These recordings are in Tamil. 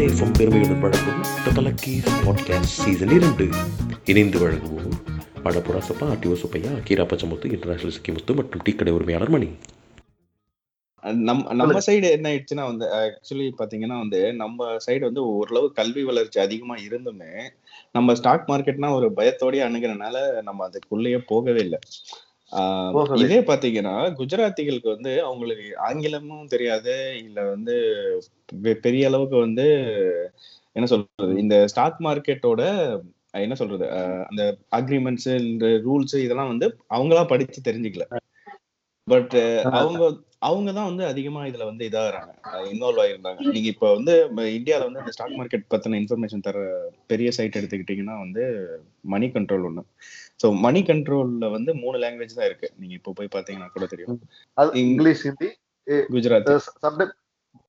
எஃப்எம் பெருமையுடன் வழங்கும் பாட்காஸ்ட் சீசன் இரண்டு. இணைந்து வழங்குவோர் படப்புரா சப்பா ஆர்டிஓ சுப்பையா கீரா பச்சமுத்து இன்டர்நேஷனல் சிக்கிமுத்து மற்றும் டீ கடை உரிமையாளர் மணி. நம் நம்ம சைடு என்ன ஆயிடுச்சுன்னா வந்து ஆக்சுவலி பாத்தீங்கன்னா வந்து நம்ம சைடு வந்து ஓரளவு கல்வி வளர்ச்சி அதிகமா இருந்துமே நம்ம ஸ்டாக் மார்க்கெட்னா ஒரு பயத்தோடய அணுகிறனால நம்ம அதுக்குள்ளேயே போகவே இல்லை. இதே பாத்தீங்கன்னா குஜராத்திகளுக்கு வந்து அவங்களுக்கு ஆங்கிலமும் தெரியாது இல்ல வந்து பெரிய அளவுக்கு வந்து என்ன சொல்றது இந்த ஸ்டாக் மார்க்கெட்டோட என்ன சொல்றது அந்த அக்ரிமெண்ட்ஸ் இந்த ரூல்ஸ் இதெல்லாம் வந்து அவங்களா படிச்சு தெரிஞ்சுக்கல. பட் அவங்க அவங்க தான் வந்து அதிகமா இதுல வந்து இதாகிறாங்க. இன்வால்வ் ஆயிருந்தாங்க நீங்க இப்ப வந்து இந்தியால வந்து இந்த ஸ்டாக் மார்க்கெட் பத்தின இன்ஃபர்மேஷன் தர பெரிய சைட் எடுத்துக்கிட்டீங்கன்னா வந்து மணி கண்ட்ரோல் ஒண்ணு. ஸோ மணி கண்ட்ரோல்ல வந்து மூணு லாங்குவேஜ் தான் இருக்கு. நீங்க இப்போ போய் பாத்தீங்கன்னா கூட தெரியும். இங்கிலீஷ் ஹிந்தி சம்டைம்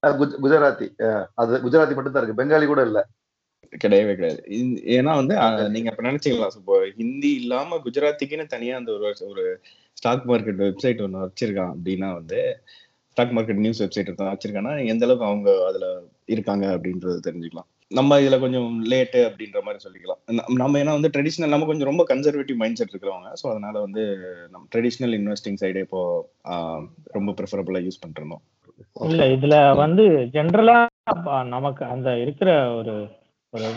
குஜராத்தி அது குஜராத்தி மட்டும் தான் இருக்கு. பெங்காலி கூட இல்ல. கிடையவே கிடையாது. ஏன்னா வந்து நீங்க இப்ப நினைச்சீங்களா? இப்போ ஹிந்தி இல்லாம குஜராத்திக்குன்னு தனியா அந்த ஒரு ஒரு ஸ்டாக் மார்க்கெட் வெப்சைட் ஒன்று வச்சிருக்கான் அப்படின்னா வந்து ஸ்டாக் மார்க்கெட் நியூஸ் வெப்சைட் வச்சிருக்காங்கன்னா எந்த அளவுக்கு அவங்க அதுல இருக்காங்க அப்படின்றது தெரிஞ்சுக்கலாம். நம்ம இதுல கொஞ்சம் லேட்டு அப்படின்ற மாதிரி சொல்லிக்கலாம். நம்ம- ஏன்னா வந்து ட்ரெடிஷ்னல் நம்ம கொஞ்சம் ரொம்ப கன்சர்வேட்டிவ் மைண்ட் செட் இருக்கிறவங்க. ஸோ அதனால வந்து நம்ம ட்ரெடிஷ்னல் இன்வெஸ்டிங் சைடே இப்போ ரொம்ப ப்ரிஃபரபிளா யூஸ் பண்ணிருந்தோம் இல்ல இதுல வந்து ஜென்ரலா நமக்கு அந்த இருக்கிற ஒரு ஒரு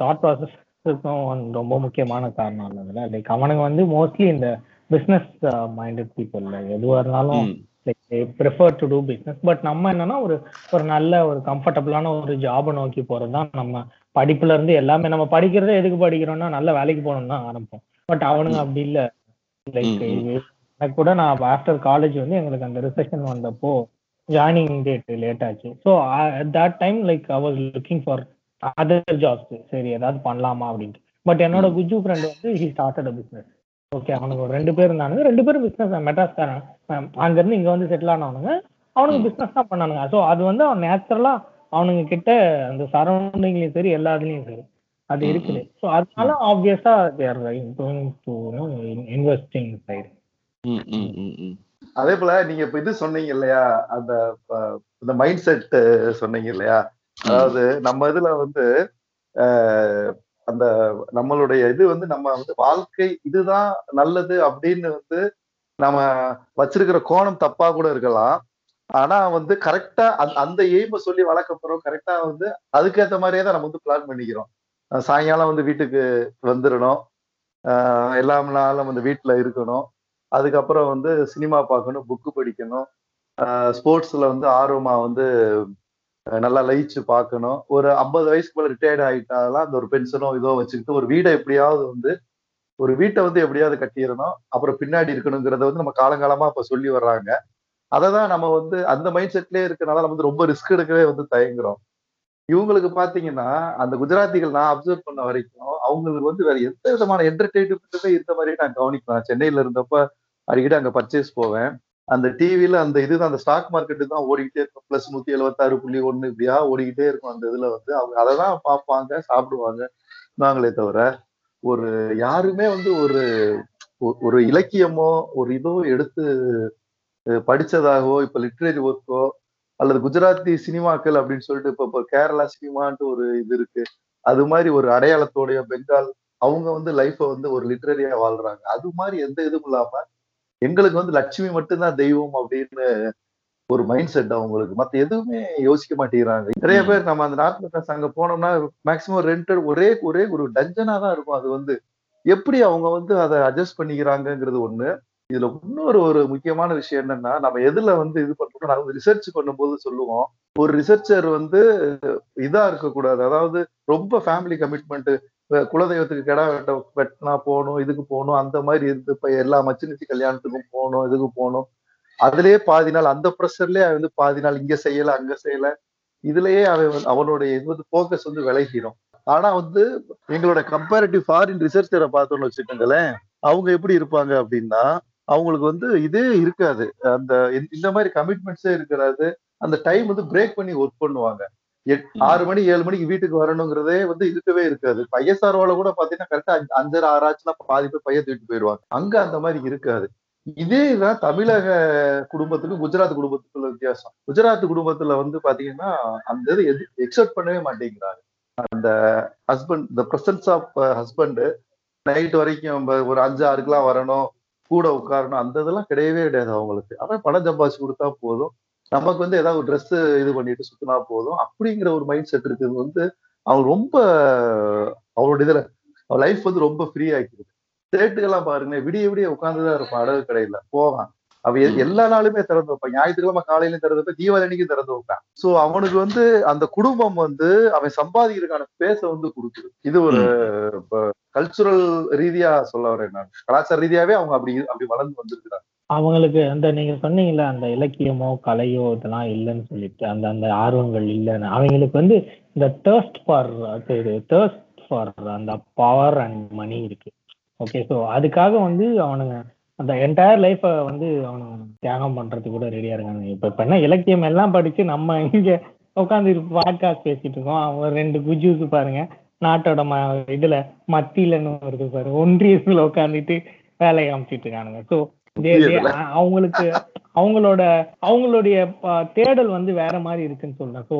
தாட் ப்ராசஸ்க்கும் ரொம்ப முக்கியமான காரணம் இல்லைங்களா லைக் அவனுங்க வந்து மோஸ்ட்லி இந்த பிசினஸ் மைண்டட் பீப்புள் எதுவா இருந்தாலும் like prefer to do business but நம்ம என்னன்னா ஒரு ஒரு நல்ல ஒரு கம்ஃபர்டபுளான ஒரு ஜாபை நோக்கி போறது தான் நம்ம படிப்புல இருந்து எல்லாமே. நம்ம படிக்கிறதே எதுக்கு படிக்கிறோம்னா நல்ல வேலைக்கு போகணும்னு தான் ஆரம்பிப்போம். பட் அவனுங்க அப்படி இல்ல. லைக். எனக்கு கூட நான் ஆஃப்டர் காலேஜ் வந்து எங்களுக்கு அந்த ரிசெஷன் வந்தப்போ ஜாயினிங் டேட் லேட் ஆச்சு. So that time like I was looking for other jobs சரி ஏதாவது பண்ணலாமா அப்படின்ட்டு. பட் என்னோட குஜு ஃப்ரெண்ட் வந்து he started a business okay அவனுக்கு ஒரு ரெண்டு பேர் இருந்தானுங்க. ரெண்டு பேரும் பிஸ்னஸ் மெட்ராஸ்காரன் அஹ் அங்கிருந்து இங்க வந்து செட்டில் ஆனவனுங்க. அவனுங்க ம். பிஸ்னஸ் தான் பண்ணானுங்க. ஸோ அது வந்து அவன் நேச்சுரலா அவனுங்க கிட்ட அந்த சரௌண்டிங்லயும் சரி எல்லா இதுலயும் சரி அது இருக்குது. ஸோ அதனால obviously they're going to investing side. அதே போல நீங்க இப்ப இது சொன்னீங்க இல்லையா அந்த இந்த மைண்ட் செட் சொன்னீங்க இல்லையா? அதாவது நம்ம இதுல வந்து அந்த நம்மளுடைய இது வந்து நம்ம வந்து வாழ்க்கை இதுதான் நல்லது அப்படின்னு வந்து நம்ம வச்சிருக்கிற கோணம் தப்பா கூட இருக்கலாம். ஆனா வந்து கரெக்டா அந்த எய்மை சொல்லி வளர்க்கப்படுறோம். கரெக்டா வந்து அதுக்கேத்த மாதிரியே தான் நம்ம வந்து பிளான் பண்ணிக்கிறோம். சாயங்காலம் வந்து வீட்டுக்கு வந்துடணும் அஹ் எல்லா நாளும் வந்து வீட்டுல இருக்கணும். அதுக்கப்புறம் வந்து சினிமா பார்க்கணும் புக்கு படிக்கணும். ஸ்போர்ட்ஸ்ல வந்து ஆர்வமா வந்து நல்லா லயிச்சு பார்க்கணும். ஒரு ஐம்பது வயசுக்கு மேல ரிட்டையர்ட் ஆகிட்டாலாம் அந்த ஒரு பென்ஷனோ இதோ வச்சுக்கிட்டு ஒரு வீடை எப்படியாவது வந்து ஒரு வீட்டை வந்து எப்படியாவது கட்டிடணும். அப்புறம் பின்னாடி இருக்கணுங்கிறத வந்து நம்ம காலங்காலமா இப்ப சொல்லி வர்றாங்க. அதை தான் நம்ம வந்து அந்த மைண்ட் செட்லயே இருக்கனால நம்ம வந்து ரொம்ப ரிஸ்க் எடுக்கவே வந்து தயங்குறோம். இவங்களுக்கு பாத்தீங்கன்னா அந்த குஜராத்திகள் நான் அப்சர்வ் பண்ண வரைக்கும் அவங்களுக்கு வந்து வேற எந்த விதமான என்டர்டைன்மெண்ட்டுமே இருந்த மாதிரியே நான் கவனிப்பேன் சென்னையில இருந்தப்ப அடிக்கடி அங்க பர்ச்சேஸ் போவேன். அந்த டிவியில அந்த இதுதான் அந்த ஸ்டாக் மார்க்கெட்டு தான் ஓடிக்கிட்டே இருக்கும். பிளஸ் நூத்தி எழுபத்தாறு புள்ளி ஒண்ணு இப்படியா ஓடிக்கிட்டே இருக்கும் அந்த இதுல வந்து. அவங்க அதை தான் பார்ப்பாங்க சாப்பிடுவாங்க நாங்களே தவிர ஒரு யாருமே வந்து ஒரு ஒரு இலக்கியமோ ஒரு இதோ எடுத்து படிச்சதாகவோ இப்ப லிட்ரேரி ஒர்க்கோ அல்லது குஜராத்தி சினிமாக்கள் அப்படின்னு சொல்லிட்டு இப்ப இப்போ கேரளா சினிமான்ட்டு ஒரு இது இருக்கு. அது மாதிரி ஒரு அடையாளத்தோடைய பெங்கால் அவங்க வந்து லைஃப்பை வந்து ஒரு லிட்ரரியா வாழ்றாங்க. அது மாதிரி எந்த இதுவும் இல்லாம எங்களுக்கு வந்து லட்சுமி மட்டும்தான் தெய்வம் அப்படின்னு ஒரு மைண்ட் செட் அவங்களுக்கு. மத்த எதுவுமே யோசிக்க மாட்டேங்கிறாங்க. நிறைய பேர் நம்ம அந்த நார்த் அங்க போனோம்னா மேக்சிமம் ரெண்டட் ஒரே ஒரே ஒரு டஞ்சனா தான் இருக்கும். அது வந்து எப்படி அவங்க வந்து அதை அட்ஜஸ்ட் பண்ணிக்கிறாங்கங்கிறது ஒண்ணு. இதுல இன்னொரு ஒரு முக்கியமான விஷயம் என்னன்னா நம்ம எதுல வந்து இது பண்றோம் நாங்க ரிசர்ச் பண்ணும்போது சொல்லுவோம். ஒரு ரிசர்ச்சர் வந்து இதா இருக்கக்கூடாது. அதாவது ரொம்ப ஃபேமிலி கமிட்மெண்ட் குலதெய்வத்துக்கு கிடா வெட்ட வெட்டினா போகணும் இதுக்கு போகணும் அந்த மாதிரி இருந்து இப்ப எல்லா மச்சினிச்சி கல்யாணத்துக்கும் போகணும் இதுக்கு போகணும். அதுலயே பாதி நாள் அந்த ப்ரெஷர்லயே அவன் வந்து பாதி நாள் இங்க செய்யல அங்க செய்யல. இதுலயே அவன் வந்து- அவனுடைய இது வந்து போக்கஸ் வந்து விலகிடும் ஆனா வந்து எங்களோட கம்பேரிட்டிவ் ஃபாரின் ரிசர்ச்சரை பார்த்தோம்னு வச்சுக்கோங்களேன் அவங்க எப்படி இருப்பாங்க அப்படின்னா அவங்களுக்கு வந்து இதே இருக்காது. அந்த இந்த- இந்த மாதிரி கமிட்மெண்ட்ஸே இருக்காது அந்த டைம் வந்து பிரேக் பண்ணி ஒர்க் பண்ணுவாங்க. ஆறு மணி ஏழு மணிக்கு வீட்டுக்கு வரணுங்கிறதே வந்து இருக்கவே இருக்காது. ஐஎஸ்ஆர்ஓல கூட பாத்தீங்கன்னா கரெக்டா அஞ்சரை ஆறு ஆச்சுன்னா பாதி பேர் பையன் தூக்கிட்டு போயிடுவாங்க அங்க அந்த மாதிரி இருக்காது. இதேதான் தமிழக குடும்பத்துக்கும் குஜராத் குடும்பத்துக்குள்ள வித்தியாசம். குஜராத் குடும்பத்துல வந்து பாத்தீங்கன்னா அந்த இது எது எக்ஸெப்ட் பண்ணவே மாட்டேங்கிறாங்க. அந்த husband the presence of husband night வரைக்கும் ஒரு அஞ்சு ஆறுக்கெல்லாம் வரணும். கூட உட்காரணும் அந்த இதெல்லாம் கிடையவே கிடையாது அவங்களுக்கு. அவன் பணம் சம்பாதிச்சு கொடுத்தா போதும். நமக்கு வந்து ஏதாவது ஒரு ட்ரெஸ் இது பண்ணிட்டு சுத்தினா போதும். அப்படிங்கிற ஒரு மைண்ட் செட் இருக்குது வந்து அவங்க ரொம்ப அவரோட இதுல லைஃப் வந்து ரொம்ப ஃப்ரீ ஆக்கிடுது ஸ்டேட்டுக்கெல்லாம் பாருங்க விடிய விடிய உட்காந்துதான் இருப்பான் அடகு கடையில. போவான். அவ எல்லா நாளுமே திறந்து வைப்பான் ஞாயிற்றுக்கிழமை காலையிலும் திறந்து வைப்பான் தீபாவளி அன்னைக்கும் திறந்து வைப்பான் சோ அவனுக்கு வந்து அந்த குடும்பம் வந்து அவன் சம்பாதிக்கிறதுக்கான பேச வந்து கொடுக்குது. இது ஒரு கல்ச்சுரல் ரீதியா சொல்ல வரேன் நான். கலாச்சார ரீதியாவே அவங்க அப்படி அப்படி வளர்ந்து வந்திருக்கிறாங்க. அவங்களுக்கு அந்த நீங்க சொன்னீங்கல்ல அந்த இலக்கியமோ கலையோ இதெல்லாம் இல்லைன்னு சொல்லிட்டு அந்த அந்த ஆர்வங்கள் இல்லைன்னு. அவங்களுக்கு வந்து இந்த தேர்ஸ்ட் ஃபார் தேர்ஸ்ட் ஃபார் அந்த பவர் அண்ட் மணி இருக்கு. ஓகே ஸோ அதுக்காக வந்து அவனுங்க அந்த என்டையர் லைஃப்பை வந்து அவனுங்க தியாகம் பண்றதுக்கு கூட ரெடியா இருக்காங்க இப்ப இப்ப என்ன இலக்கியம் எல்லாம் படிச்சு நம்ம இங்க உட்காந்து பாட்காஸ்ட் பேசிட்டு இருக்கோம். அவன் ரெண்டு குஜூஸ் பாருங்க. நாட்டோட ம இதுல மத்தியிலன்னு வருது பாரு ஒன்றியத்துல உட்காந்துட்டு வேலையை அமைச்சிட்டு இருக்கானுங்க. ஸோ? அவங்களுக்கு அவங்களோட அவங்களுடைய தேடல் வந்து வேற மாதிரி இருக்குன்னு சொல்றேன். ஸோ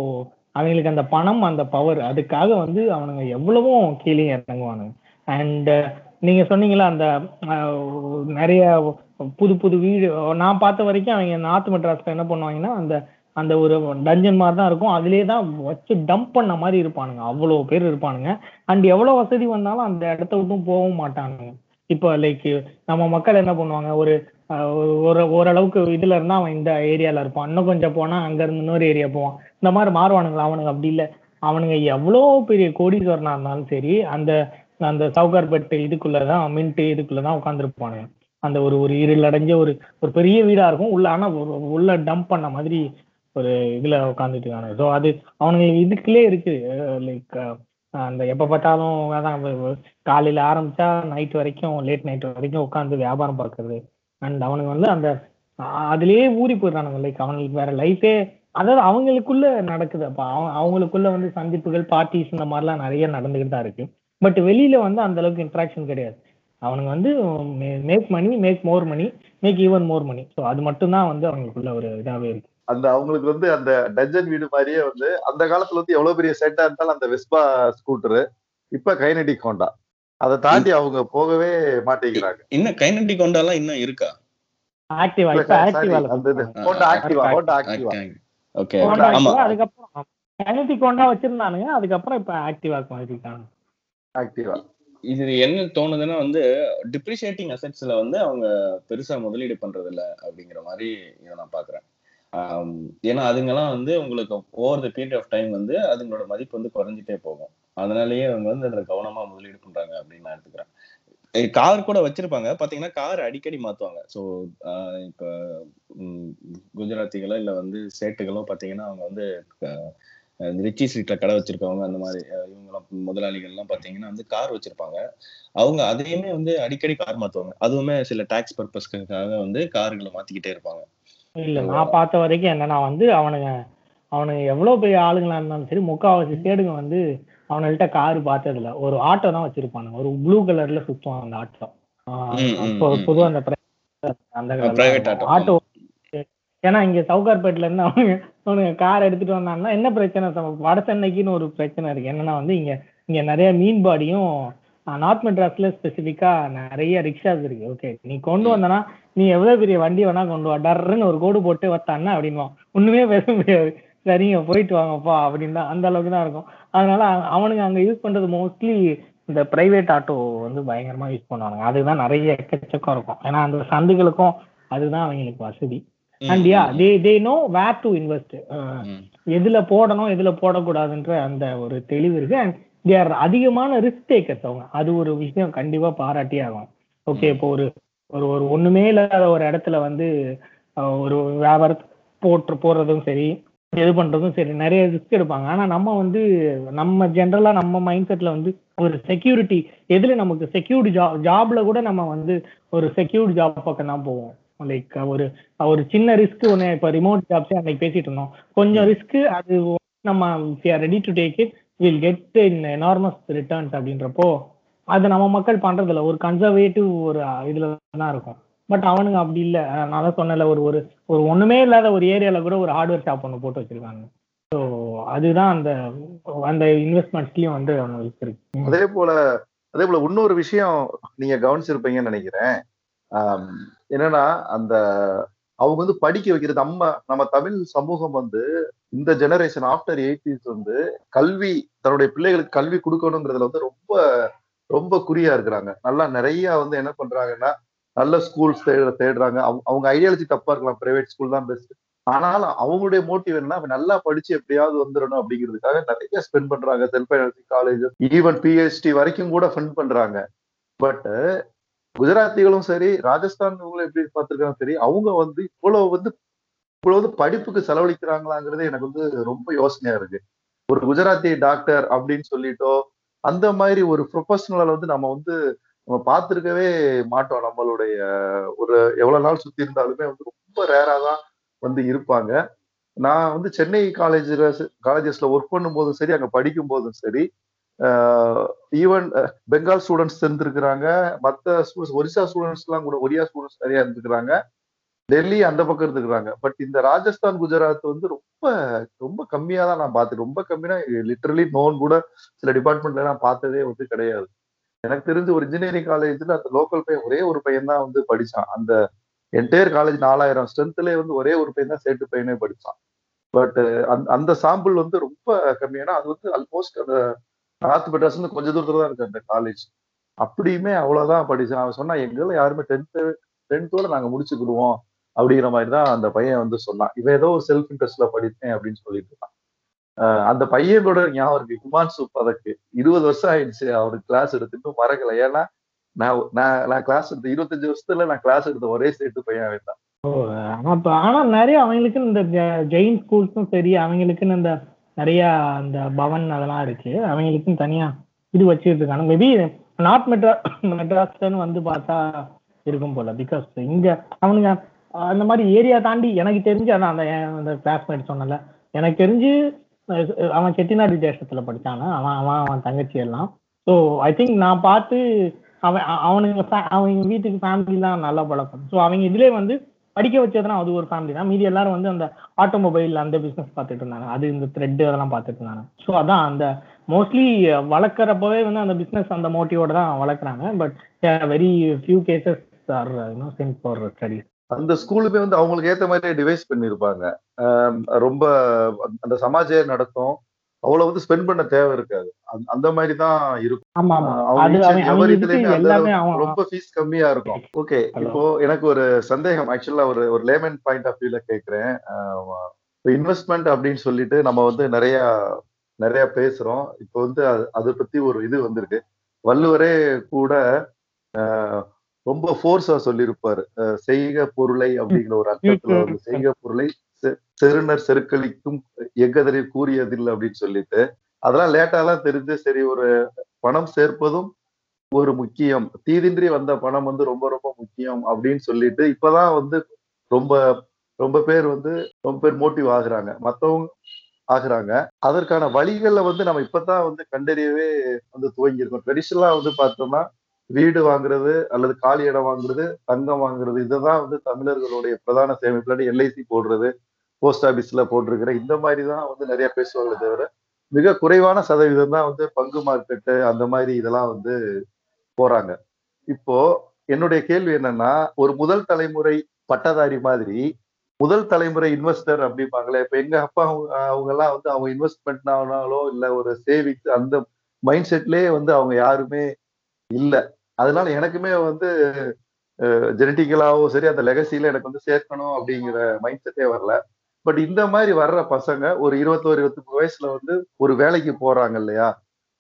அவங்களுக்கு அந்த பணம் அந்த பவர் அதுக்காக வந்து அவனுங்க எவ்வளவோ கீழே இறங்குவானுங்க. அண்ட் நீங்க சொன்னீங்களா அந்த நிறைய புது புது வீடு நான் பார்த்த வரைக்கும் அவங்க நார்த் மெட்ராஸ்ல என்ன பண்ணுவாங்கன்னா அந்த அந்த ஒரு டஞ்சன் மாதிரி தான் இருக்கும். அதுலேயே தான் வச்சு டம்ப் பண்ண மாதிரி இருப்பானுங்க. அவ்வளோ பேர் இருப்பானுங்க. அண்ட் எவ்வளோ வசதி வந்தாலும் அந்த இடத்த விட்டும் போகவும் மாட்டானுங்க. இப்போ லைக் நம்ம மக்கள் என்ன பண்ணுவாங்க ஒரு ஒரு- ஓரளவுக்கு இதுல இருந்தா அவன் இந்த ஏரியால இருப்பான். இன்னும் கொஞ்சம் போனா அங்க இருந்து இன்னொரு ஏரியா போவான். இந்த மாதிரி மாறுவானுங்களா? அவனுங்க அப்படி இல்லை. அவனுங்க எவ்வளோ பெரிய கோடீஸ்வரனா இருந்தாலும் சரி அந்த அந்த சவுகார்பேட்டு இதுக்குள்ளதான் மின்ட்டு இதுக்குள்ளதான் உட்காந்துருப்பானுங்க அந்த ஒரு ஒரு இருள் அடைஞ்ச ஒரு ஒரு பெரிய வீடா இருக்கும். உள்ள ஆனா உள்ள டம்ப் பண்ண மாதிரி ஒரு இதுல உட்காந்துட்டு இருக்காங்க ஸோ அது அவனுங்க இதுக்குள்ளே இருக்கு. லைக் அந்த எப்ப பார்த்தாலும் அதான் காலையில ஆரம்பிச்சா நைட் வரைக்கும் லேட் நைட் வரைக்கும் உட்காந்து வியாபாரம் பார்க்கறது. அண்ட் அவனுங்க வந்து அந்த அதுலயே ஊறி போயிடுறானுங்க. லைக் அவனுக்கு வேற லைஃபே அதாவது அவங்களுக்குள்ள நடக்குது. அப்ப அவங்களுக்குள்ள வந்து சந்திப்புகள் பார்ட்டிஸ் இந்த மாதிரிலாம் நிறைய நடந்துகிட்டு தான் இருக்கு. பட் வெளியில வந்து அந்த அளவுக்கு இன்ட்ராக்ஷன் கிடையாது. அவனுங்க வந்து make money make more money make even more money so அது மட்டும்தான் வந்து அவங்களுக்குள்ள ஒரு இதாவே இருக்கு. அந்த அவங்களுக்கு வந்து அந்த டஜன் வீடு மாதிரியே வந்து அந்த காலத்துல வந்து எவ்வளவு பெரிய செட்டா இருந்தாலும் அந்த வெஸ்பா ஸ்கூட்டரு இப்ப கைனடிக் ஹோண்டா அதை தாண்டி அவங்க போகவே மாட்டேங்கிறாங்க. இன்னும் கைனடிக் கொண்டாலாம் இன்னும் இருக்கா? ஆக்டிவா இப்ப இது Honda Activa Honda Activa okay Honda ஆமா. ஆக்டிவா அதுக்கப்புறம் கைனடிக் ஹோண்டா வச்சிருந்தானுங்க அதுக்கப்புறம் இப்ப ஆக்டிவாக்கு மாத்திருக்காங்க ஆக்டிவா இது என்ன தோணுதுன்னா வந்து டிப்ரிஷியேட்டிங் அசெட்ஸ்ல வந்து அவங்க பெருசா முதலீடு பண்றது இல்ல அப்படிங்கிற மாதிரி இதை நான் பாக்குறேன் ஏன்னா அதுங்கெல்லாம் வந்து உங்களுக்கு over the period of time வந்து அதுங்களோட மதிப்பு வந்து குறைஞ்சிட்டே போகும். அதனாலயே அவங்க வந்து அதுல கவனமா முதலீடு பண்றாங்க அப்படின்னு நான் எடுத்துக்கிறேன். கார் கூட வச்சிருப்பாங்க. பாத்தீங்கன்னா கார் அடிக்கடி மாத்துவாங்க ஸோ இப்ப குஜராத்திகளோ இல்ல வந்து சேட்டுகளோ பாத்தீங்கன்னா அவங்க வந்து ரிச்சி ஸ்ட்ரீட்ல கடை வச்சிருக்கவங்க அந்த மாதிரி அஹ், இவங்கெல்லாம் முதலாளிகள்லாம் பாத்தீங்கன்னா வந்து கார் வச்சிருப்பாங்க. அவங்க அதையுமே வந்து அடிக்கடி கார் மாத்துவாங்க. அதுவுமே சில டாக்ஸ் பர்பஸ்க்காக வந்து கார்களை மாத்திக்கிட்டே இருப்பாங்க. இல்ல நான் பார்த்த வரைக்கும் என்னன்னா வந்து அவனுங்க அவனுங்க எவ்வளவு பெரிய ஆளுங்களா இருந்தாலும் சரி முக்காவாசி சேடுங்க வந்து அவனுங்கள்ட்ட கார் பார்த்ததுல ஒரு ஆட்டோ தான் வச்சிருப்பானுங்க. ஒரு ப்ளூ கலர்ல சுத்துவான் அந்த ஆட்டோ இப்போ அந்த. ஆட்டோ ஏன்னா இங்க சவுகார்பேட்ல இருந்து அவனுங்க அவனுங்க கார் எடுத்துட்டு வந்தாங்கன்னா என்ன பிரச்சனை? வட சென்னைக்குன்னு ஒரு பிரச்சனை இருக்கு. என்னன்னா வந்து இங்க இங்க நிறைய மீன் பாடியும் நார்த் மெட்ராஸ்ல ஸ்பெசிஃபிக்கா நிறைய ரிக்ஷாஸ் இருக்கு. ஓகே நீ கொண்டு வந்தனா நீ எவ்வளவு பெரிய வண்டி வேணா கொண்டு வா. டர்ன்னு ஒரு கோடு போட்டு வத்தான்னா அப்படின்வான் ஒண்ணுமே பேச முடியாது. சரிங்க போயிட்டு வாங்கப்பா அப்படின்னு தான். அந்த அளவுக்கு தான் இருக்கும். அதனால அவ- அவனுங்க அங்க யூஸ் பண்றது மோஸ்ட்லி இந்த பிரைவேட் ஆட்டோ வந்து பயங்கரமா யூஸ் பண்ணுவாங்க அதுதான் நிறைய எக்கச்சக்கம் இருக்கும். ஏன்னா அந்த சந்துகளுக்கும் அதுதான் அவங்களுக்கு வசதி. And yeah they they know where to invest. எதுல போடணும் எதுல போடக்கூடாதுன்ற அந்த ஒரு தெளிவு இருக்கு. அண்ட் தேர் அதிகமான ரிஸ்க் டேக்கர்ஸ் அவங்க. அது ஒரு விஷயம் கண்டிப்பா பாராட்டி ஆகும். ஓகே இப்போ ஒரு ஒரு ஒரு ஒண்ணுமே இல்லாத ஒரு இடத்துல வந்து ஒரு வியாபாரத்தை போட்டு போறதும் சரி இது பண்றதும் சரி நிறைய ரிஸ்க் எடுப்பாங்க. ஆனா நம்ம வந்து நம்ம ஜென்ரலா நம்ம மைண்ட் செட்ல வந்து ஒரு செக்யூரிட்டி எதுல நமக்கு செக்யூர்டு ஜாப் ஜாப்ல கூட நம்ம வந்து ஒரு செக்யூர்டு ஜாப் பக்கம் தான் போவோம். லைக் ஒரு ஒரு சின்ன ரிஸ்க் ஒன்று இப்போ ரிமோட் ஜாப்ஸே அன்னைக்கு பேசிட்டு இருந்தோம். கொஞ்சம் ரிஸ்க் அது நம்ம ready to take it will get in enormous returns அப்படின்றப்போ அது நம்ம மக்கள் பண்றது இல்ல ஒரு கன்சர்வேட்டிவ் ஒரு இதுல தான் இருக்கும். பட் அவனுங்க அப்படி இல்ல. நான் தான் சொன்னல ஒரு ஒரு ஒரு ஒண்ணுமே இல்லாத ஒரு ஏரியால கூட ஒரு ஹார்ட்வேர் ஷாப் ஒன்று போட்டு வச்சிருக்காங்க. ஸோ அதுதான் அந்த அந்த இன்வெஸ்ட்மெண்ட்ஸ்லயும் வந்து அவங்களுக்கு இருக்கு. அதே போல அதே போல இன்னொரு விஷயம் நீங்க கவனிச்சிருப்பீங்கன்னு நினைக்கிறேன். என்னன்னா அந்த அவங்க வந்து படிக்க வைக்கிறது நம்ம நம்ம தமிழ் சமூகம் வந்து இந்த ஜெனரேஷன் ஆஃப்டர் எயிட்டிஸ் வந்து கல்வி தன்னுடைய பிள்ளைகளுக்கு கல்வி கொடுக்கணுங்கிறதுல வந்து ரொம்ப ரொம்ப குறியா இருக்கிறாங்க. நல்லா நிறைய வந்து என்ன பண்றாங்கன்னா நல்ல ஸ்கூல்ஸ் தேட தேடுறாங்க. அவங்க- அவங்க ஐடியாலஜி தப்பா இருக்கலாம். பிரைவேட் ஸ்கூல் தான் பெஸ்ட் ஆனாலும் அவங்களுடைய மோட்டிவ் என்ன நல்லா படிச்சு எப்படியாவது வந்துடணும் அப்படிங்கிறதுக்காக நிறைய ஸ்பெண்ட் பண்றாங்க. Self financing college even PhD வரைக்கும் கூட ஃபண்ட் பண்றாங்க. பட் குஜராத்திகளும் சரி ராஜஸ்தான் இவங்களும் எப்படி பார்த்திருக்காங்க சரி அவங்க வந்து இவ்வளவு வந்து இவ்வளவு படிப்புக்கு செலவழிக்கிறாங்களாங்கிறது எனக்கு வந்து ரொம்ப யோசனையா இருக்கு. ஒரு குஜராத்தி டாக்டர் அப்படின்னு சொல்லிட்டோ அந்த மாதிரி ஒரு ப்ரொஃபஷனலை வந்து நம்ம வந்து நம்ம பார்த்துருக்கவே மாட்டோம். நம்மளுடைய ஒரு எவ்வளவு நாள் சுத்தி இருந்தாலுமே வந்து ரொம்ப ரேரா தான் வந்து இருப்பாங்க. நான் வந்து சென்னை காலேஜ்ல காலேஜஸ்ல ஒர்க் பண்ணும் போதும் சரி அங்க படிக்கும் போதும் சரி ஈவன் பெங்கால் ஸ்டூடெண்ட்ஸ் இருந்திருக்கிறாங்க. மற்ற ஸ்டூடெண்ட்ஸ் ஒரிசா ஸ்டூடெண்ட்ஸ் எல்லாம் கூட ஒரியா ஸ்டூடெண்ட்ஸ் நிறைய இருந்துக்கிறாங்க டெல்லி அந்த பக்கம் இருந்துக்கிறாங்க பட் இந்த ராஜஸ்தான் குஜராத் வந்து ரொம்ப ரொம்ப கம்மியா தான் நான் பார்த்தேன். ரொம்ப கம்மினா லிட்டரலி நோன் கூட சில டிபார்ட்மெண்ட்ல நான் பார்த்ததே வந்து கிடையாது. எனக்கு தெரிஞ்சு ஒரு இன்ஜினியரிங் காலேஜ்ல அந்த லோக்கல் பையன் ஒரே ஒரு பையன் தான் வந்து படிச்சான். அந்த என்டையர் காலேஜ் நாலாயிரம் ஸ்ட்ரென்த்லேயே வந்து ஒரே ஒரு பையன் தான் சேட்டு பையனே படிச்சான். பட் அந் அந்த சாம்பிள் வந்து ரொம்ப கம்மியானா அது வந்து ஆல்மோஸ்ட் அந்த நார்த் மெட்ராஸ் வந்து கொஞ்ச தூரத்துல தான் இருக்கு அந்த காலேஜ் அப்படியுமே அவ்வளவுதான் படிச்சேன் அவன் சொன்னா எங்களை யாருமே டென்த்து டென்த்தோட நாங்க முடிச்சுக்கிடுவோம் அப்படிங்கிற மாதிரி தான் அந்த பையன் வந்து சொன்னான். இவன் ஏதோ ஒரு செல்ஃப் இன்ட்ரெஸ்ட்ல படித்தேன் அப்படின்னு சொல்லிட்டு இருக்கான். ஆஹ் அந்த பையனோட ஞாபகம் இருக்கு. ஹிமான்சு பதக்கு இருபது வருஷம் ஆயிடுச்சு. அவருக்கு கிளாஸ் எடுத்துட்டு மறக்கல. ஏன்னா நான் நான் நான் கிளாஸ் எடுத்த இருபத்தஞ்சு வருஷத்துல நான் கிளாஸ் எடுத்த ஒரே சேர்த்து பையன் அவன் தான். ஆனா ஆனா நிறைய அவங்களுக்கு இந்த ஜெயின் ஸ்கூல்ஸும் சரி அவங்களுக்குன்னு இந்த நிறைய அந்த பவன் அதெல்லாம் இருக்கு. அவங்களுக்குன்னு தனியா இது வச்சுட்டு இருக்காங்க மேபி நார்த் மெட்ரா மெட்ராஸ்லன்னு வந்து பார்த்தா இருக்கும் போல. பிகாஸ் இங்க அவனுங்க அந்த மாதிரி ஏரியா தாண்டி எனக்கு தெரிஞ்சு அதான் அந்த அந்த கிளாஸ்மேட் சொன்னல எனக்கு தெரிஞ்சு அவன் செட்டிநாடு தேசத்துல படிச்சானா? அவன் அவன் அவன் தங்கச்சி எல்லாம். ஸோ ஐ திங்க் நான் பார்த்து அவன் அவனுங்க அவங்க வீட்டுக்கு ஃபேமிலி தான் நல்லா பழக்கம். ஸோ அவங்க இதுலேயே வந்து படிக்க வச்சதுனா அது ஒரு ஃபேமிலி தான். மீதி எல்லாரும் வந்து அந்த ஆட்டோமொபைல் அந்த பிசினஸ் பார்த்துட்டு இருந்தாங்க. அது இந்த த்ரெட் அதெல்லாம் பார்த்துட்டு இருந்தாங்க. ஸோ அதான் அந்த மோஸ்ட்லி வளர்க்குறப்பவே வந்து அந்த பிஸ்னஸ் அந்த மோட்டிவோட தான் வளர்க்குறாங்க. But very few cases are you know sent for studies அந்த ஸ்கூலுமே வந்து அவங்களுக்கு ஏத்த மாதிரி டிவைஸ் பண்ணியிருப்பாங்க ரொம்ப அந்த சமாஜ நடத்தும். அவ்வளவு வந்து ஸ்பெண்ட் பண்ண தேவை இருக்காது. அந்த- மாதிரி தான் இருக்கும் ரொம்ப ஃபீஸ் கம்மியா இருக்கும். ஓகே. இப்போ எனக்கு ஒரு சந்தேகம். ஆக்சுவலா ஒரு ஒரு லேமன் பாயிண்ட் ஆஃப் வியூல கேக்குறேன். இன்வெஸ்ட்மெண்ட் அப்படின்னு சொல்லிட்டு நம்ம வந்து நிறைய நிறைய பேசுறோம். இப்போ வந்து அது பத்தி ஒரு இது வந்திருக்கு. வள்ளுவரே கூட ரொம்ப ஃபோர்ஸா சொல்லியிருப்பாரு. செய்க பொருளை அப்படிங்கிற ஒரு அர்த்தத்துல வந்து செய்க பொருளை செருணர் செருக்களிக்கும் எக்கதறில் கூறியதில்லை அப்படின்னு சொல்லிட்டு அதெல்லாம் லேட்டா தான் தெரிஞ்சு சரி ஒரு பணம் சேர்ப்பதும் ஒரு முக்கியம். தீதின்றி வந்த பணம் வந்து ரொம்ப ரொம்ப முக்கியம் அப்படின்னு சொல்லிட்டு இப்பதான் வந்து ரொம்ப ரொம்ப பேர் வந்து ரொம்ப பேர் மோட்டிவ் ஆகுறாங்க. மத்தவங்க ஆகுறாங்க. அதற்கான வழிகளை வந்து நம்ம இப்பதான் வந்து கண்டறியவே வந்து துவங்கியிருக்கோம். ட்ரெடிஷனலா வந்து பார்த்தோம்னா வீடு வாங்குறது அல்லது காலி இடம் வாங்குறது தங்கம் வாங்குறது இதுதான் வந்து தமிழர்களுடைய பிரதான சேமிப்புல எல்ஐசி போடுறது போஸ்ட் ஆபீஸ்ல போட்டிருக்கிற இந்த மாதிரி தான் வந்து நிறைய பேசுவாங்களே தவிர மிக குறைவான சதவீதம் தான் வந்து பங்கு மார்க்கெட்டு அந்த மாதிரி இதெல்லாம் வந்து போறாங்க. இப்போ என்னுடைய கேள்வி என்னன்னா ஒரு முதல் தலைமுறை பட்டதாரி மாதிரி முதல் தலைமுறை இன்வெஸ்டர் அப்படிம்பாங்களே இப்ப எங்க அப்பா அவங்க எல்லாம் வந்து அவங்க இன்வெஸ்ட்மெண்ட் ஆனாலோ இல்ல ஒரு சேவிங்ஸ் அந்த மைண்ட் செட்லயே வந்து அவங்க யாருமே இல்லை. அதனால எனக்குமே வந்து ஜெனட்டிக்கலாவோ சரி அந்த லெகசியில எனக்கு வந்து சேர்க்கணும் அப்படிங்கிற மைண்ட் செட்டே வரல. பட் இந்த மாதிரி வர்ற பசங்க ஒரு இருபத்தோரு இருபத்தி வயசுல வந்து ஒரு வேலைக்கு போறாங்க இல்லையா?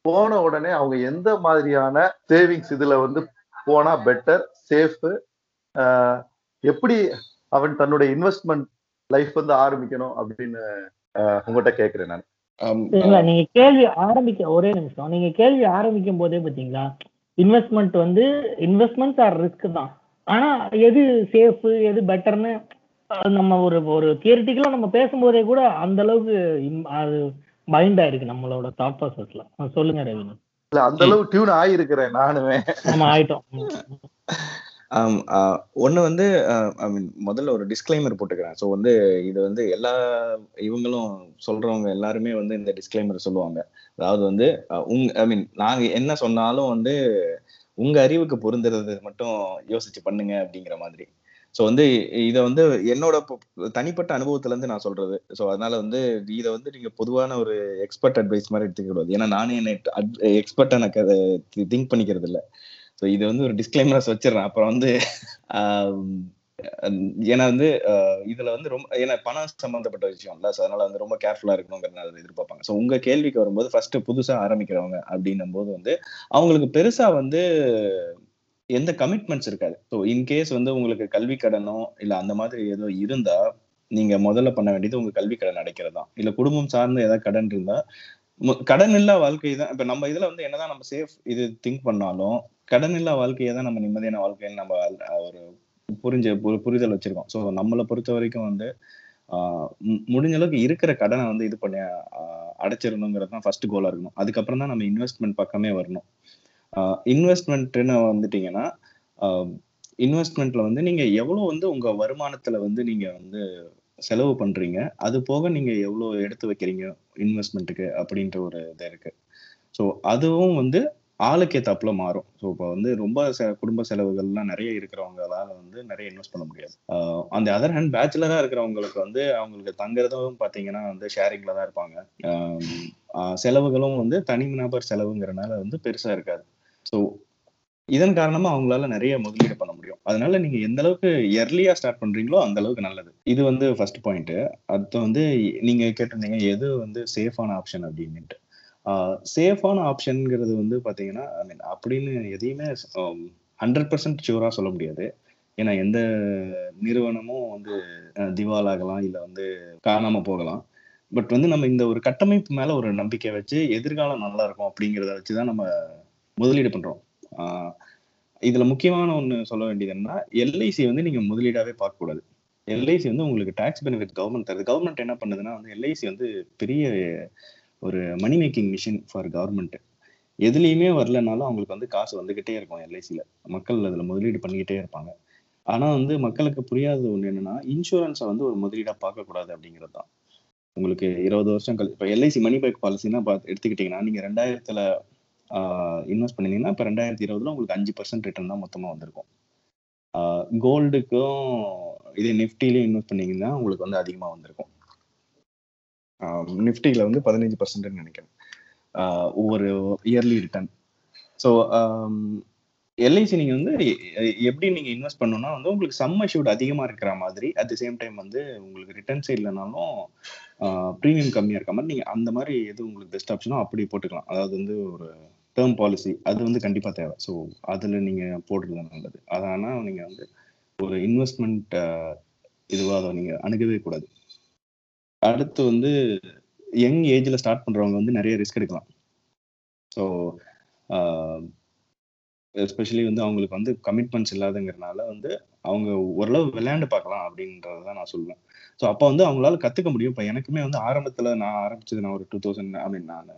போன உடனே அவங்க எந்த மாதிரியான சேவிங்ஸ் இதுல வந்து போனா பெட்டர் சேஃப் எப்படி அவன் தன்னுடைய இன்வெஸ்ட்மெண்ட் லைஃப் வந்து ஆரம்பிக்கணும் அப்படின்னு உங்ககிட்ட கேக்குறேன் நான். நீங்க கேள்வி ஆரம்பிக்க ஒரே நிமிஷம். நீங்க கேள்வி ஆரம்பிக்கும் போதே பாத்தீங்களா? இன்வெஸ்ட்மெண்ட் வந்து இன்வெஸ்ட்மெண்ட் ஆர் ரிஸ்க் தான். ஆனா எது சேஃப் எது பெட்டர்னு நம்ம ஒரு ஒரு தியரிட்டிக்கலா நம்ம பேசும்போதே கூட அந்த அளவுக்கு im- அது பைண்ட் ஆயிருக்கு நம்மளோட தாட் ப்ராசஸ்ல சொல்லுங்க ரவினு இல்ல அந்த அளவு டியூன் ஆயிருக்கிறேன் நானுமே. நம்ம ஆயிட்டோம். ஒன்று வந்து ஐ மீன் முதல்ல ஒரு டிஸ்க்ளைமர் போட்டுக்கிறேன். ஸோ வந்து இது வந்து எல்லா இவங்களும் சொல்றவங்க எல்லாருமே வந்து இந்த டிஸ்க்ளைமர் சொல்லுவாங்க. அதாவது வந்து உங் ஐ மீன் நாங்க என்ன சொன்னாலும் வந்து உங்க அறிவுக்கு பொருந்துறது மட்டும் யோசிச்சு பண்ணுங்க அப்படிங்கிற மாதிரி. ஸோ வந்து இதை வந்து என்னோட தனிப்பட்ட அனுபவத்திலேருந்து நான் சொல்றது. ஸோ அதனால வந்து இதை வந்து நீங்கள் பொதுவான ஒரு எக்ஸ்பர்ட் அட்வைஸ் மாதிரி எடுத்துக்க கூடாது ஏன்னா நானே என்னை எக்ஸ்பர்ட்டாக எனக்கு அதை திங்க் பண்ணிக்கிறது இல்லை. ஸோ இது வந்து ஒரு டிஸ்க்ளைமராக வச்சிடுறேன். அப்புறம் வந்து ஏன்னா வந்து இதில் இதுல வந்து ரொம்ப ஏன்னா பணம் சம்பந்தப்பட்ட விஷயம் இல்ல. ஸோ அதனால வந்து ரொம்ப கேர்ஃபுல்லா இருக்கணுங்கிறத எதிர்பார்ப்பாங்க. ஸோ உங்க கேள்விக்கு வரும்போது ஃபர்ஸ்ட் புதுசா ஆரம்பிக்கிறவங்க அப்படின்னும் போது வந்து அவங்களுக்கு பெருசா வந்து எந்த கமிட்மெண்ட்ஸ் இருக்காது. ஸோ இன்கேஸ் வந்து உங்களுக்கு கல்வி கடனோ இல்லை அந்த மாதிரி ஏதோ இருந்தா நீங்க முதல்ல பண்ண வேண்டியது உங்க கல்வி கடன் அடைக்கிறது. தான் இல்லை குடும்பம் சார்ந்த ஏதாவது கடன் இருந்தா கடன் இல்லா வாழ்க்கை தான். இப்போ நம்ம இதுல வந்து என்னதான் நம்ம சேஃப் இது திங்க் பண்ணாலும் கடன் இல்லா வாழ்க்கையை தான் நம்ம நிம்மதியான வாழ்க்கைன்னு நம்ம ஒரு புரிஞ்ச பு- புரிதல் வச்சிருக்கோம். ஸோ நம்மளை பொறுத்த வரைக்கும் வந்து மு- முடிஞ்ச அளவுக்கு இருக்கிற கடனை வந்து இது பண்ணி அடைச்சிடணுங்கிறது தான் ஃபர்ஸ்ட் கோலாக இருக்கணும். அதுக்கப்புறம் தான் நம்ம இன்வெஸ்ட்மெண்ட் பக்கமே வரணும். இன்வெஸ்ட்மெண்ட்னு வந்துட்டீங்கன்னா இன்வெஸ்ட்மெண்ட்ல வந்து நீங்க எவ்வளவு வந்து உங்க வருமானத்துல வந்து நீங்க வந்து செலவு பண்றீங்க? அது போக நீங்க எவ்வளவு எடுத்து வைக்கிறீங்க இன்வெஸ்ட்மெண்ட்டுக்கு அப்படின்ற ஒரு இது இருக்கு. ஸோ அதுவும் வந்து ஆளுக்கு ஏத்தாப்புல மாறும். ஸோ இப்போ வந்து ரொம்ப குடும்ப செலவுகள்லாம் நிறைய இருக்கிறவங்களால வந்து நிறைய இன்வெஸ்ட் பண்ண முடியாது. ஆஹ் அந்த அதர் ஹேண்ட் பேச்சுலரா இருக்கிறவங்களுக்கு வந்து அவங்களுக்கு தங்குறதும் பாத்தீங்கன்னா வந்து ஷேரிங்ல தான் இருப்பாங்க. செலவுகளும் வந்து தனி நபர் செலவுங்கிறனால வந்து பெருசா இருக்காது. ஸோ இதன் காரணமா அவங்களால நிறைய முதலீடு பண்ண முடியும். அதனால நீங்க எந்த அளவுக்கு எர்லியா ஸ்டார்ட் பண்றீங்களோ அந்த அளவுக்கு நல்லது. இது வந்து ஃபர்ஸ்ட் பாயிண்ட் அடுத்து வந்து நீங்க கேட்டிருந்தீங்க எது வந்து சேஃபான ஆப்ஷன் அப்படின்னுட்டு. சேஃபான ஆப்ஷன்ங்கிறது வந்து பாத்தீங்கன்னா ஐ மீன் அப்படின்னு எதையுமே ஹண்ட்ரட் பர்சன்ட் ஷூரா சொல்ல முடியாது. ஏன்னா எந்த நிறுவனமும் வந்து திவாலாகலாம் இல்லை வந்து காணாம போகலாம். பட் வந்து நம்ம இந்த ஒரு கட்டமைப்பு மேல ஒரு நம்பிக்கை வச்சு எதிர்காலம் நல்லா இருக்கும் அப்படிங்கிறத வச்சு தான் நம்ம முதலீடு பண்றோம். ஆஹ் இதுல முக்கியமான ஒண்ணு சொல்ல வேண்டியது என்னன்னா எல்ஐசி வந்து நீங்க முதலீடாவே பார்க்க கூடாது எல்ஐசி வந்து உங்களுக்கு டாக்ஸ் பெனிஃபிட் கவர்மெண்ட் தருது. கவர்மெண்ட் என்ன பண்ணுதுன்னா வந்து எல்ஐசி வந்து பெரிய ஒரு money making machine for government எதுலேயுமே வரலனாலும் அவங்களுக்கு வந்து காசு வந்துகிட்டே இருக்கும் எல்ஐசியில் மக்கள் அதில் முதலீடு பண்ணிக்கிட்டே இருப்பாங்க. ஆனால் வந்து மக்களுக்கு புரியாதது ஒன்று என்னன்னா இன்சூரன்ஸை வந்து ஒரு முதலீடாக பார்க்கக்கூடாது அப்படிங்கிறது தான். உங்களுக்கு இருபது வருஷம் கழிச்சு இப்போ எல்ஐசி மணி பேக் பாலிசினா பார்த்து எடுத்துக்கிட்டிங்கன்னா நீங்கள் ரெண்டாயிரத்தில் இன்வெஸ்ட் பண்ணிங்கன்னா இப்போ ரெண்டாயிரத்தி இருபதுல உங்களுக்கு அஞ்சு பர்சன்ட் ரிட்டர்ன் தான் மொத்தமாக வந்திருக்கும். கோல்டுக்கும் இதே நிஃப்டிலையும் இன்வெஸ்ட் பண்ணீங்கன்னா உங்களுக்கு வந்து அதிகமாக வந்திருக்கும். நிஃப்டியில் வந்து பதினஞ்சு பர்சன்ட்னு நினைக்கிறேன். ஒவ்வொரு இயர்லி ரிட்டர்ன் ஸோ எல்ஐசி நீங்கள் வந்து எ- எப்படி நீங்கள் இன்வெஸ்ட் பண்ணணும்னா வந்து உங்களுக்கு சம் அஷ்யூர்ட் அதிகமாக இருக்கிற மாதிரி அட் தி சேம் டைம் வந்து உங்களுக்கு ரிட்டர்ன்ஸே இல்லைனாலும் ப்ரீமியம் கம்மியாக இருக்க மாதிரி நீங்கள் அந்த மாதிரி எது உங்களுக்கு பெஸ்ட் ஆப்ஷனோ அப்படி போட்டுக்கலாம். அதாவது வந்து ஒரு டேர்ம் பாலிசி அது வந்து கண்டிப்பாக தேவை. ஸோ அதில் நீங்கள் போடுறது நல்லது. அதனால் நீங்கள் வந்து ஒரு இன்வெஸ்ட்மெண்ட் இதுவாக அதை நீங்கள் அணுகவே கூடாது. அடுத்து வந்து யங் ஏஜ்ல ஸ்டார்ட் பண்றவங்க வந்து நிறைய ரிஸ்க் எடுக்கலாம். ஸோ எஸ்பெஷலி வந்து அவங்களுக்கு வந்து கமிட்மெண்ட்ஸ் இல்லாதங்கிறனால வந்து அவங்க ஓரளவு விளையாண்டு பார்க்கலாம் அப்படின்றத தான் நான் சொல்லுவேன் ஸோ அப்போ வந்து அவங்களால கற்றுக்க முடியும். இப்போ எனக்குமே வந்து ஆரம்பத்தில் நான் ஆரம்பிச்சது நான் ஒரு டூ தௌசண்ட் ஐ மீன் நான்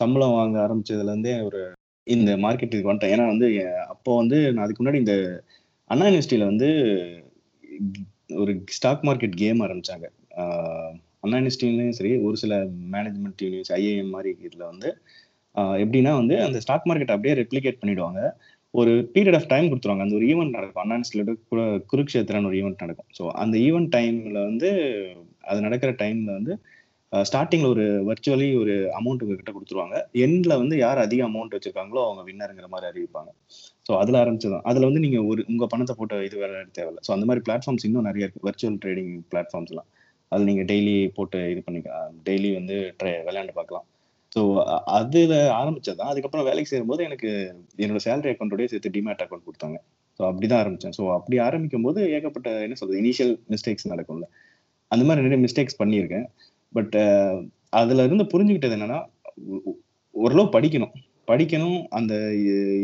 சம்பளம் வாங்க ஆரம்பிச்சதுலேருந்தே ஒரு இந்த மார்க்கெட்டுக்கு வந்துட்டேன். ஏன்னா வந்து அப்போ வந்து நான் அதுக்கு முன்னாடி இந்த அண்ணா யூனிவர்சிட்டியில் வந்து ஒரு ஸ்டாக் மார்க்கெட் கேம் ஆரம்பிச்சாங்க. அண்ணா யூனிவர்சிட்டிலையும் சரி ஒரு சில மேனேஜ்மெண்ட் யூனிவர்சிட்டி ஐஏஎம் மாதிரி இதில் வந்து எப்படின்னா வந்து அந்த ஸ்டாக் மார்க்கெட் அப்படியே ரெப்ளிகேட் பண்ணிடுவாங்க. ஒரு பீரியட் ஆஃப் டைம் கொடுத்துருவாங்க. அந்த ஒரு ஈவெண்ட் நடக்கும். அண்ணா யூனிவர்சிட்டியில் குருக்ஷேத்திரான்னு ஒரு ஈவெண்ட் நடக்கும். ஸோ அந்த ஈவெண்ட் டைமில் வந்து அது நடக்கிற டைமில் வந்து ஸ்டார்டிங்கில் ஒரு வர்ச்சுவலி ஒரு அமௌண்ட் உங்ககிட்ட கொடுத்துருவாங்க. எண்டில் வந்து யார் அதிக அமௌண்ட் வச்சிருக்காங்களோ அவங்க வின்னருங்கிற மாதிரி அறிவிப்பாங்க. ஸோ அதில் ஆரம்பிச்சதான் அதில் வந்து நீங்கள் ஒரு உங்கள் பணத்தை போட்டு இது வேற தேவையில்ல. ஸோ அந்த மாதிரி பிளாட்ஃபார்ம்ஸ் இன்னும் நிறைய இருக்குது வர்ச்சுவல் ட்ரேடிங் பிளாட்ஃபார்ம்ஸ்லாம் அது நீங்கள் டெய்லி போட்டு இது பண்ணிக்கலாம் டெய்லி வந்து ட்ரை விளையாண்டு பார்க்கலாம். ஸோ அதில் ஆரம்பிச்சது தான் அதுக்கப்புறம் வேலைக்கு சேரும்போது எனக்கு என்னோட சேலரி அக்கௌண்ட்டோடய சேர்த்து டிமேட் அக்கௌண்ட் கொடுத்தாங்க. ஸோ அப்படி தான் ஆரம்பித்தேன் ஸோ அப்படி ஆரம்பிக்கும் போது ஏகப்பட்ட என்ன சொல்கிறது இனிஷியல் மிஸ்டேக்ஸ் நடக்கும்ல. அந்த மாதிரி நிறைய மிஸ்டேக்ஸ் பண்ணியிருக்கேன். பட் uh, அதுல இருந்து புரிஞ்சுக்கிட்டது என்னன்னா ஓரளவு படிக்கணும். படிக்கணும் அந்த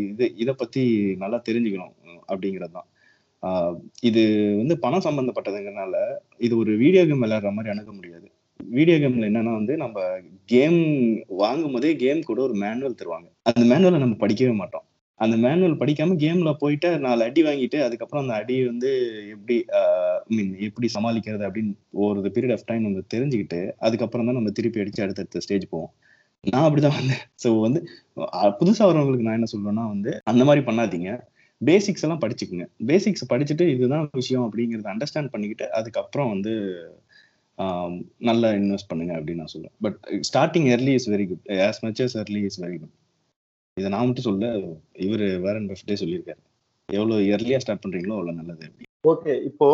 இது இதை பத்தி நல்லா தெரிஞ்சுக்கணும் அப்படிங்கிறது தான் இது வந்து பணம் சம்பந்தப்பட்டதுங்கிறனால இது ஒரு வீடியோ கேம் விளையாடுற மாதிரி அணுக முடியாது. வீடியோ கேம்ல என்னன்னா வந்து நம்ம கேம் வாங்கும் போதே கேம் கூட ஒரு மேனுவல் தருவாங்க. அந்த மேனுவலை நம்ம படிக்கவே மாட்டோம். அந்த மேனுவல் படிக்காம கேம்ல போயிட்டு நாலு அடி வாங்கிட்டு அதுக்கப்புறம் அந்த அடி வந்து எப்படி மீன் எப்படி சமாளிக்கிறது அப்படின்னு ஒரு பீரியட் ஆஃப் டைம் நம்ம தெரிஞ்சுக்கிட்டு அதுக்கப்புறம் தான் நம்ம திருப்பி அடிச்சு அடுத்தடுத்த ஸ்டேஜ் போவோம். நான் அப்படிதான் வந்தேன். ஸோ வந்து புதுசாக புதுசா வரவங்களுக்கு நான் என்ன சொல்றேன்னா வந்து அந்த மாதிரி பண்ணாதீங்க. பேசிக்ஸ் எல்லாம் படிச்சுக்குங்க. பேசிக்ஸ் படிச்சுட்டு இதுதான் விஷயம் அப்படிங்கிறத அண்டர்ஸ்டாண்ட் பண்ணிக்கிட்டு அதுக்கப்புறம் வந்து நல்லா இன்வெஸ்ட் பண்ணுங்க அப்படின்னு நான் சொல்லுவேன் but starting early is very good as much as early is very good இதை நான் மட்டும் சொல்ல இவர் வேரன் பஃபட்டே சொல்லியிருக்காரு. எவ்வளவு இயர்லியா ஸ்டார்ட் பண்றீங்களோ அவ்வளவு நல்லது ஓகே இப்போ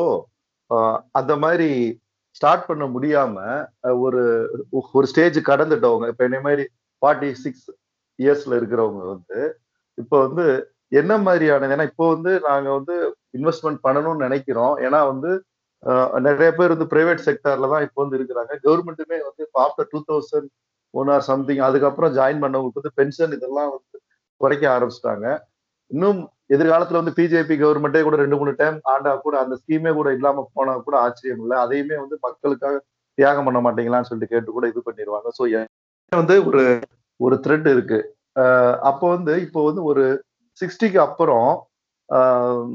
அந்த மாதிரி ஸ்டார்ட் பண்ண முடியாம ஒரு ஒரு ஸ்டேஜ் கடந்துட்டவங்க இப்போ என்ன மாதிரி ஃபார்ட்டி சிக்ஸ் இயர்ஸ்ல இருக்கிறவங்க வந்து இப்போ வந்து என்ன மாதிரியான ஏன்னா இப்போ வந்து நாங்க வந்து இன்வெஸ்ட்மெண்ட் பண்ணணும்னு நினைக்கிறோம். ஏன்னா வந்து ஆஹ், நிறைய பேர் வந்து பிரைவேட் செக்டர்ல தான் இப்போ வந்து இருக்கிறாங்க. கவர்மெண்ட்டுமே வந்து இப்போ after two thousand one or something அதுக்கப்புறம் ஜாயின் பண்ணவங்களுக்கு வந்து பென்ஷன் இதெல்லாம் வந்து குறைக்க ஆரம்பிச்சிட்டாங்க. இன்னும் எதிர்காலத்துல வந்து பிஜேபி கவர்மெண்டே கூட ரெண்டு மூணு டைம் ஆண்டா கூட அந்த ஸ்கீமே கூட இல்லாம போனா கூட ஆச்சரியம் இல்லை. அதையுமே வந்து மக்களுக்காக தியாகம் பண்ண மாட்டீங்களான்னு சொல்லிட்டு கேட்டு கூட இது பண்ணிடுவாங்க. ஸோ வந்து ஒரு ஒரு த்ரெட் இருக்கு. அப்போ வந்து இப்போ வந்து ஒரு சிக்ஸ்டிக்கு அப்புறம் ஆஹ்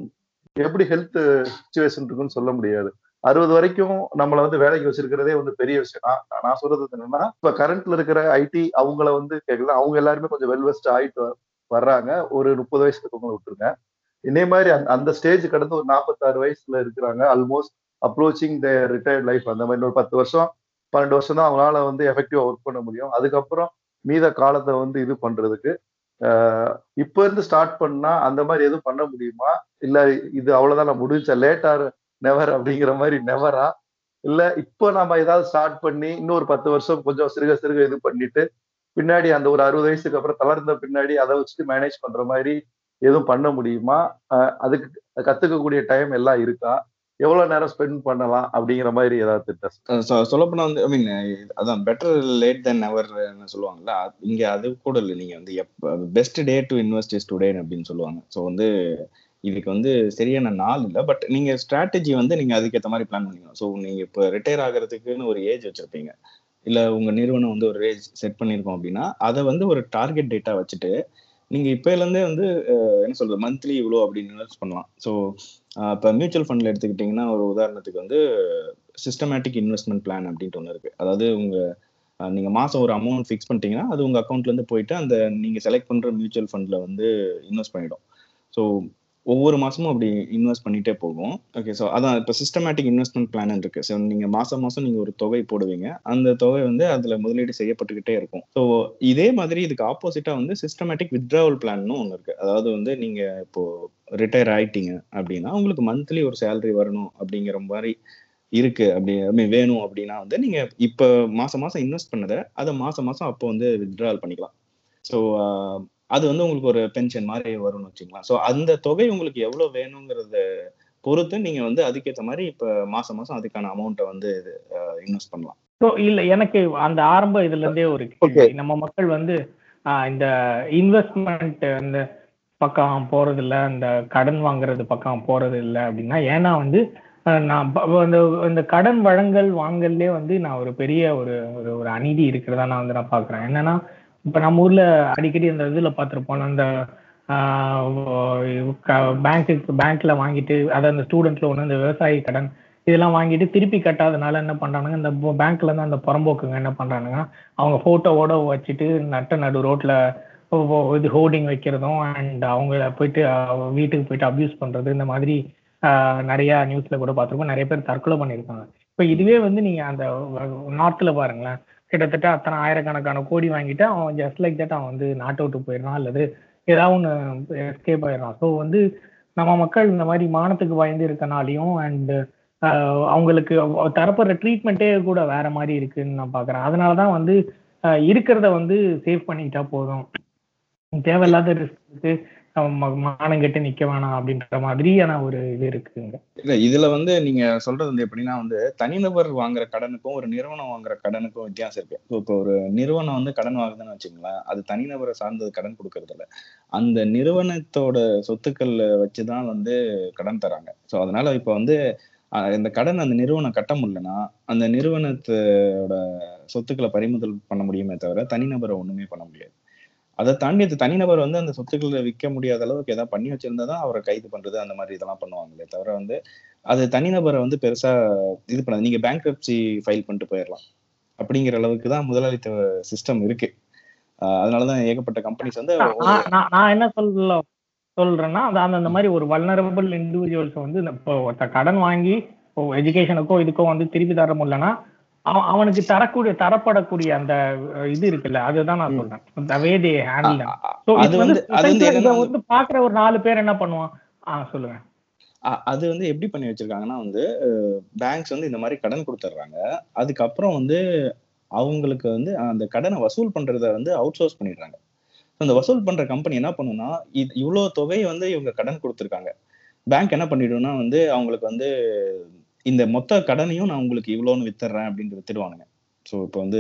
எப்படி ஹெல்த் சுச்சுவேஷன் இருக்குன்னு சொல்ல முடியாது. அறுபது வரைக்கும் நம்மளை வந்து வேலைக்கு வச்சிருக்கிறதே வந்து பெரிய விஷயம் நான் நான் சொல்றது என்னன்னா இப்ப கரண்ட்ல இருக்கிற ஐடி அவங்கள வந்து கேட்கல அவங்க எல்லாருமே கொஞ்சம் வெல்வெஸ்ட் ஆயிட்டு வர்றாங்க. ஒரு முப்பது வயசு இருக்கவங்களை விட்டுருங்க. இதே மாதிரி அந்த- அந்த ஸ்டேஜ் கடந்து ஒரு நாற்பத்தாறு வயசுல இருக்கிறாங்க. Almost approaching the retired life அந்த மாதிரி ஒரு பத்து வருஷம் பன்னெண்டு வருஷம் தான் அவங்களால வந்து எஃபெக்டிவா ஒர்க் பண்ண முடியும். அதுக்கப்புறம் மீத காலத்தை வந்து இது பண்றதுக்கு இப்ப இருந்து ஸ்டார்ட் பண்ணா அந்த மாதிரி எதுவும் பண்ண முடியுமா? இல்ல இது அவ்வளவுதான் நான் முடிஞ்ச லேட்டா நெவர் அப்படிங்கிற மாதிரி நெவரா இல்ல இப்போ நம்ம ஏதாவது ஸ்டார்ட் பண்ணி இன்னொரு பத்து வருஷம் கொஞ்சம் சிறுக சிறுக இது பண்ணிட்டு பின்னாடி அந்த ஒரு அறுபது வயசுக்கு அப்புறம் தளர்ந்த பின்னாடி அதை வச்சுட்டு மேனேஜ் பண்ற மாதிரி எதுவும் பண்ண முடியுமா? ஆஹ் அதுக்கு கத்துக்கக்கூடிய டைம் எல்லாம் இருக்கா? எவ்வளவு நேரம் ஸ்பெண்ட் பண்ணலாம்? அப்படிங்கிற மாதிரி ஏதாவது திட்டம் சொல்லப்போனா வந்து ஐ மீன் அதான் பெட்டர் லேட் தென் அவர் சொல்லுவாங்கல்ல இங்க அது கூட இல்லை. நீங்க வந்து best day to invest is today அப்படின்னு சொல்லுவாங்க. ஸோ வந்து இதுக்கு வந்து சரியான நாள் இல்லை. பட் நீங்க ஸ்ட்ராட்டஜி வந்து நீங்க அதுக்கேற்ற மாதிரி பிளான் பண்ணிக்கணும். ஸோ நீங்க இப்போ ரிட்டையர் ஆகிறதுக்குன்னு ஒரு ஏஜ் வச்சிருப்பீங்க. இல்ல உங்க நிறுவனம் வந்து ஒரு ஏஜ் செட் பண்ணியிருக்கோம் அப்படின்னா அதை வந்து ஒரு டார்கெட் டேட்டா வச்சுட்டு நீங்க இப்பல இருந்தே வந்து என்ன சொல்றது மந்த்லி இவ்வளோ அப்படின்னு இன்வெஸ்ட் பண்ணலாம். ஸோ இப்போ மியூச்சுவல் ஃபண்ட்ல எடுத்துக்கிட்டிங்கன்னா ஒரு உதாரணத்துக்கு வந்து சிஸ்டமேட்டிக் இன்வெஸ்ட்மெண்ட் பிளான் அப்படின்ட்டு ஒன்று இருக்கு. அதாவது உங்க நீங்க மாசம் ஒரு அமௌண்ட் ஃபிக்ஸ் பண்ணிட்டீங்கன்னா அது உங்க அக்கௌண்ட்ல இருந்து போயிட்டு அந்த நீங்க செலக்ட் பண்ற மியூச்சுவல் ஃபண்ட்ல வந்து இன்வெஸ்ட் பண்ணிடும். ஸோ ஒவ்வொரு மாசமும் அப்படி இன்வெஸ்ட் பண்ணிட்டே போகும். ஓகே ஸோ அதான் இப்போ சிஸ்டமேட்டிக் இன்வெஸ்ட்மெண்ட் பிளான் இருக்கு. ஸோ நீங்கள் மாசம் மாசம் நீங்கள் ஒரு தொகை போடுவீங்க. அந்த தொகை வந்து அதில் முதலீடு செய்யப்பட்டுக்கிட்டே இருக்கும். ஸோ இதே மாதிரி இதுக்கு ஆப்போசிட்டாக வந்து சிஸ்டமேட்டிக் வித்ட்ராவல் பிளான்னு ஒன்று இருக்கு. அதாவது வந்து நீங்கள் இப்போ ரிட்டையர் ஆயிட்டீங்க அப்படின்னா உங்களுக்கு மந்த்லி ஒரு சேலரி வரணும் அப்படிங்கிற மாதிரி இருக்கு. அப்படி ஐ மீன் வேணும் அப்படின்னா வந்து நீங்க இப்ப மாசம் மாசம் இன்வெஸ்ட் பண்ணதை அதை மாசம் மாசம் அப்போ வந்து வித்ட்ராவல் பண்ணிக்கலாம். ஸோ அது வந்து உங்களுக்கு ஒரு பென்ஷன் மாதிரி வரும்னு வச்சுக்கலாம் ஸோ அந்த தொகை உங்களுக்கு எவ்வளவு வேணுங்கிறத பொறுத்து நீங்க வந்து அதுக்கேற்ற மாதிரி இப்ப மாசம் மாசம் அதுக்கான அமௌண்ட்டை வந்து இன்வெஸ்ட் பண்ணலாம். ஸோ இல்ல எனக்கு அந்த ஆரம்ப இதுல இருந்தே ஒரு நம்ம மக்கள் வந்து ஆஹ், இந்த இன்வெஸ்ட்மெண்ட் அந்த பக்கம் போறது இல்ல இந்த கடன் வாங்குறது பக்கம் போறது இல்ல அப்படின்னா ஏன்னா வந்து நான் இந்த இந்த கடன் வழங்கல் வாங்கல்லே வந்து நான் ஒரு பெரிய ஒரு ஒரு ஒரு அநீதி இருக்கிறதா நான் வந்து நான் பாக்குறேன். என்னன்னா இப்ப நம்ம ஊர்ல அடிக்கடி அந்த இதுல பார்த்துருப்போம் அந்த பேங்க்குக்கு பேங்க்ல வாங்கிட்டு அதாவது அந்த ஸ்டூடெண்ட் லோன் இந்த விவசாய கடன் இதெல்லாம் வாங்கிட்டு திருப்பி கட்டாதனால என்ன பண்றானுங்க இந்த பேங்க்ல இருந்து அந்த புறம்போக்குங்க என்ன பண்றானுங்க அவங்க போட்டோவோட வச்சுட்டு நட்ட நடு ரோட்ல இது ஹோர்டிங் வைக்கிறதும் அண்ட் அவங்கள போயிட்டு வீட்டுக்கு போயிட்டு அப்யூஸ் பண்றது இந்த மாதிரி நிறைய நியூஸ்ல கூட பார்த்துருக்கோம் நிறைய பேர் தற்கொலை பண்ணியிருக்காங்க. இப்போ இதுவே வந்து நீங்க அந்த நார்த்ல பாருங்களேன். கிட்டத்தட்ட அத்தனை ஆயிரக்கணக்கான கோடி வாங்கிட்டு அவன் ஜஸ்ட் லைக் தட் அவன் வந்து நாட் அவுட்டு போயிடுறான் அல்லது ஏதாவது ஒன்று எஸ்கேப் ஆயிடுறான். ஸோ வந்து நம்ம மக்கள் இந்த மாதிரி மானத்துக்கு பயந்து இருக்கனாலையும் அண்ட் அவங்களுக்கு தரப்படுற ட்ரீட்மெண்ட்டே கூட வேற மாதிரி இருக்குன்னு நான் பார்க்குறேன் அதனால தான் வந்து இருக்கிறத வந்து சேவ் பண்ணிக்கிட்டா போதும். தேவையில்லாத ரிஸ்க் மானம் கெட்டு நிக்க வேணாம் அப்படின்ற மாதிரியான ஒரு இது இருக்குங்க. இல்ல இதுல வந்து நீங்க சொல்றது வந்து எப்படின்னா வந்து தனிநபர் வாங்குற கடனுக்கும் ஒரு நிறுவனம் வாங்குற கடனுக்கும் வித்தியாசம் இருக்கு. இப்போ இப்போ ஒரு நிறுவனம் வந்து கடன் வாங்குதுன்னு வச்சுங்களேன் அது தனிநபரை சார்ந்தது கடன் கொடுக்கறது இல்ல. அந்த நிறுவனத்தோட சொத்துக்கள் வச்சுதான் வந்து கடன் தராங்க. ஸோ அதனால இப்போ வந்து இந்த கடன் அந்த நிறுவனம் கட்ட முடியலன்னா அந்த நிறுவனத்தோட சொத்துக்களை பறிமுதல் பண்ண முடியுமே தவிர தனிநபரை ஒண்ணுமே பண்ண முடியாது. அதை தாண்டி அந்த தனிநபர் வந்து அந்த சொத்துக்களை விற்க முடியாத அளவுக்கு ஏதாவது பண்ணி வச்சிருந்தா தான் அவரை கைது பண்றது அந்த மாதிரி இதெல்லாம் பண்ணுவாங்களே தவிர வந்து அது தனிநபரை வந்து பெருசா இது பண்ணாது. நீங்க பேங்க் ஃபைல் பண்ணிட்டு போயிடலாம் அப்படிங்கிற அளவுக்கு தான் முதலாளித்துவ சிஸ்டம் இருக்கு. அதனாலதான் ஏகப்பட்ட கம்பெனிஸ் வந்து நான் என்ன சொல்ல சொல்றேன்னா அந்த அந்த- மாதிரி ஒரு வல்னரபிள் இண்டிவிஜுவல்ஸ் வந்து இப்போ கடன் வாங்கி எஜுகேஷனுக்கோ இதுக்கோ வந்து திருப்பி தர முடியலன்னா அவன் அவனுக்கு தரக்கூடிய தரப்படக்கூடிய அந்த இது இருக்குல்ல அதுதான் நான். சொல்றேன். அ- So, அது இது வந்து அது வந்து பாக்குற ஒரு நாலு பேர் என்ன பண்ணுவான்? ஆ சொல்லுங்க. அ- அது வந்து எப்படி பண்ணி வச்சிருக்காங்கன்னா வந்து பேங்க்ஸ் வந்து இந்த மாதிரி கடன் கொடுத்துட்றாங்க அதுக்கப்புறம் வந்து அவங்களுக்கு வந்து அந்த கடனை வசூல் பண்றத வந்து அவுட் சோர்ஸ் பண்ணிடுறாங்க அந்த வசூல் பண்ற கம்பெனி என்ன பண்ணுன்னா இது இவ்வளோ தொகையை வந்து இவங்க கடன் கொடுத்துருக்காங்க. பேங்க் என்ன பண்ணிடும்னா வந்து அவங்களுக்கு வந்து இந்த மொத்த கடனையும் நான் உங்களுக்கு இவ்வளோன்னு வித்துறேன் அப்படின்னு வித்துடுவானுங்க. ஸோ இப்போ வந்து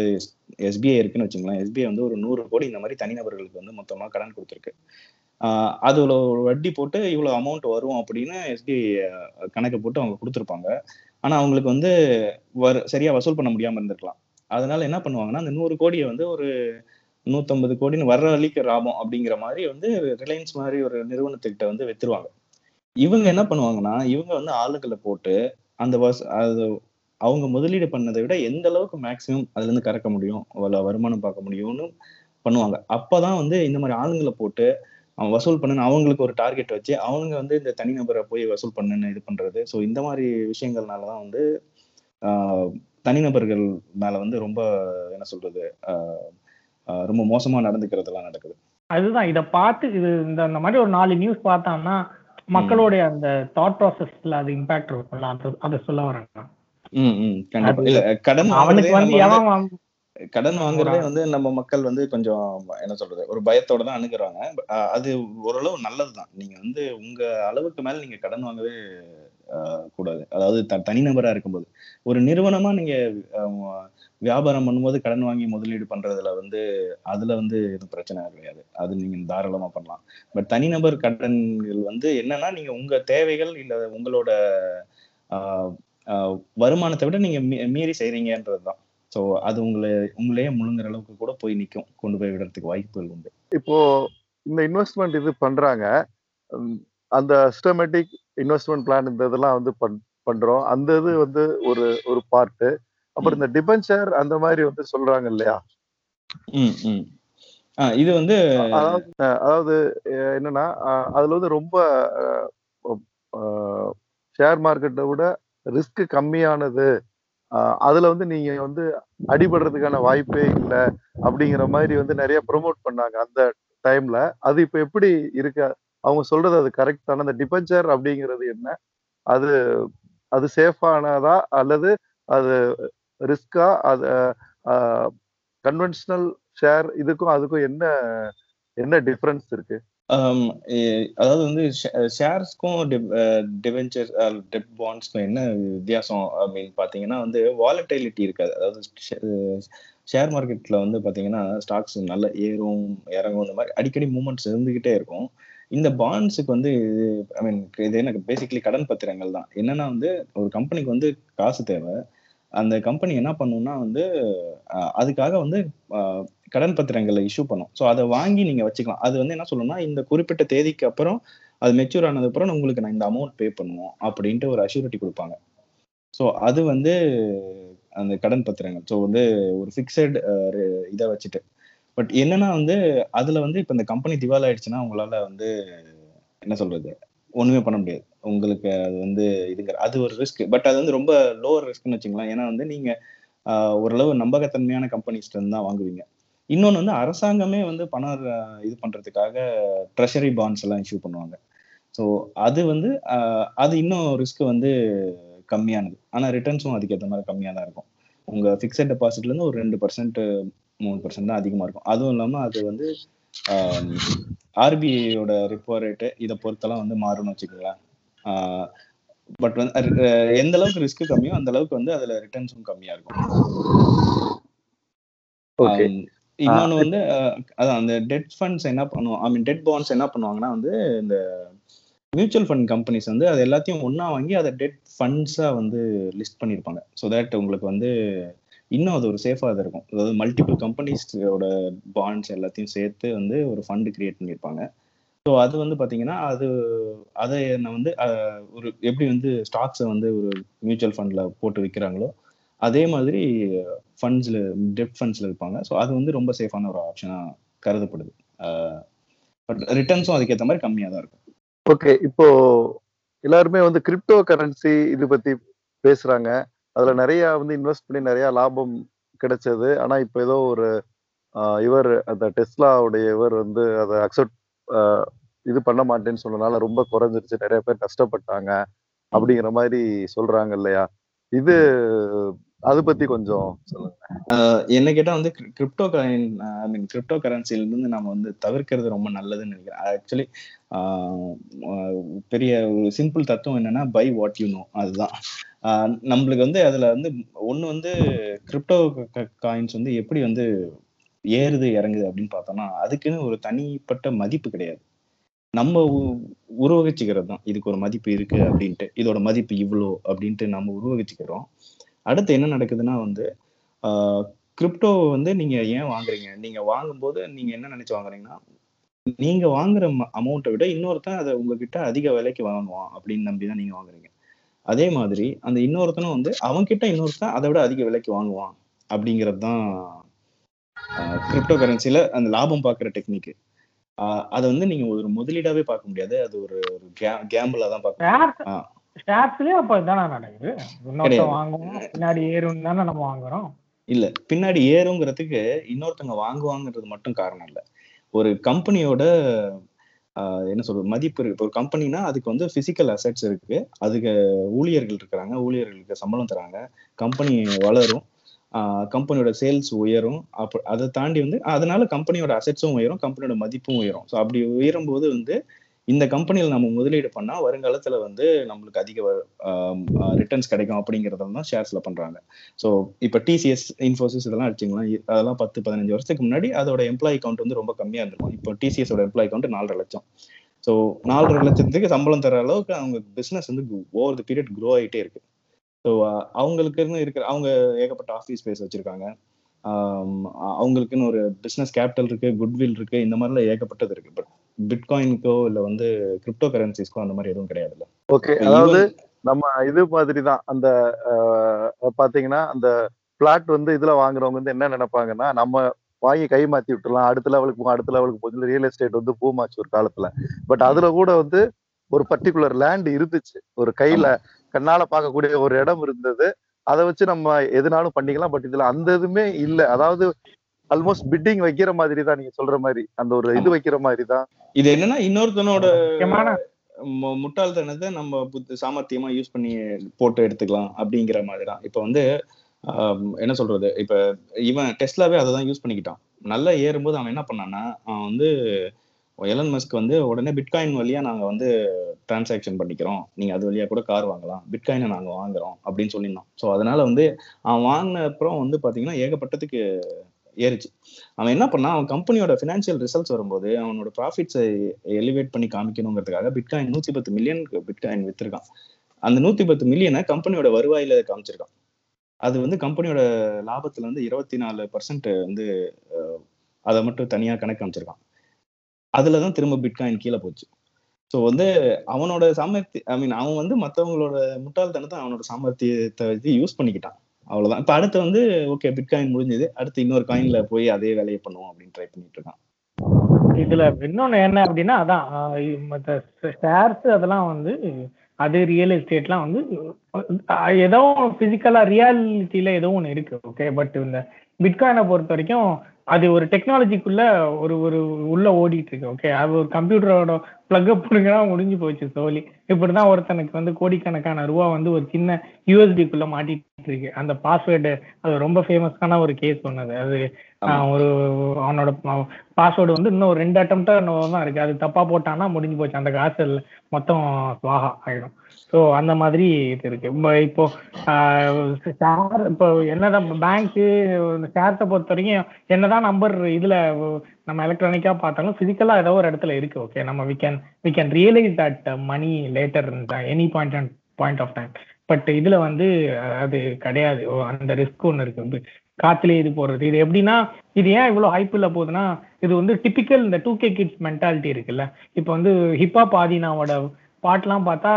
எஸ்பிஐ இருக்குன்னு வச்சுங்களேன் எஸ்பிஐ வந்து ஒரு நூறு கோடி இந்த மாதிரி தனிநபர்களுக்கு வந்து மொத்தமாக கடன் கொடுத்துருக்கு. ஆஹ் அதுல ஒரு வட்டி போட்டு இவ்வளோ அமௌண்ட் வரும் அப்படின்னு எஸ்பிஐ கணக்கு போட்டு அவங்க கொடுத்துருப்பாங்க. ஆனால் அவங்களுக்கு வந்து வரு சரியாக வசூல் பண்ண முடியாமல் இருந்திருக்கலாம். அதனால என்ன பண்ணுவாங்கன்னா அந்த நூறு கோடியை வந்து ஒரு நூற்றம்பது கோடின்னு வர்ற வழிக்கு லாபம் அப்படிங்கிற மாதிரி வந்து ரிலையன்ஸ் மாதிரி ஒரு நிறுவனத்துக்கிட்ட வந்து வித்துருவாங்க. இவங்க என்ன பண்ணுவாங்கன்னா இவங்க வந்து ஆளுங்களை போட்டு அந்த வச அது அவங்க முதலீடு பண்ணதை விட எந்த அளவுக்கு மேக்சிமம் அதுல இருந்து கறக்க முடியும்? வ- வருமானம் பார்க்க முடியும்னு பண்ணுவாங்க. அப்பதான் வந்து இந்த மாதிரி ஆளுங்களை போட்டு அவன் வசூல் பண்ணுன்னு அவங்களுக்கு ஒரு டார்கெட் வச்சு அவங்க வந்து இந்த தனிநபரை போய் வசூல் பண்ணுன்னு இது பண்றது. ஸோ இந்த மாதிரி விஷயங்கள்னால தான் வந்து தனிநபர்கள் மேல வந்து ரொம்ப என்ன சொல்றது ரொம்ப மோசமா நடந்துக்கிறதுலாம் நடக்குது. அதுதான் இதை பார்த்து இது இந்த இந்த மாதிரி ஒரு நாலு நியூஸ் பார்த்தான்னா மக்களுடைய அந்த தாட் ப்ராசஸ்ல அது இம்பாக்ட் இருக்கும்ல. அதை அதை சொல்ல வரேன் கடன் அவனுக்கு வாங்குறதே வந்து நம்ம வந்து எவன் வாங்க- கடன் வாங்குறதே வந்து நம்ம மக்கள் வந்து கொஞ்சம் என்ன சொல்றது ஒரு பயத்தோட தான் அணுகுறாங்க. அது ஓரளவு நல்லதுதான். நீங்க வந்து உங்க அளவுக்கு மேல நீங்க கடன் வாங்கவே கூடாது. அதாவது தனிநபரா இருக்கும்போது. ஒரு நிறுவனமா நீங்க வியாபாரம் பண்ணும்போது கடன் வாங்கி முதலீடு பண்றதுல வந்து அதுல வந்து எதுவும் பிரச்சனை கிடையாது. அது நீங்க தாராளமா பண்ணலாம். பட் தனிநபர் கடன்கள் வந்து என்னன்னா நீங்க உங்க தேவைகள் இல்ல உங்களோட ஆஹ், ஆஹ், வருமானத்தை விட நீங்க மீறி செய்றீங்கன்றதுதான். ஸோ அது உங்களை உங்களையே முழுங்குற அளவுக்கு கூட போய் நிற்கும் கொண்டு போய் விடுறதுக்கு வாய்ப்புகள் உண்டு. இப்போ இந்த இன்வெஸ்ட்மெண்ட் இது பண்றாங்க. அந்த சிஸ்டமேட்டிக் இன்வெஸ்ட்மெண்ட் பிளான் இந்த இதெல்லாம் வந்து பண் பண்றோம். அந்த இது வந்து ஒரு ஒரு பார்ட்டு அப்புறம் இந்த டிபென்ச்சர் அந்த மாதிரி வந்து சொல்றாங்க இல்லையா? இது வந்து அதாவது என்னன்னா அதுல வந்து ரொம்ப ஷேர் மார்க்கெட்டை விட ரிஸ்க் கம்மியானது. அதுல வந்து நீங்க வந்து அடிபடுறதுக்கான வாய்ப்பே இல்லை அப்படிங்கிற மாதிரி வந்து நிறைய ப்ரோமோட் பண்ணாங்க அந்த டைம்ல அது இப்ப எப்படி இருக்கு? அவங்க சொல்றது அது கரெக்ட் தானே? அந்த டிபென்ச்சர் அப்படிங்கிறது என்ன? அது அது சேஃபானதா அல்லது அது ரிஸ்கா? அது கன்வென்ஷனல் ஷேர் இதுக்கும் அதுக்கும் என்ன என்ன டிஃப்ரென்ஸ் இருக்கு? அதாவது வந்து ஷேர்ஸ்க்கும் டிவென்ச்சர் டெப் பாண்ட்ஸ்க்கும் என்ன வித்தியாசம் அப்படின்னு பார்த்தீங்கன்னா வந்து வாலட்டிலிட்டி இருக்காது. அதாவது ஷேர் மார்க்கெட்டில் வந்து பார்த்தீங்கன்னா ஸ்டாக்ஸ் நல்ல ஏறும் இறங்கும் இந்த மாதிரி அடிக்கடி மூமெண்ட்ஸ் இருந்துக்கிட்டே இருக்கும். இந்த பாண்ட்ஸுக்கு வந்து ஐ மீன் இது எனக்கு பேசிக்கலி கடன் பத்திரங்கள் தான். என்னன்னா வந்து ஒரு கம்பெனிக்கு வந்து காசு தேவை. அந்த கம்பெனி என்ன பண்ணும்னா வந்து அதுக்காக வந்து கடன் பத்திரங்களை இஷ்யூ பண்ணும். ஸோ அதை வாங்கி நீங்கள் வச்சுக்கலாம். அது வந்து என்ன சொல்லணும்னா இந்த குறிப்பிட்ட தேதிக்கு அப்புறம் அது மெச்சூர் ஆனது அப்புறம் உங்களுக்கு நான் இந்த அமௌண்ட் பே பண்ணுவோம் அப்படின்ட்டு ஒரு அஷ்யூரிட்டி கொடுப்பாங்க. ஸோ அது வந்து அந்த கடன் பத்திரங்கள். ஸோ வந்து ஒரு ஃபிக்ஸட் இதை வச்சுட்டு. பட் என்னன்னா வந்து அதுல வந்து இப்போ இந்த கம்பெனி திவால் ஆயிடுச்சுன்னா உங்களால வந்து என்ன சொல்றது ஒண்ணுமே பண்ண முடியாது. உங்களுக்கு அது வந்து இதுங்க அது ஒரு ரிஸ்க் பட் அது வந்து ரொம்ப லோவர் ரிஸ்க்னு வச்சுக்கலாம் ஏன்னா வந்து நீங்க ஓரளவு நம்பகத்தன்மையான கம்பெனிஸ்லேருந்து தான் வாங்குவீங்க. இன்னொன்று வந்து அரசாங்கமே வந்து பணம் இது பண்றதுக்காக ட்ரெஷரி பாண்ட்ஸ் எல்லாம் இஷ்யூ பண்ணுவாங்க. ஸோ அது வந்து அது இன்னும் ரிஸ்க் வந்து கம்மியானது. ஆனால் ரிட்டர்ன்ஸும் அதுக்கேற்ற மாதிரி கம்மியாக தான் இருக்கும். உங்க ஃபிக்ஸட் டெபாசிட்லேருந்து ஒரு ரெண்டு பர்சன்ட் மூணு பர்சன்ட் தான் அதிகமாக இருக்கும். அதுவும் இல்லாமல் அது வந்து ஆர்பிஐயோட ரிப்போ ரேட்டு இதை பொறுத்தெல்லாம் வந்து மாறும்னு வச்சுக்கோங்களேன். பட் வந்து எந்த அளவுக்கு ரிஸ்க் கம்மியோ அந்த அளவுக்கு வந்து அதுல ரிட்டர்ன்ஸும் கம்மியா இருக்கும். ஆம், இன்னொன்னு வந்து அதான் அந்த டெட் ஃபண்ட்ஸ் என்ன பண்ணுவோம் ஐ மீன் டெட் பாண்ட்ஸ் என்ன பண்ணுவாங்கன்னா வந்து இந்த மியூச்சுவல் ஃபண்ட் கம்பெனிஸ் வந்து அது எல்லாத்தையும் ஒண்ணா வாங்கி அதை டெட் ஃபண்ட்ஸா வந்து லிஸ்ட் பண்ணியிருப்பாங்க ஸோ தட் உங்களுக்கு வந்து இன்னும் அது ஒரு சேஃபாக இது இருக்கும். அதாவது மல்டிபிள் கம்பெனிஸோட பாண்ட்ஸ் எல்லாத்தையும் சேர்த்து வந்து ஒரு ஃபண்ட் கிரியேட் பண்ணியிருப்பாங்க. ஸோ அது வந்து பார்த்தீங்கன்னா அது அதை நான் வந்து ஒரு எப்படி வந்து ஸ்டாக்ஸை வந்து ஒரு மியூச்சுவல் ஃபண்டில் போட்டு விற்கிறாங்களோ அதே மாதிரி ஃபண்ட்ஸில் டெப்ட் ஃபண்ட்ஸில் இருப்பாங்க ஸோ அது வந்து ரொம்ப சேஃபான ஒரு ஆப்ஷனாக கருதப்படுது. பட் ரிட்டர்ன்ஸும் அதுக்கேற்ற மாதிரி கம்மியாக தான் இருக்கும். ஓகே இப்போ எல்லாருமே வந்து கிரிப்டோ கரன்சி இது பற்றி பேசுகிறாங்க அதுல நிறைய வந்து இன்வெஸ்ட் பண்ணி நிறைய லாபம் கிடைச்சது. ஆனா இப்போ ஏதோ ஒரு இவர் அந்த டெஸ்லாவுடைய இவர் வந்து அதை அக்செப்ட் இது பண்ண மாட்டேன்னு சொன்னனால ரொம்ப குறைஞ்சிருச்சு. நிறைய பேர் கஷ்டப்பட்டாங்க அப்படிங்கிற மாதிரி சொல்றாங்க இல்லையா? இது அது பத்தி கொஞ்சம் சொல்லுங்க. என்ன கேட்டால் வந்து கிரிப்டோ ஐ மீன் கிரிப்டோ கரன்சிலேருந்து நம்ம வந்து தவிர்க்கிறது ரொம்ப நல்லதுன்னு நினைக்கிறேன். ஆக்சுவலி பெரிய ஒரு சிம்பிள் தத்துவம் என்னன்னா பை வாட் யூ நோ அதுதான். நம்மளுக்கு வந்து அதில் வந்து ஒன்று வந்து கிரிப்டோ காயின்ஸ் வந்து எப்படி வந்து ஏறுது இறங்குது அப்படின்னு பார்த்தோம்னா அதுக்குன்னு ஒரு தனிப்பட்ட மதிப்பு கிடையாது. நம்ம உ- உருவகிச்சுக்கிறது தான் இதுக்கு ஒரு மதிப்பு இருக்கு அப்படின்ட்டு. இதோட மதிப்பு இவ்வளோ அப்படின்ட்டு நம்ம உருவகிச்சுக்கிறோம். அடுத்து என்ன நடக்குதுன்னா வந்து கிரிப்டோ வந்து நீங்க ஏன் வாங்குறீங்க? நீங்க வாங்கும்போது நீங்க என்ன நினைச்சு வாங்குறீங்கன்னா நீங்க வாங்குற அமௌண்ட்டை விட இன்னொருத்தன் அதை உங்ககிட்ட அதிக விலைக்கு வாங்குவான் அப்படின்னு நம்பி தான் நீங்க வாங்குறீங்க. அதே மாதிரி அந்த இன்னொருத்தனும் வந்து அவன்கிட்ட இன்னொருத்தன் அதை விட அதிக விலைக்கு வாங்குவான் அப்படிங்கிறது தான் கிரிப்டோ கரன்சில அந்த லாபம் பார்க்குற டெக்னிக் அதை வந்து நீங்க ஒரு முதலீடாவே பார்க்க முடியாது. அது ஒரு ஒரு கேம்பிளா தான் பார்க்க ஆ. ஷேர்ஸ்லயும் அப்ப இதானே நடக்குது? இன்னொருத்த கிடையாது. வாங்குவோம் பின்னாடி ஏறும் தானே நம்ம வாங்குறோம். இல்ல பின்னாடி ஏறுங்கிறதுக்கு இன்னொருத்தவங்க வாங்குவாங்கன்றது மட்டும் காரணம் இல்ல. ஒரு கம்பெனியோட என்ன சொல்றது மதிப்பு இருக்கு. இப்போ ஒரு கம்பெனினா அதுக்கு வந்து பிசிக்கல் அசெட்ஸ் இருக்கு. அதுக்கு ஊழியர்கள் இருக்கிறாங்க. ஊழியர்களுக்கு சம்பளம் தராங்க. கம்பெனி வளரும். கம்பெனியோட சேல்ஸ் உயரும். அப்போ அதை தாண்டி வந்து அதனால கம்பெனியோட அசெட்ஸும் உயரும். கம்பெனியோட மதிப்பும் உயரும். ஸோ அப்படி உயரும் போது வந்து இந்த கம்பெனியில் நம்ம முதலீடு பண்ணால் வருங்காலத்தில் வந்து நம்மளுக்கு அதிக ரிட்டர்ன்ஸ் கிடைக்கும் அப்படிங்கறத தான் பண்ணுறாங்க ஸோ இப்போ டிசிஎஸ் இன்ஃபோசிஸ் இதெல்லாம் அடிச்சிங்களா? அதெல்லாம் பத்து பதினஞ்சு வருஷத்துக்கு முன்னாடி அதோட எம்ப்ளாயி கவுண்ட் வந்து ரொம்ப கம்மியாக இருந்திருக்கும். இப்போ டிசிஎஸோட எம்ப்ளாயி கவுண்ட் நாலரை லட்சம். ஸோ நாலரை லட்சத்துக்கு சம்பளம் தர அளவுக்கு அவங்க பிஸ்னஸ் வந்து ஓவர் த பீரியட் க்ரோ ஆகிட்டே இருக்கு. ஸோ அவங்களுக்குன்னு இருக்கிற அவங்க ஏகப்பட்ட ஆஃபீஸ் ஸ்பேஸ் வச்சுருக்காங்க. அவங்களுக்குன்னு ஒரு பிஸ்னஸ் கேபிட்டல் இருக்கு குட்வில் இருக்கு இந்த மாதிரிலாம் ஏகப்பட்டது இருக்கு. பட் பிட்காயினுக்கோ இல்லை வந்து கிரிப்டோ கரன்சிஸ்க்கோ அந்த மாதிரி எதுவும் கிடையாதுல்ல. ஓகே அதாவது நம்ம இது மாதிரி தான் அந்த பாத்தீங்கன்னா அந்த பிளாட் வந்து இதுல வாங்குறவங்க வந்து என்ன நினைப்பாங்கன்னா நம்ம வாங்கி கை மாத்தி விட்டுலாம் அடுத்த லெவலுக்கு போகும் அடுத்த லெவலுக்கு போகும் ரியல் எஸ்டேட் வந்து பூமாச்சு ஒரு காலத்துல. பட் அதுல கூட வந்து ஒரு பர்டிகுலர் லேண்ட் இருந்துச்சு. ஒரு கையில கண்ணால பார்க்கக்கூடிய ஒரு இடம் இருந்தது. அதை வச்சு நம்ம எதுனாலும் பண்ணிக்கலாம். பட் இதுல அந்த இதுமே இல்ல. அதாவது ஆல்மோஸ்ட் பிட்டிங் வைக்கிற மாதிரி தான் நீங்க சொல்ற மாதிரி. அந்த ஒரு இது வைக்கிற மாதிரி தான் இது என்னன்னா இன்னொருத்தனோட முட்டாள்தனத்தை நம்ம புத்த சாமர்த்தியமா யூஸ் பண்ணி போட்டு எடுத்துக்கலாம் அப்படிங்கிற மாதிரி தான் இப்ப வந்து என்ன சொல்றது? இப்ப இவன் டெஸ்லாவே அதை தான் யூஸ் பண்ணிக்கிட்டான். நல்லா ஏறும்போது அவன் என்ன பண்ணான்னா அவன் வந்து எலன் மஸ்க் வந்து உடனே பிட்காயின் வழியா நாங்க வந்து டிரான்சாக்ஷன் பண்ணிக்கிறோம். நீங்க அது வழியா கூட கார் வாங்கலாம். பிட்காயினை நாங்க வாங்குறோம் அப்படின்னு சொல்லியிருந்தோம். ஸோ அதனால வந்து அவன் வாங்கின அப்புறம் வந்து பாத்தீங்கன்னா ஏகப்பட்டதுக்கு ஏறிச்சு. அவன் என்ன பண்ணா அவன் கம்பெனியோட ஃபினான்ஷியல் ரிசல்ட்ஸ் வரும்போது அவனோட ப்ராஃபிட்ஸை எலிவேட் பண்ணி காமிக்கணுங்கிறதுக்காக பிட்காயின் நூத்தி பத்து மில்லியனுக்கு பிட்காயின் வித்திருக்கான். அந்த நூத்தி பத்து மில்லியனை கம்பெனியோட வருவாயில காமிச்சிருக்கான். அது வந்து கம்பெனியோட லாபத்துல இருந்து இருபத்தி நாலு பர்சன்ட் வந்து அதை மட்டும் தனியா கணக்கு காமிச்சிருக்கான். அதுலதான் திரும்ப பிட்காயின் கீழே போச்சு. ஸோ வந்து அவனோட சாமர்த்தி ஐ மீன் அவன் வந்து மற்றவங்களோட முட்டாள்தனத்தை அவனோட சாமர்த்தியத்தை வச்சு யூஸ் பண்ணிக்கிட்டான். அவ்வளோதான் இப்போ அடுத்து வந்து ஓகே பிட்காயின் முடிஞ்சது. அடுத்து இன்னொரு காயின்ல போய் அதே வேலையை பண்ணுவோம் அப்படின்னு ட்ரை பண்ணிட்டு இருக்கான். இதுல இன்னொன்னு என்ன அப்படின்னா அதான் மற்ற ஷேர்ஸ் அதெல்லாம் வந்து அது ரியல் எஸ்டேட்லாம் வந்து ஏதோ பிசிக்கலா ரியாலிட்டியில ஏதோ ஒன்று இருக்கு ஓகே பட் இந்த பிட்காயினை பொறுத்த வரைக்கும் அது ஒரு டெக்னாலஜிக்குள்ள ஒரு ஒரு உள்ள ஓடிட்டு இருக்கு ஓகே அது ஒரு கம்ப்யூட்டரோட பிளக் அப் பண்ணுங்கன்னா முடிஞ்சு போச்சு சோலி. இப்படிதான் ஒருத்தனுக்கு வந்து கோடிக்கணக்கான ரூபா வந்து ஒரு சின்ன யூஎஸ்பிக்குள்ள மாட்டிட்டு இருக்கு அந்த பாஸ்வேர்டு அது ரொம்ப ஃபேமஸான ஒரு கேஸ் சொன்னது அது. ஒரு அவனோட பாஸ்வேர்டு வந்து இன்னும் ஒரு ரெண்டு அட்டம்ப்டா தான் இருக்கு. அது தப்பா போட்டான்னா முடிஞ்சு போச்சு. அந்த காசு மொத்தம் சுவாகா ஆயிடும். ஸோ அந்த மாதிரி இது இருக்கு. இப்போ ஷேர் இப்போ என்னதான் பேங்க்கு ஷேர்ஸை பொறுத்த வரைக்கும் என்னதான் நம்பர் இதுல நம்ம எலக்ட்ரானிக்கா பார்த்தாலும் ஃபிசிக்கலாக ஏதோ ஒரு இடத்துல இருக்கு ஓகே நம்ம we can we can realise that money later any point and point of time but இதுல வந்து அது கிடையாது. அந்த ரிஸ்க் ஒன்று இருக்கு. காத்துலயே இது போடுறது. இது எப்படின்னா இது ஏன் இவ்வளோ ஹைப்பில் போகுதுன்னா இது வந்து டிபிக்கல் இந்த டூ கே கிட்ஸ் மென்டாலிட்டி இருக்குல்ல. இப்போ வந்து ஹிப்ஹாப் ஆதினாவோட பாட்டெல்லாம் பார்த்தா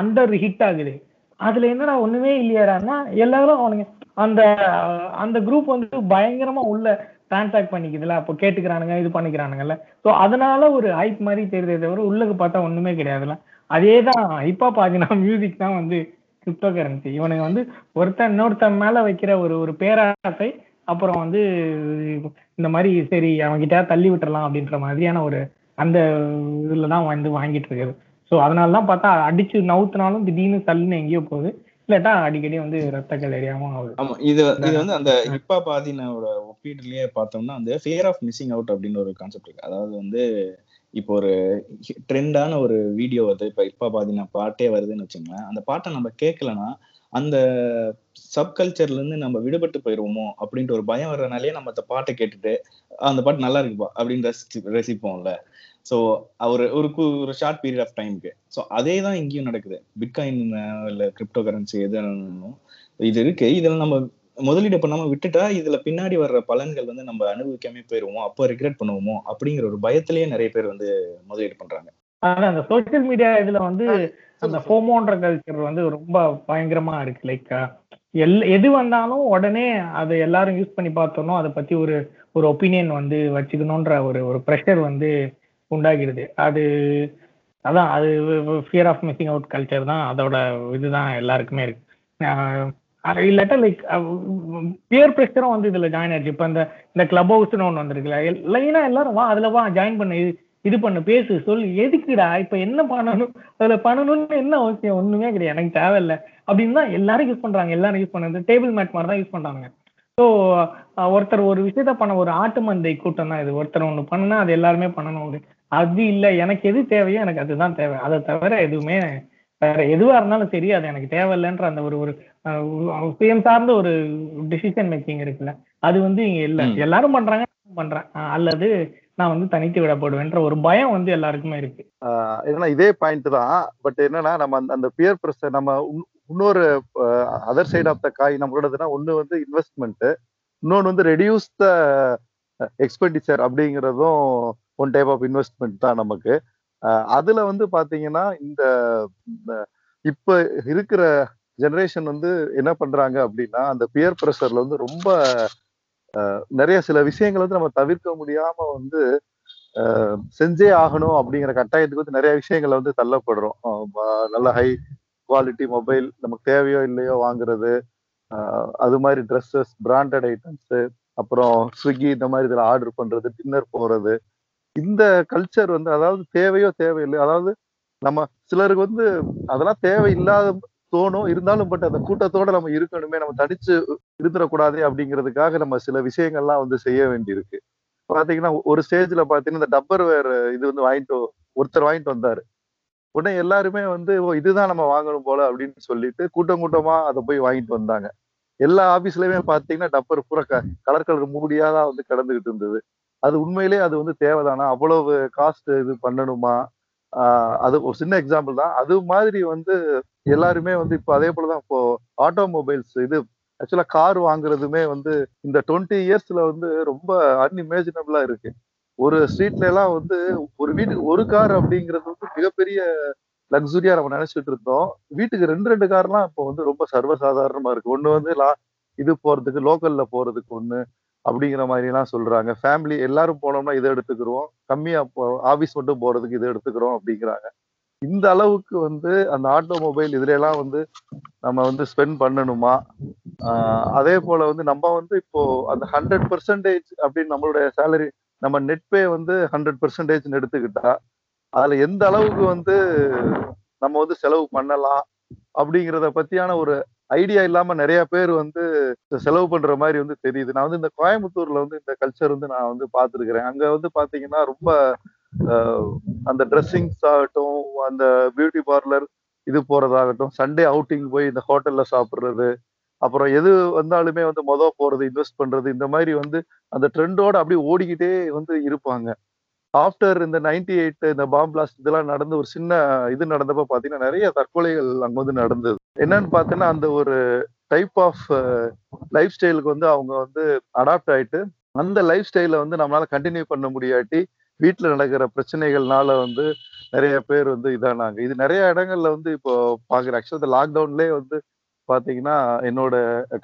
அண்டர் ஹிட் ஆகுது. அதுல என்னடா ஒண்ணுமே இல்லையாடான்னா எல்லாரும் அவனுங்க அந்த அந்த குரூப் வந்து பயங்கரமா உள்ள டிரான்சாக்ட் பண்ணிக்குதுல அப்போ கேட்டுக்கிறானுங்க இது பண்ணிக்கிறானுங்கல்ல. ஸோ அதனால ஒரு ஹைப் மாதிரி தெரியுதே தவிர உள்ளுக்கு பார்த்தா ஒண்ணுமே கிடையாதுல்ல. அதே தான் ஹிப்ஹாப் பாத்தீங்கன்னா மியூசிக் தான் வந்து கிரிப்டோ கரன்சி இவனுங்க வந்து ஒருத்தன் இன்னொருத்தன் மேல வைக்கிற ஒரு ஒரு பேராசை அப்புறம் வந்து இந்த மாதிரி சரி அவன்கிட்ட தள்ளி விட்டுறலாம் அப்படின்ற மாதிரியான ஒரு அந்த இதுல தான் வந்து வாங்கிட்டு இருக்குது. ஸோ அதனால தான் பார்த்தா அடிச்சு நவுத்துனாலும் திடீர்னு தள்ளுன்னு எங்கேயோ போகுது. இல்லாட்டா அடிக்கடி வந்து ரத்த கலரியாவும் ஆகுது. ஆமா இது இது வந்து அந்த ஹிப்பா பாதினோட ஒப்பீடுலயே பார்த்தோம்னா அந்த ஃபியர் ஆஃப் மிஸ்ஸிங் அவுட் அப்படின்னு ஒரு கான்செப்ட் இருக்கு. அதாவது வந்து இப்போ ஒரு ட்ரெண்டான ஒரு வீடியோ வருது இப்போ ஹிப்பா பாதினா பாட்டே வருதுன்னு வச்சுங்களேன். அந்த பாட்டை நம்ம கேட்கலன்னா அந்த சப்கல்ச்சர்ல இருந்து நம்ம விடுபட்டு போயிருவோமோ அப்படின்ட்டு ஒரு பயம் வர்றதுனாலே நம்ம அந்த பாட்டை கேட்டுட்டு அந்த பாட்டு நல்லா இருக்குப்பா அப்படின்னு ரசிச்சு ரசிப்போம்ல. ஸோ ஒரு ஒரு கு- ஒரு ஷார்ட் பீரியட் ஆஃப் டைமுக்கு ஸோ அதே தான் இங்கேயும் நடக்குது. பிட்காயின் இல்லை கிரிப்டோ கரன்சி எதுனாலும் இது இருக்கு. இதுல நம்ம முதலீடு பண்ணாம விட்டுட்டா இதுல பின்னாடி வர்ற பலன்கள் வந்து நம்ம அனுபவிக்காம போயிருவோமோ அப்போ ரிக்ரெட் பண்ணுவோமோ அப்படிங்கிற ஒரு பயத்திலேயே நிறைய பேர் வந்து முதலீடு பண்றாங்க. ஆனா அந்த சோசியல் மீடியா இதுல வந்து அந்த ஃபோமோன்ற கல்ச்சர் வந்து ரொம்ப பயங்கரமா இருக்கு. லைக் எல் எது வந்தாலும் உடனே அதை எல்லாரும் யூஸ் பண்ணி பார்த்தோனோ அதை பத்தி ஒரு ஒரு ஒப்பீனியன் வந்து வச்சுக்கணுன்ற ஒரு ஒரு ப்ரெஷர் வந்து உண்டாகிடுது அது அதான் அது fear of missing out culture தான் அதோட இதுதான் எல்லாருக்குமே இருக்கு. இல்லாட்டா லைக் பியர் ப்ரெஷரும் வந்து இதுல ஜாயின் ஆயிடுச்சு இப்போ இந்த இந்த கிளப் ஹவுஸ்னு ஒன்று வந்திருக்குல்ல லைனா எல்லாரும் வா அதுல வா ஜாயின் பண்ணு இது இது பண்ணு பேசு சொல் எதுக்குடா இப்ப என்ன பண்ணணும் அதுல பண்ணணும்னு என்ன அவசியம்? ஒண்ணுமே கிடையாது. எனக்கு தேவையில்ல. அப்படின்னு தான் எல்லாரும் யூஸ் பண்றாங்க. எல்லாரும் யூஸ் பண்ணுறது டேபிள் மேட் மாதிரி தான் யூஸ் பண்றாங்க ஸோ ஒருத்தர் ஒரு விஷயத்த பண்ண ஒரு ஆட்டு மந்தை கூட்டம் தான் இது. ஒருத்தர் ஒன்று பண்ணுனா அது எல்லாருமே பண்ணணும். அது இல்ல. எனக்கு எது தேவையோ எனக்கு அதுதான் தேவை. அதை தவிர எதுவுமே வேற எதுவா இருந்தாலும் சரி அது எனக்கு தேவையில்லைன்ற அந்த ஒரு ஒரு சுயம் சார்ந்த ஒரு டிசிஷன் மேக்கிங் இருக்குல்ல. அது வந்து இங்க இல்ல. எல்லாரும் பண்றாங்க பண்றேன். அல்லது நான் வந்து தனித்து விடப்படுவேன்ற ஒரு பயம் வந்து எல்லாருக்குமே இருக்கு. என்னன்னா இதே பாயிண்ட் தான். பட் என்னன்னா நம்ம அந்த- பியர் ப்ரெஷர் நம்ம இன்னொரு அதர் சைடு ஆஃப் த காய் நம்மளோடதுன்னா ஒண்ணு வந்து இன்வெஸ்ட்மெண்ட் இன்னொன்னு வந்து ரெடியூஸ் த எக்ஸ்பெண்டிச்சர் அப்படிங்கிறதும் ஒன் டைப் ஆஃப் இன்வெஸ்ட்மெண்ட் தான் நமக்கு. அதுல வந்து பாத்தீங்கன்னா இந்த இப்ப இருக்கிற ஜெனரேஷன் வந்து என்ன பண்றாங்க அப்படின்னா அந்த பியர் ப்ரெஷர்ல வந்து ரொம்ப நிறைய சில விஷயங்கள் வந்து நம்ம தவிர்க்க முடியாம வந்து செஞ்சே ஆகணும் அப்படிங்கிற கட்டாயத்துக்கு வந்து நிறைய விஷயங்களை வந்து தள்ளப்படுறோம். நல்ல ஹை குவாலிட்டி மொபைல் நமக்கு தேவையோ இல்லையோ வாங்குறது அது மாதிரி ட்ரெஸ்ஸஸ் பிராண்டட் ஐட்டம்ஸ் அப்புறம் ஸ்விக்கி இந்த மாதிரி இதில் ஆர்டர் பண்றது டின்னர் போறது இந்த கல்ச்சர் வந்து அதாவது தேவையோ தேவையில்லை. அதாவது நம்ம சிலருக்கு வந்து அதெல்லாம் தேவையில்லாத தோணும். இருந்தாலும் பட் அந்த கூட்டத்தோட நம்ம இருக்கணுமே. நம்ம தனிச்சு இருந்துடக்கூடாதே அப்படிங்கிறதுக்காக நம்ம சில விஷயங்கள்லாம் வந்து செய்ய வேண்டியிருக்கு. பாத்தீங்கன்னா ஒரு ஸ்டேஜ்ல பாத்தீங்கன்னா இந்த டப்பர் வேர் இது வந்து வாங்கிட்டு ஒருத்தர் வாங்கிட்டு வந்தாரு. உடனே எல்லாருமே வந்து ஓ இதுதான் நம்ம வாங்கணும் போல அப்படின்னு சொல்லிட்டு கூட்டம் கூட்டமா அதை போய் வாங்கிட்டு வந்தாங்க. எல்லா ஆபீஸ்லயுமே பாத்தீங்கன்னா டப்பர் பூரா கலர் கலர் மூடியாதான் வந்து கிடந்துகிட்டு இருந்தது. அது உண்மையிலே அது வந்து தேவைதானா? அவ்வளவு காஸ்ட் இது பண்ணணுமா? அது ஒரு சின்ன எக்ஸாம்பிள் தான். அது மாதிரி வந்து எல்லாருமே வந்து இப்போ அதே போலதான் இப்போ ஆட்டோமொபைல்ஸ் இது ஆக்சுவலா கார் வாங்குறதுமே வந்து இந்த டுவெண்ட்டி இயர்ஸ்ல வந்து ரொம்ப அன்இமேஜினபிளா இருக்கு. ஒரு ஸ்ட்ரீட்ல எல்லாம் வந்து ஒரு வீட்டுக்கு ஒரு கார் அப்படிங்கிறது வந்து மிகப்பெரிய லக்ஸுரியா நம்ம நினைச்சிட்டு இருந்தோம். வீட்டுக்கு ரெண்டு ரெண்டு கார்லாம் இப்போ வந்து ரொம்ப சர்வசாதாரணமா இருக்கு. ஒண்ணு வந்து லா இது போறதுக்கு லோக்கல்ல போறதுக்கு ஒண்ணு. அப்படிங்கிற மாதிரிலாம் சொல்றாங்க. ஃபேமிலி எல்லாரும் போனோம்னா இதை எடுத்துக்கிறோம் கம்மியா ஆபீஸ் மட்டும் போறதுக்கு இதை எடுத்துக்கிறோம் அப்படிங்கிறாங்க. இந்த அளவுக்கு வந்து அந்த ஆட்டோமொபைல் இதுல எல்லாம் வந்து நம்ம வந்து ஸ்பெண்ட் பண்ணணுமா? அதே போல வந்து நம்ம வந்து இப்போ அந்த ஹண்ட்ரட் பர்சன்டேஜ் அப்படின்னு நம்மளுடைய சேலரி நம்ம நெட் பே வந்து ஹண்ட்ரட் பர்சன்டேஜ் எடுத்துக்கிட்டா அதுல எந்த அளவுக்கு வந்து நம்ம வந்து செலவு பண்ணலாம் அப்படிங்கிறத பத்தியான ஒரு ஐடியா இல்லாம நிறைய பேர் வந்து செலவு பண்ற மாதிரி வந்து தெரியுது. நான் வந்து இந்த கோயம்புத்தூர்ல வந்து இந்த கல்ச்சர் வந்து நான் வந்து பார்த்துருக்கிறேன். அங்க வந்து பாத்தீங்கன்னா ரொம்ப அந்த ட்ரெஸ்ஸிங்ஸ் ஆகட்டும் அந்த பியூட்டி பார்லர் இது போறதாகட்டும் சண்டே அவுட்டிங் போய் இந்த ஹோட்டல்ல சாப்பிடுறது அப்புறம் எது வந்தாலுமே வந்து மொதல் போறது இன்வெஸ்ட் பண்றது இந்த மாதிரி வந்து அந்த ட்ரெண்டோட அப்படியே ஓடிக்கிட்டே வந்து இருப்பாங்க. ஆஃப்டர் இந்த நைன்டி எயிட் இந்த பாம் பிளாஸ்ட் இதெல்லாம் நடந்து ஒரு சின்ன இது நடந்தப்ப பாத்தீங்கன்னா நிறைய தற்கொலைகள் அங்க வந்து நடந்தது. என்னன்னு பார்த்தோன்னா அந்த ஒரு டைப் ஆஃப் லைஃப் ஸ்டைலுக்கு வந்து அவங்க வந்து அடாப்ட் ஆயிட்டு அந்த லைஃப் ஸ்டைலை வந்து நம்மளால கண்டினியூ பண்ண முடியாட்டி வீட்டில் நடக்கிற பிரச்சனைகள்னால வந்து நிறைய பேர் வந்து இதானாங்க. இது நிறைய இடங்கள்ல வந்து இப்போ பாக்குற ஆக்சுவலா இந்த லாக்டவுன்லேயே வந்து பாத்தீங்கன்னா என்னோட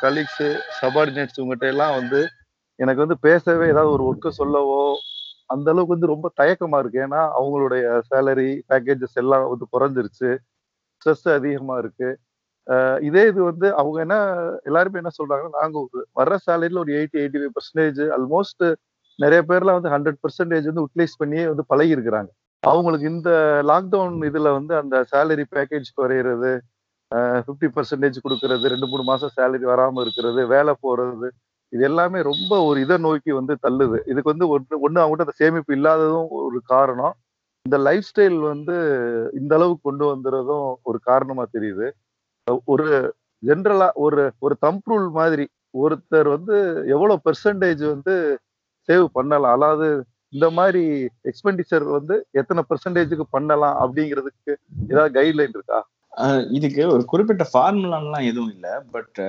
கலீக்ஸு சபார்டினேட்ஸ் உங்ககிட்ட எல்லாம் வந்து எனக்கு வந்து பேசவே ஏதாவது ஒரு ஒர்க்கு சொல்லவோ அந்த அளவுக்கு வந்து ரொம்ப தயக்கமா இருக்கு. ஏன்னா அவங்களுடைய சேலரி பேக்கேஜஸ் எல்லாம் வந்து குறைஞ்சிருச்சு. ஸ்ட்ரெஸ் அதிகமா இருக்கு. இதே இது வந்து அவங்க என்ன எல்லாருமே என்ன சொல்றாங்கன்னா நாங்க வர்ற சேலரியில ஒரு eighty eighty five percentage almost நிறைய பேர்லாம் வந்து ஹண்ட்ரட் பர்சன்டேஜ் வந்து யூட்டிலைஸ் பண்ணியே வந்து பழகி இருக்கிறாங்க அவங்களுக்கு இந்த லாக்டவுன் இதுல வந்து அந்த சேலரி பேக்கேஜ் குறையிறது ஃபிஃப்டி பர்சன்டேஜ் கொடுக்கறது ரெண்டு மூணு மாசம் சேலரி வராம இருக்கிறது வேலை போறது இது எல்லாமே ரொம்ப ஒரு இதை நோக்கி வந்து தள்ளுது. இதுக்கு வந்து ஒன்று ஒன்று அவங்ககிட்ட அந்த சேமிப்பு இல்லாததும் ஒரு காரணம். இந்த லைஃப் ஸ்டைல் வந்து இந்த அளவுக்கு கொண்டு வந்துறதும் ஒரு காரணமா தெரியுது. ஒரு ஜென்ரலா ஒரு ஒரு தம்ப் ரூல் மாதிரி ஒருத்தர் வந்து எவ்வளவு பெர்சன்டேஜ் வந்து சேவ் பண்ணலாம். அதாவது இந்த மாதிரி எக்ஸ்பெண்டிச்சர் வந்து எத்தனை பெர்சன்டேஜுக்கு பண்ணலாம் அப்படிங்கிறதுக்கு ஏதாவது கைட்லைன் இருக்கா? இதுக்கு ஒரு குறிப்பிட்ட ஃபார்முலான்லாம் எதுவும் இல்லை. பட்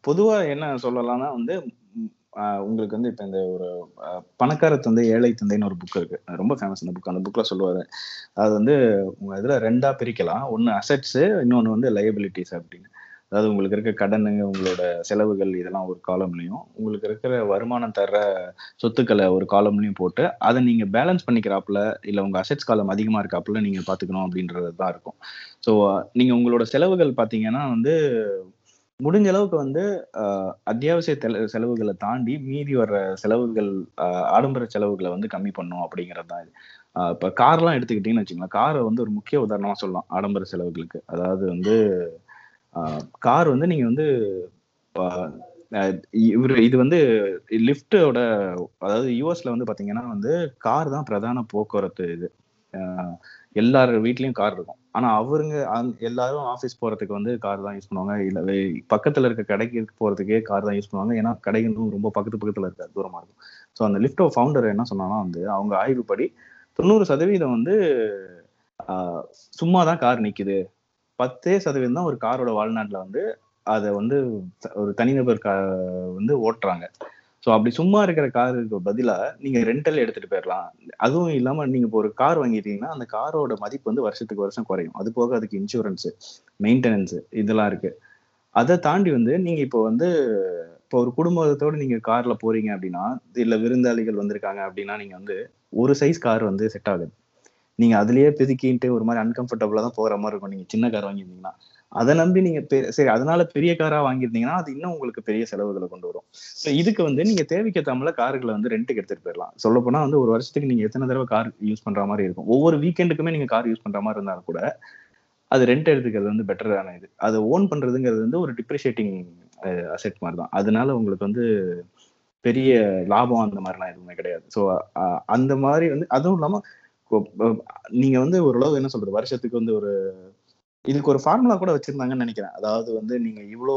பொதுவாக என்ன சொல்லலாம்னா வந்து உங்களுக்கு வந்து இப்போ இந்த ஒரு பணக்கார தந்தை ஏழை தந்தைன்னு ஒரு புக் இருக்கு. ரொம்ப ஃபேமஸ் அந்த புக் அந்த புக்கில் சொல்லுவார். அது வந்து உங்கள் இதில் ரெண்டாக பிரிக்கலாம். ஒன்று அசட்ஸு இன்னொன்று வந்து லயபிலிட்டிஸ் அப்படின்னு. அதாவது உங்களுக்கு இருக்க கடனுங்க உங்களோட செலவுகள் இதெல்லாம் ஒரு காலம்லையும் உங்களுக்கு இருக்கிற வருமானம் தர்ற சொத்துக்களை ஒரு காலம்லையும் போட்டு அதை நீங்க பேலன்ஸ் பண்ணிக்கிறாப்புல இல்ல உங்க அசெட்ஸ் காலம் அதிகமா இருக்காப்புல நீங்க பாத்துக்கணும் அப்படின்றது தான் இருக்கும். ஸோ நீங்க உங்களோட செலவுகள் பாத்தீங்கன்னா வந்து முடிஞ்ச அளவுக்கு வந்து அத்தியாவசிய செலவுகளை தாண்டி மீதி வர்ற செலவுகள் ஆடம்பர செலவுகளை வந்து கம்மி பண்ணும் அப்படிங்கிறது தான் இது. இப்போ கார்லாம் எடுத்துக்கிட்டீங்கன்னு வச்சுங்களேன் காரை வந்து ஒரு முக்கிய உதாரணமாக சொல்லலாம் ஆடம்பர செலவுகளுக்கு. அதாவது வந்து கார் வந்து நீங்க வந்து இவர் இது வந்து லிஃப்டோட அதாவது யூஎஸ்ல வந்து பாத்தீங்கன்னா வந்து கார் தான் பிரதான போக்குவரத்து இது. எல்லார் வீட்லயும் கார் இருக்கும். ஆனா அவருங்க எல்லாரும் ஆபீஸ் போறதுக்கு வந்து கார் தான் யூஸ் பண்ணுவாங்க. இல்ல பக்கத்துல இருக்க கடைக்கு போறதுக்கே கார் தான் யூஸ் பண்ணுவாங்க. ஏன்னா கடைகளும் ரொம்ப பக்கத்து பக்கத்துல இருக்க தூரமா இருக்கும். ஸோ அந்த லிஃப்டோ ஃபவுண்டர் என்ன சொன்னாங்கன்னா வந்து அவங்க ஆய்வுப்படி தொண்ணூறு சதவீதம் வந்து சும்மா தான் கார் நிக்குது. பத்தே சதவீதம் தான் ஒரு காரோட வாழ்நாட்டில் வந்து அதை வந்து த- ஒரு தனிநபர் கா வந்து ஓட்டுறாங்க. ஸோ அப்படி சும்மா இருக்கிற காருக்கு பதிலாக நீங்கள் ரெண்டல் எடுத்துகிட்டு போயிடலாம் அதுவும் இல்லாமல் நீங்கள் இப்போ ஒரு கார் வாங்கிட்டீங்கன்னா அந்த காரோட மதிப்பு வந்து வருஷத்துக்கு வருஷம் குறையும். அது போக அதுக்கு இன்சூரன்ஸு மெயின்டெனன்ஸு இதெல்லாம் இருக்குது அதை தாண்டி வந்து நீங்கள் இப்போ வந்து இப்போ ஒரு குடும்பத்தோடு நீங்கள் காரில் போகிறீங்க அப்படின்னா இல்லை விருந்தாளிகள் வந்திருக்காங்க அப்படின்னா நீங்கள் வந்து ஒரு சைஸ் கார் வந்து செட் ஆகுது. நீங்க அதுலயே பிதுக்கின்ட்டு ஒரு மாதிரி அன்கம்ஃபர்டபுளா தான் போற மாதிரி இருக்கும். நீங்க சின்ன கார் வாங்கியிருந்தீங்கன்னா. அதை நம்பி நீங்க பெ- சரி அதனால பெரிய காரா வாங்கியிருந்தீங்கன்னா அது இன்னும் உங்களுக்கு பெரிய செலவுகளை கொண்டு வரும். ஸோ இதுக்கு வந்து நீங்க தேவைக்கேற்றாமல கார்களை வந்து ரெண்டுக்கு எடுத்துட்டு போயிடலாம் சொல்ல போனா வந்து ஒரு வருஷத்துக்கு நீங்க எத்தனை தடவை கார் யூஸ் பண்ற மாதிரி இருக்கும். ஒவ்வொரு வீக்கெண்டுக்குமே நீங்க கார் யூஸ் பண்ற மாதிரி இருந்தாலும் கூட அது ரெண்ட் எடுத்துக்கிறது வந்து பெட்டரான இது. அதை ஓன் பண்றதுங்கிறது வந்து ஒரு டிப்ரிஷியேட்டிங் அசெட் மாதிரி தான். அதனால உங்களுக்கு வந்து பெரிய லாபம் அந்த மாதிரிலாம் எதுவுமே கிடையாது. ஸோ அந்த மாதிரி வந்து அதுவும் இல்லாம நீங்க வந்து ஓரளவு என்ன சொல்றது வருஷத்துக்கு வந்து ஒரு இதுக்கு ஒரு ஃபார்முலா கூட வச்சிருந்தாங்கன்னு நினைக்கிறேன். அதாவது வந்து நீங்க இவ்வளோ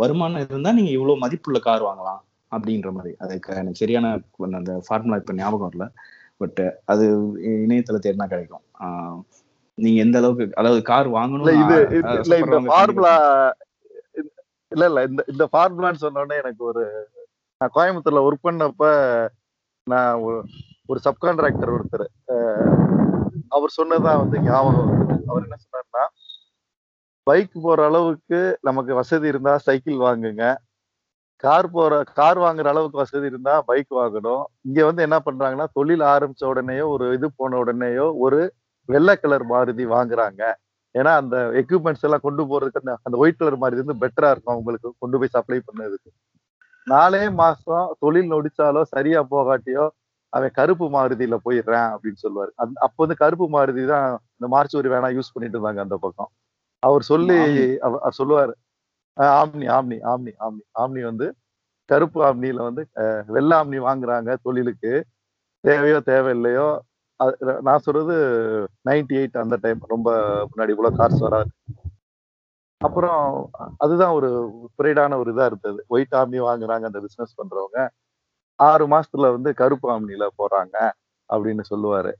வருமானம் இருந்தா நீங்க இவ்வளோ மதிப்புள்ள கார் வாங்கலாம் அப்படின்ற மாதிரி. அதுக்கு எனக்கு சரியான அந்த ஃபார்முலா இப்ப ஞாபகம் வரல. பட் அது இணையத்துல தேடினா கிடைக்கும். நீங்க எந்த அளவுக்கு அதாவது கார் இல்ல வாங்கணும் இல்ல இந்த ஃபார்முலா இல்ல இல்ல இந்த இந்த ஃபார்முலான்னு சொன்ன உடனே எனக்கு ஒரு நான் கோயம்புத்தூர்ல ஒர்க் பண்ணப்ப நான் ஒரு- சப்கான்ட்ராக்டர் ஒருத்தர். அவர் சொன்னதான் வந்து ஞாபகம் வந்தது அவர் என்ன சொன்னார்னா பைக் போற அளவுக்கு நமக்கு வசதி இருந்தா சைக்கிள் வாங்குங்க. கார் போற கார் வாங்குற அளவுக்கு வசதி இருந்தா பைக் வாங்கணும். இங்க வந்து என்ன பண்றாங்கன்னா தொழில் ஆரம்பிச்ச உடனேயோ ஒரு இது போன உடனேயோ ஒரு வெள்ளை கலர் மாருதி வாங்குறாங்க. ஏன்னா அந்த எக்யூப்மெண்ட்ஸ் எல்லாம் கொண்டு போறதுக்கு அந்த அந்த ஒயிட் கலர் மாருதி வந்து பெட்டரா இருக்கும் அவங்களுக்கு கொண்டு போய் சப்ளை பண்ணதுக்கு. நாலே மாசம் தொழில் நொடிச்சாலோ சரியா போகாட்டியோ அவன் கருப்பு மாருதியில போயிடுறேன் அப்படின்னு சொல்லுவாரு. அந்த அப்போ வந்து கருப்பு மாருதி தான் இந்த மார்ச் ஒரு வேணா யூஸ் பண்ணிட்டு இருந்தாங்க அந்த பக்கம். அவர் சொல்லி அவர் சொல்லுவாரு. Omni Omni Omni Omni Omni வந்து கருப்பு ஆம்னியில வந்து வெள்ளை ஆம்னி வாங்குறாங்க தொழிலுக்கு. தேவையோ தேவையில்லையோ நான் சொல்றது நைன்டி எயிட் அந்த டைம் ரொம்ப முன்னாடி இவ்வளவு கார்ஸ் வராது. அப்புறம் அதுதான் ஒரு ப்ரைடான ஒரு இதா இருந்தது. ஒயிட் ஆம்னி வாங்குறாங்க அந்த பிசினஸ் பண்றவங்க. ஆறு மாசத்துல வந்து கருப்பு ஆம்னில போறாங்க அப்படின்னு சொல்லுவாரு.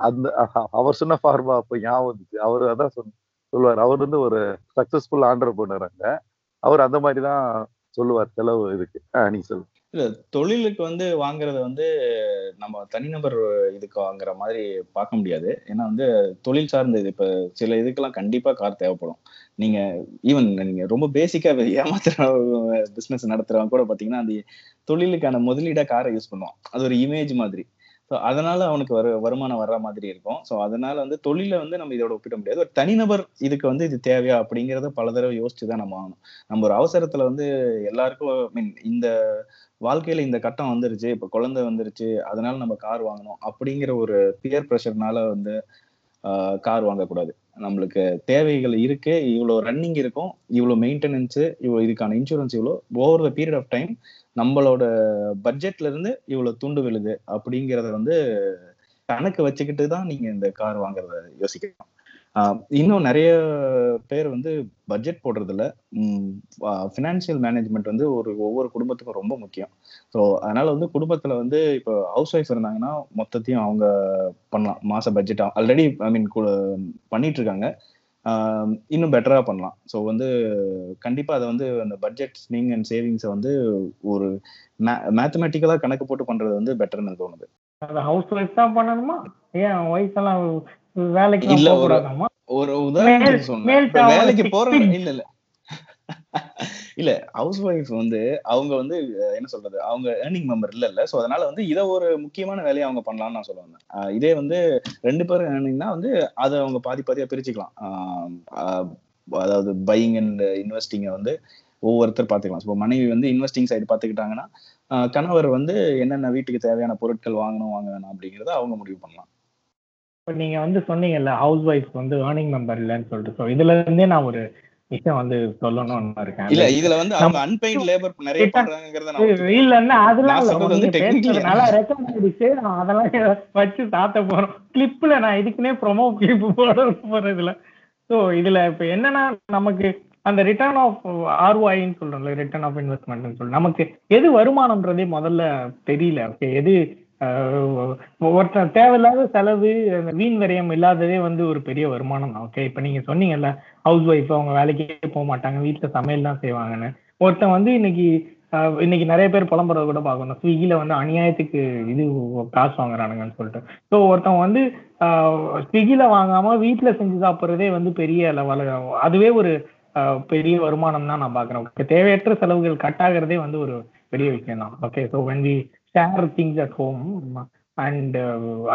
அந்த அவர் சொன்ன ஃபார்மா அப்ப ஞாபகம் இருந்துச்சு அவர் அதான் சொன்ன சொல்லுவார். அவர் வந்து ஒரு சக்சஸ்ஃபுல் ஆண்டர் பண்ணுறாங்க அவர் அந்த மாதிரி தான் சொல்லுவார் செலவு இதுக்கு. ஆஹ் நீங்க சொல்லு. இல்ல தொழிலுக்கு வந்து வாங்குறத வந்து நம்ம தனிநபர் இதுக்கு வாங்குற மாதிரி பார்க்க முடியாது. ஏன்னா வந்து தொழில் சார்ந்த இது இப்ப சில இதுக்கெல்லாம் கண்டிப்பா கார் தேவைப்படும். நீங்க ஈவன் நீங்க ரொம்ப பேசிக்கா ஏமாத்துற பிசினஸ் நடத்துறவங்க கூட பாத்தீங்கன்னா அந்த தொழிலுக்கான முதலீடா காரை யூஸ் பண்ணுவான். அது ஒரு இமேஜ் மாதிரி. ஸோ அதனால அவனுக்கு வரு வருமானம் வர்ற மாதிரி இருக்கும். ஸோ அதனால வந்து தொழிலை வந்து நம்ம இதோட ஒப்பிட முடியாது. ஒரு தனிநபர் இதுக்கு வந்து இது தேவையா அப்படிங்கிறத பல தடவை யோசிச்சு தான் நம்ம ஆகணும். நம்ம ஒரு அவசரத்துல வந்து எல்லாருக்கும் மீன் இந்த வாழ்க்கையில இந்த கட்டம் வந்துருச்சு இப்போ குழந்தை வந்துருச்சு அதனால நம்ம கார் வாங்கணும் அப்படிங்கிற ஒரு பியர் ப்ரெஷர்னால வந்து கார் வாங்கக்கூடாது. நம்மளுக்கு தேவைகள் இருக்கு இவ்வளோ ரன்னிங் இருக்கும் இவ்வளோ மெயின்டெனன்ஸ் இவ்வளோ இதுக்கான இன்சூரன்ஸ் இவ்வளோ over the period of time நம்மளோட பட்ஜெட்ல இருந்து இவ்வளவு துண்டு விழுது அப்படிங்கறத வந்து கணக்கு வச்சுக்கிட்டு தான் நீங்க இந்த கார் வாங்குறத யோசிக்கலாம். இன்னும் நிறைய பேர் வந்து பட்ஜெட் போடுறதுல ஃபினான்சியல் மேனேஜ்மெண்ட் வந்து ஒரு ஒவ்வொரு குடும்பத்துக்கும் ரொம்ப முக்கியம். ஸோ அதனால வந்து குடும்பத்துல வந்து இப்போ ஹவுஸ் ஒய்ஃப் இருந்தாங்கன்னா மொத்தத்தையும் அவங்க பண்ணலாம். மாச பட்ஜெட் ஆல்ரெடி ஐ மீன் பண்ணிட்டு இருக்காங்க இன்னும் பெட்டரா பண்ணலாம். ஸோ வந்து கண்டிப்பா அதை வந்து அந்த பட்ஜெட் ஸ்விங் அண்ட் சேவிங்ஸை வந்து ஒரு மேத்தமெட்டிக்கலா கணக்கு போட்டு பண்றது வந்து பெட்டர்னு தோணுது. ஹவுஸ் ஒய்ஃப் தான் பண்ணணுமா? ஏன் ஒய்ஃப் எல்லாம் வேலைக்கு இல்ல, ஒரு- ஒரு உதாரணத்துக்கு சொன்னேன். வேலைக்கு feet. இல்ல இல்ல. இல்ல ஹவுஸ் ஒய்ஃப் வந்து அவங்க வந்து என்ன சொல்றது? அவங்க ஏர்னிங் மெம்பர் இல்ல இல்ல. சோ அதனால வந்து இதை ஒரு முக்கியமான வேலையை அவங்க பண்ணலாம்னு நான் சொல்ல வந்தேன். இதே வந்து ரெண்டு பேரும் ஏர்னிங்னா வந்து அதை அவங்க பாதி பாதியா பிரிச்சுக்கலாம். அதாவது பையிங் அண்ட் இன்வெஸ்டிங்கை வந்து ஒவ்வொருத்தர் பார்த்துக்கலாம். இப்போ மனைவி வந்து இன்வெஸ்டிங் சைடு பார்த்துக்கிட்டாங்கன்னா ஆஹ், கணவர் வந்து என்னென்ன வீட்டுக்கு தேவையான பொருட்கள் வாங்கணும் வாங்க வேணாம் அப்படிங்கறத அவங்க முடிவு பண்ணலாம். இப்ப நீங்க வந்து சொன்னீங்கல்ல ஹவுஸ் ஒய்ஃப் வந்து ஏர்னிங் மெம்பர் இல்லைன்னு சொல்லிட்டு. ஸோ இதுல இருந்தே நான் ஒரு விஷயம் வந்து சொல்லணும்னு இருக்கேன். இல்ல இதுல வந்து அவங்க அன்பெய்ட் லேபர் நிறைய பண்றாங்கிறத. இல்லன்னா அதெல்லாம் இல்ல. பேசுறதுனால ரெக்கார்ட் ஆயிடுச்சு நான் அதெல்லாம் வச்சு சாத்த போறோம். கிளிப்ல நான் இதுக்குன்னே ப்ரொமோ கிளிப் போட போறதுல ஸோ இதுல இப்ப என்னன்னா நமக்கு அந்த ரிட்டர்ன் ஆஃப் ஆர்ஒஐன்னு சொல்றோம்ல ரிட்டர்ன் ஆஃப் இன்வெஸ்ட்மெண்ட்னு சொல்லி நமக்கு எது வருமானம்ன்றதே முதல்ல தெரியல. ஓகே எது ஒருத்தர் ஒருத்தன் தேவையில்லாத செலவு அந்த வீண் விரயம் இல்லாததே வந்து ஒரு பெரிய வருமானம் தான். ஓகே இப்ப நீங்க சொன்னீங்கல்ல ஹவுஸ் ஒய்ஃப் அவங்க வேலைக்கே போக மாட்டாங்க வீட்டுல சமையல் தான் செய்வாங்கன்னு. ஒருத்தன் வந்து இன்னைக்கு ஆஹ் இன்னைக்கு நிறைய பேர் புலம்புறத கூட பார்க்கணும். ஸ்விக்கில வந்து அநியாயத்துக்கு இது காசு வாங்குறானுங்கன்னு சொல்லிட்டு. ஸோ ஒருத்தவங்க வந்து ஸ்விக்கில வாங்காம வீட்டுல செஞ்சு சாப்பிட்றதே வந்து பெரிய லெவல அதுவே ஒரு பெரிய வருமானம் தான் நான் பாக்குறேன் தேவையற்ற செலவுகள் கட் ஆகுறதே வந்து ஒரு பெரிய விஷயம் தான் okay so when we share things at home and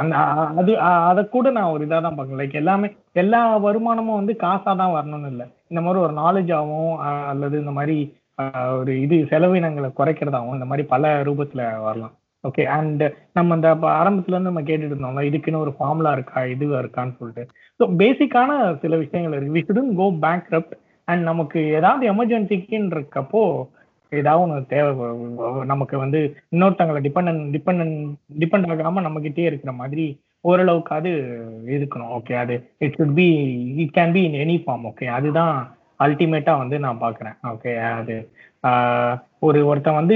அந்த அது uh, அதை கூட நான் ஒரு இதாக தான் பார்க்கணும் லைக் எல்லாமே எல்லா வருமானமும் வந்து காசாக தான் வரணும்னு இல்லை. இந்த மாதிரி ஒரு நாலேஜ் ஆகும் அல்லது இந்த மாதிரி ஒரு இது செலவினங்களை குறைக்கிறதாகவும் இந்த மாதிரி பல ரூபத்தில் வரலாம். ஓகே அண்ட் நம்ம இந்த ஆரம்பத்துலேருந்து ஆரம்பத்துல இருந்து நம்ம கேட்டுட்டு இருந்தோம்ல இதுக்குன்னு ஒரு ஃபார்முலா இருக்கா இதுவா இருக்கான்னு சொல்லிட்டு. ஸோ பேசிக்கான சில விஷயங்கள் இருக்கு. We shouldn't go bank and நமக்கு ஏதாவது எமர்ஜென்சிக்குன்னு இருக்கப்போ ஏதாவது ஒன்று தேவை. நமக்கு வந்து இன்னொருத்தங்களை டிபெண்ட் டிபெண்ட் டிபெண்ட் ஆகாம நம்ம கிட்டே இருக்கிற மாதிரி ஓரளவுக்காவது இருக்கணும். ஓகே அது it should be it can be in any form okay அதுதான் அல்டிமேட்டா வந்து நான் பாக்குறேன். ஓகே அது ஆஹ், ஒரு ஒருத்தன் வந்து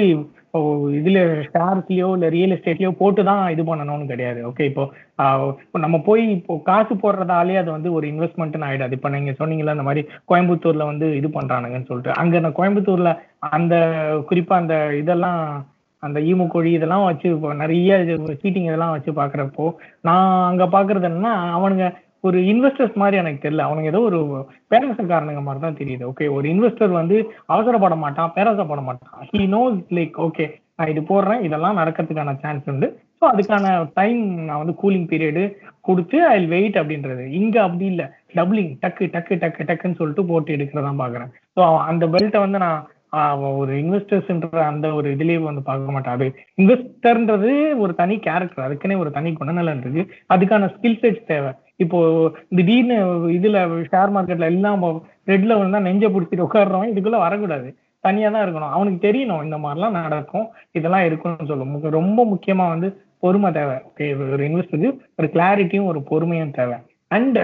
இப்போ இதுல ஷேர்ஸ்லயோ இல்ல ரியல் எஸ்டேட்லயோ போட்டு தான் இது பண்ணணும்னு கிடையாது. ஓகே இப்போ நம்ம போய் இப்போ காசு போடுறதாலே அது வந்து ஒரு இன்வெஸ்ட்மெண்ட்னு ஆயிடாது. இப்போ நீங்க சொன்னீங்களா இந்த மாதிரி கோயம்புத்தூர்ல வந்து இது பண்றானுங்கன்னு சொல்லிட்டு. அங்க நான் கோயம்புத்தூர்ல அந்த குறிப்பா அந்த இதெல்லாம் அந்த ஈமு கோழி இதெல்லாம் வச்சு இப்போ நிறைய சீட்டிங் இதெல்லாம் வச்சு பாக்குறப்போ நான் அங்க பாக்குறது என்னன்னா அவனுங்க ஒரு இன்வெஸ்டர்ஸ் மாதிரி எனக்கு தெரியல. அவனுக்கு ஏதோ ஒரு பேரசக்காரனுங்க மாதிரி தான் தெரியுது. ஓகே ஒரு இன்வெஸ்டர் வந்து அவசரப்பட மாட்டான் பேரசப்பட மாட்டான். ஹி நோஸ் லைக் ஓகே நான் இது போடுறேன் இதெல்லாம் நடக்கிறதுக்கான சான்ஸ் உண்டு. ஸோ அதுக்கான டைம் நான் வந்து கூலிங் பீரியடு கொடுத்து ஐ வெயிட் அப்படின்றது. இங்க அப்படி இல்லை. டபுளிங் டக்கு டக்கு டக்கு டக்குன்னு சொல்லிட்டு போட்டு எடுக்கிறதான் பாக்குறேன். ஸோ அந்த பெல்ட்டை வந்து நான் ஒரு இன்வெஸ்டர்ஸ்ன்ற அந்த ஒரு இதுலேயே வந்து பார்க்க மாட்டேன். அது இன்வெஸ்டர்ன்றது ஒரு தனி கேரக்டர் அதுக்குன்னே ஒரு தனி குணநலன் இருக்கு. அதுக்கான ஸ்கில் செட்ஸ் தேவை. இப்போ திடீர்னு இதுல ஷேர் மார்க்கெட்ல எல்லாம் ரெட்ல வந்து நெஞ்ச பிடிச்சிட்டு உட்காடுறவன் இதுக்குள்ள வரக்கூடாது. தனியா தான் இருக்கணும். அவனுக்கு தெரியணும் இந்த மாதிரிலாம் நடக்கும். இதெல்லாம் இருக்கும்னு சொல்லும். ரொம்ப முக்கியமா வந்து பொறுமை தேவை. ஒரு இன்வெஸ்டருக்கு ஒரு கிளாரிட்டியும் ஒரு பொறுமையும் தேவை. அண்ட்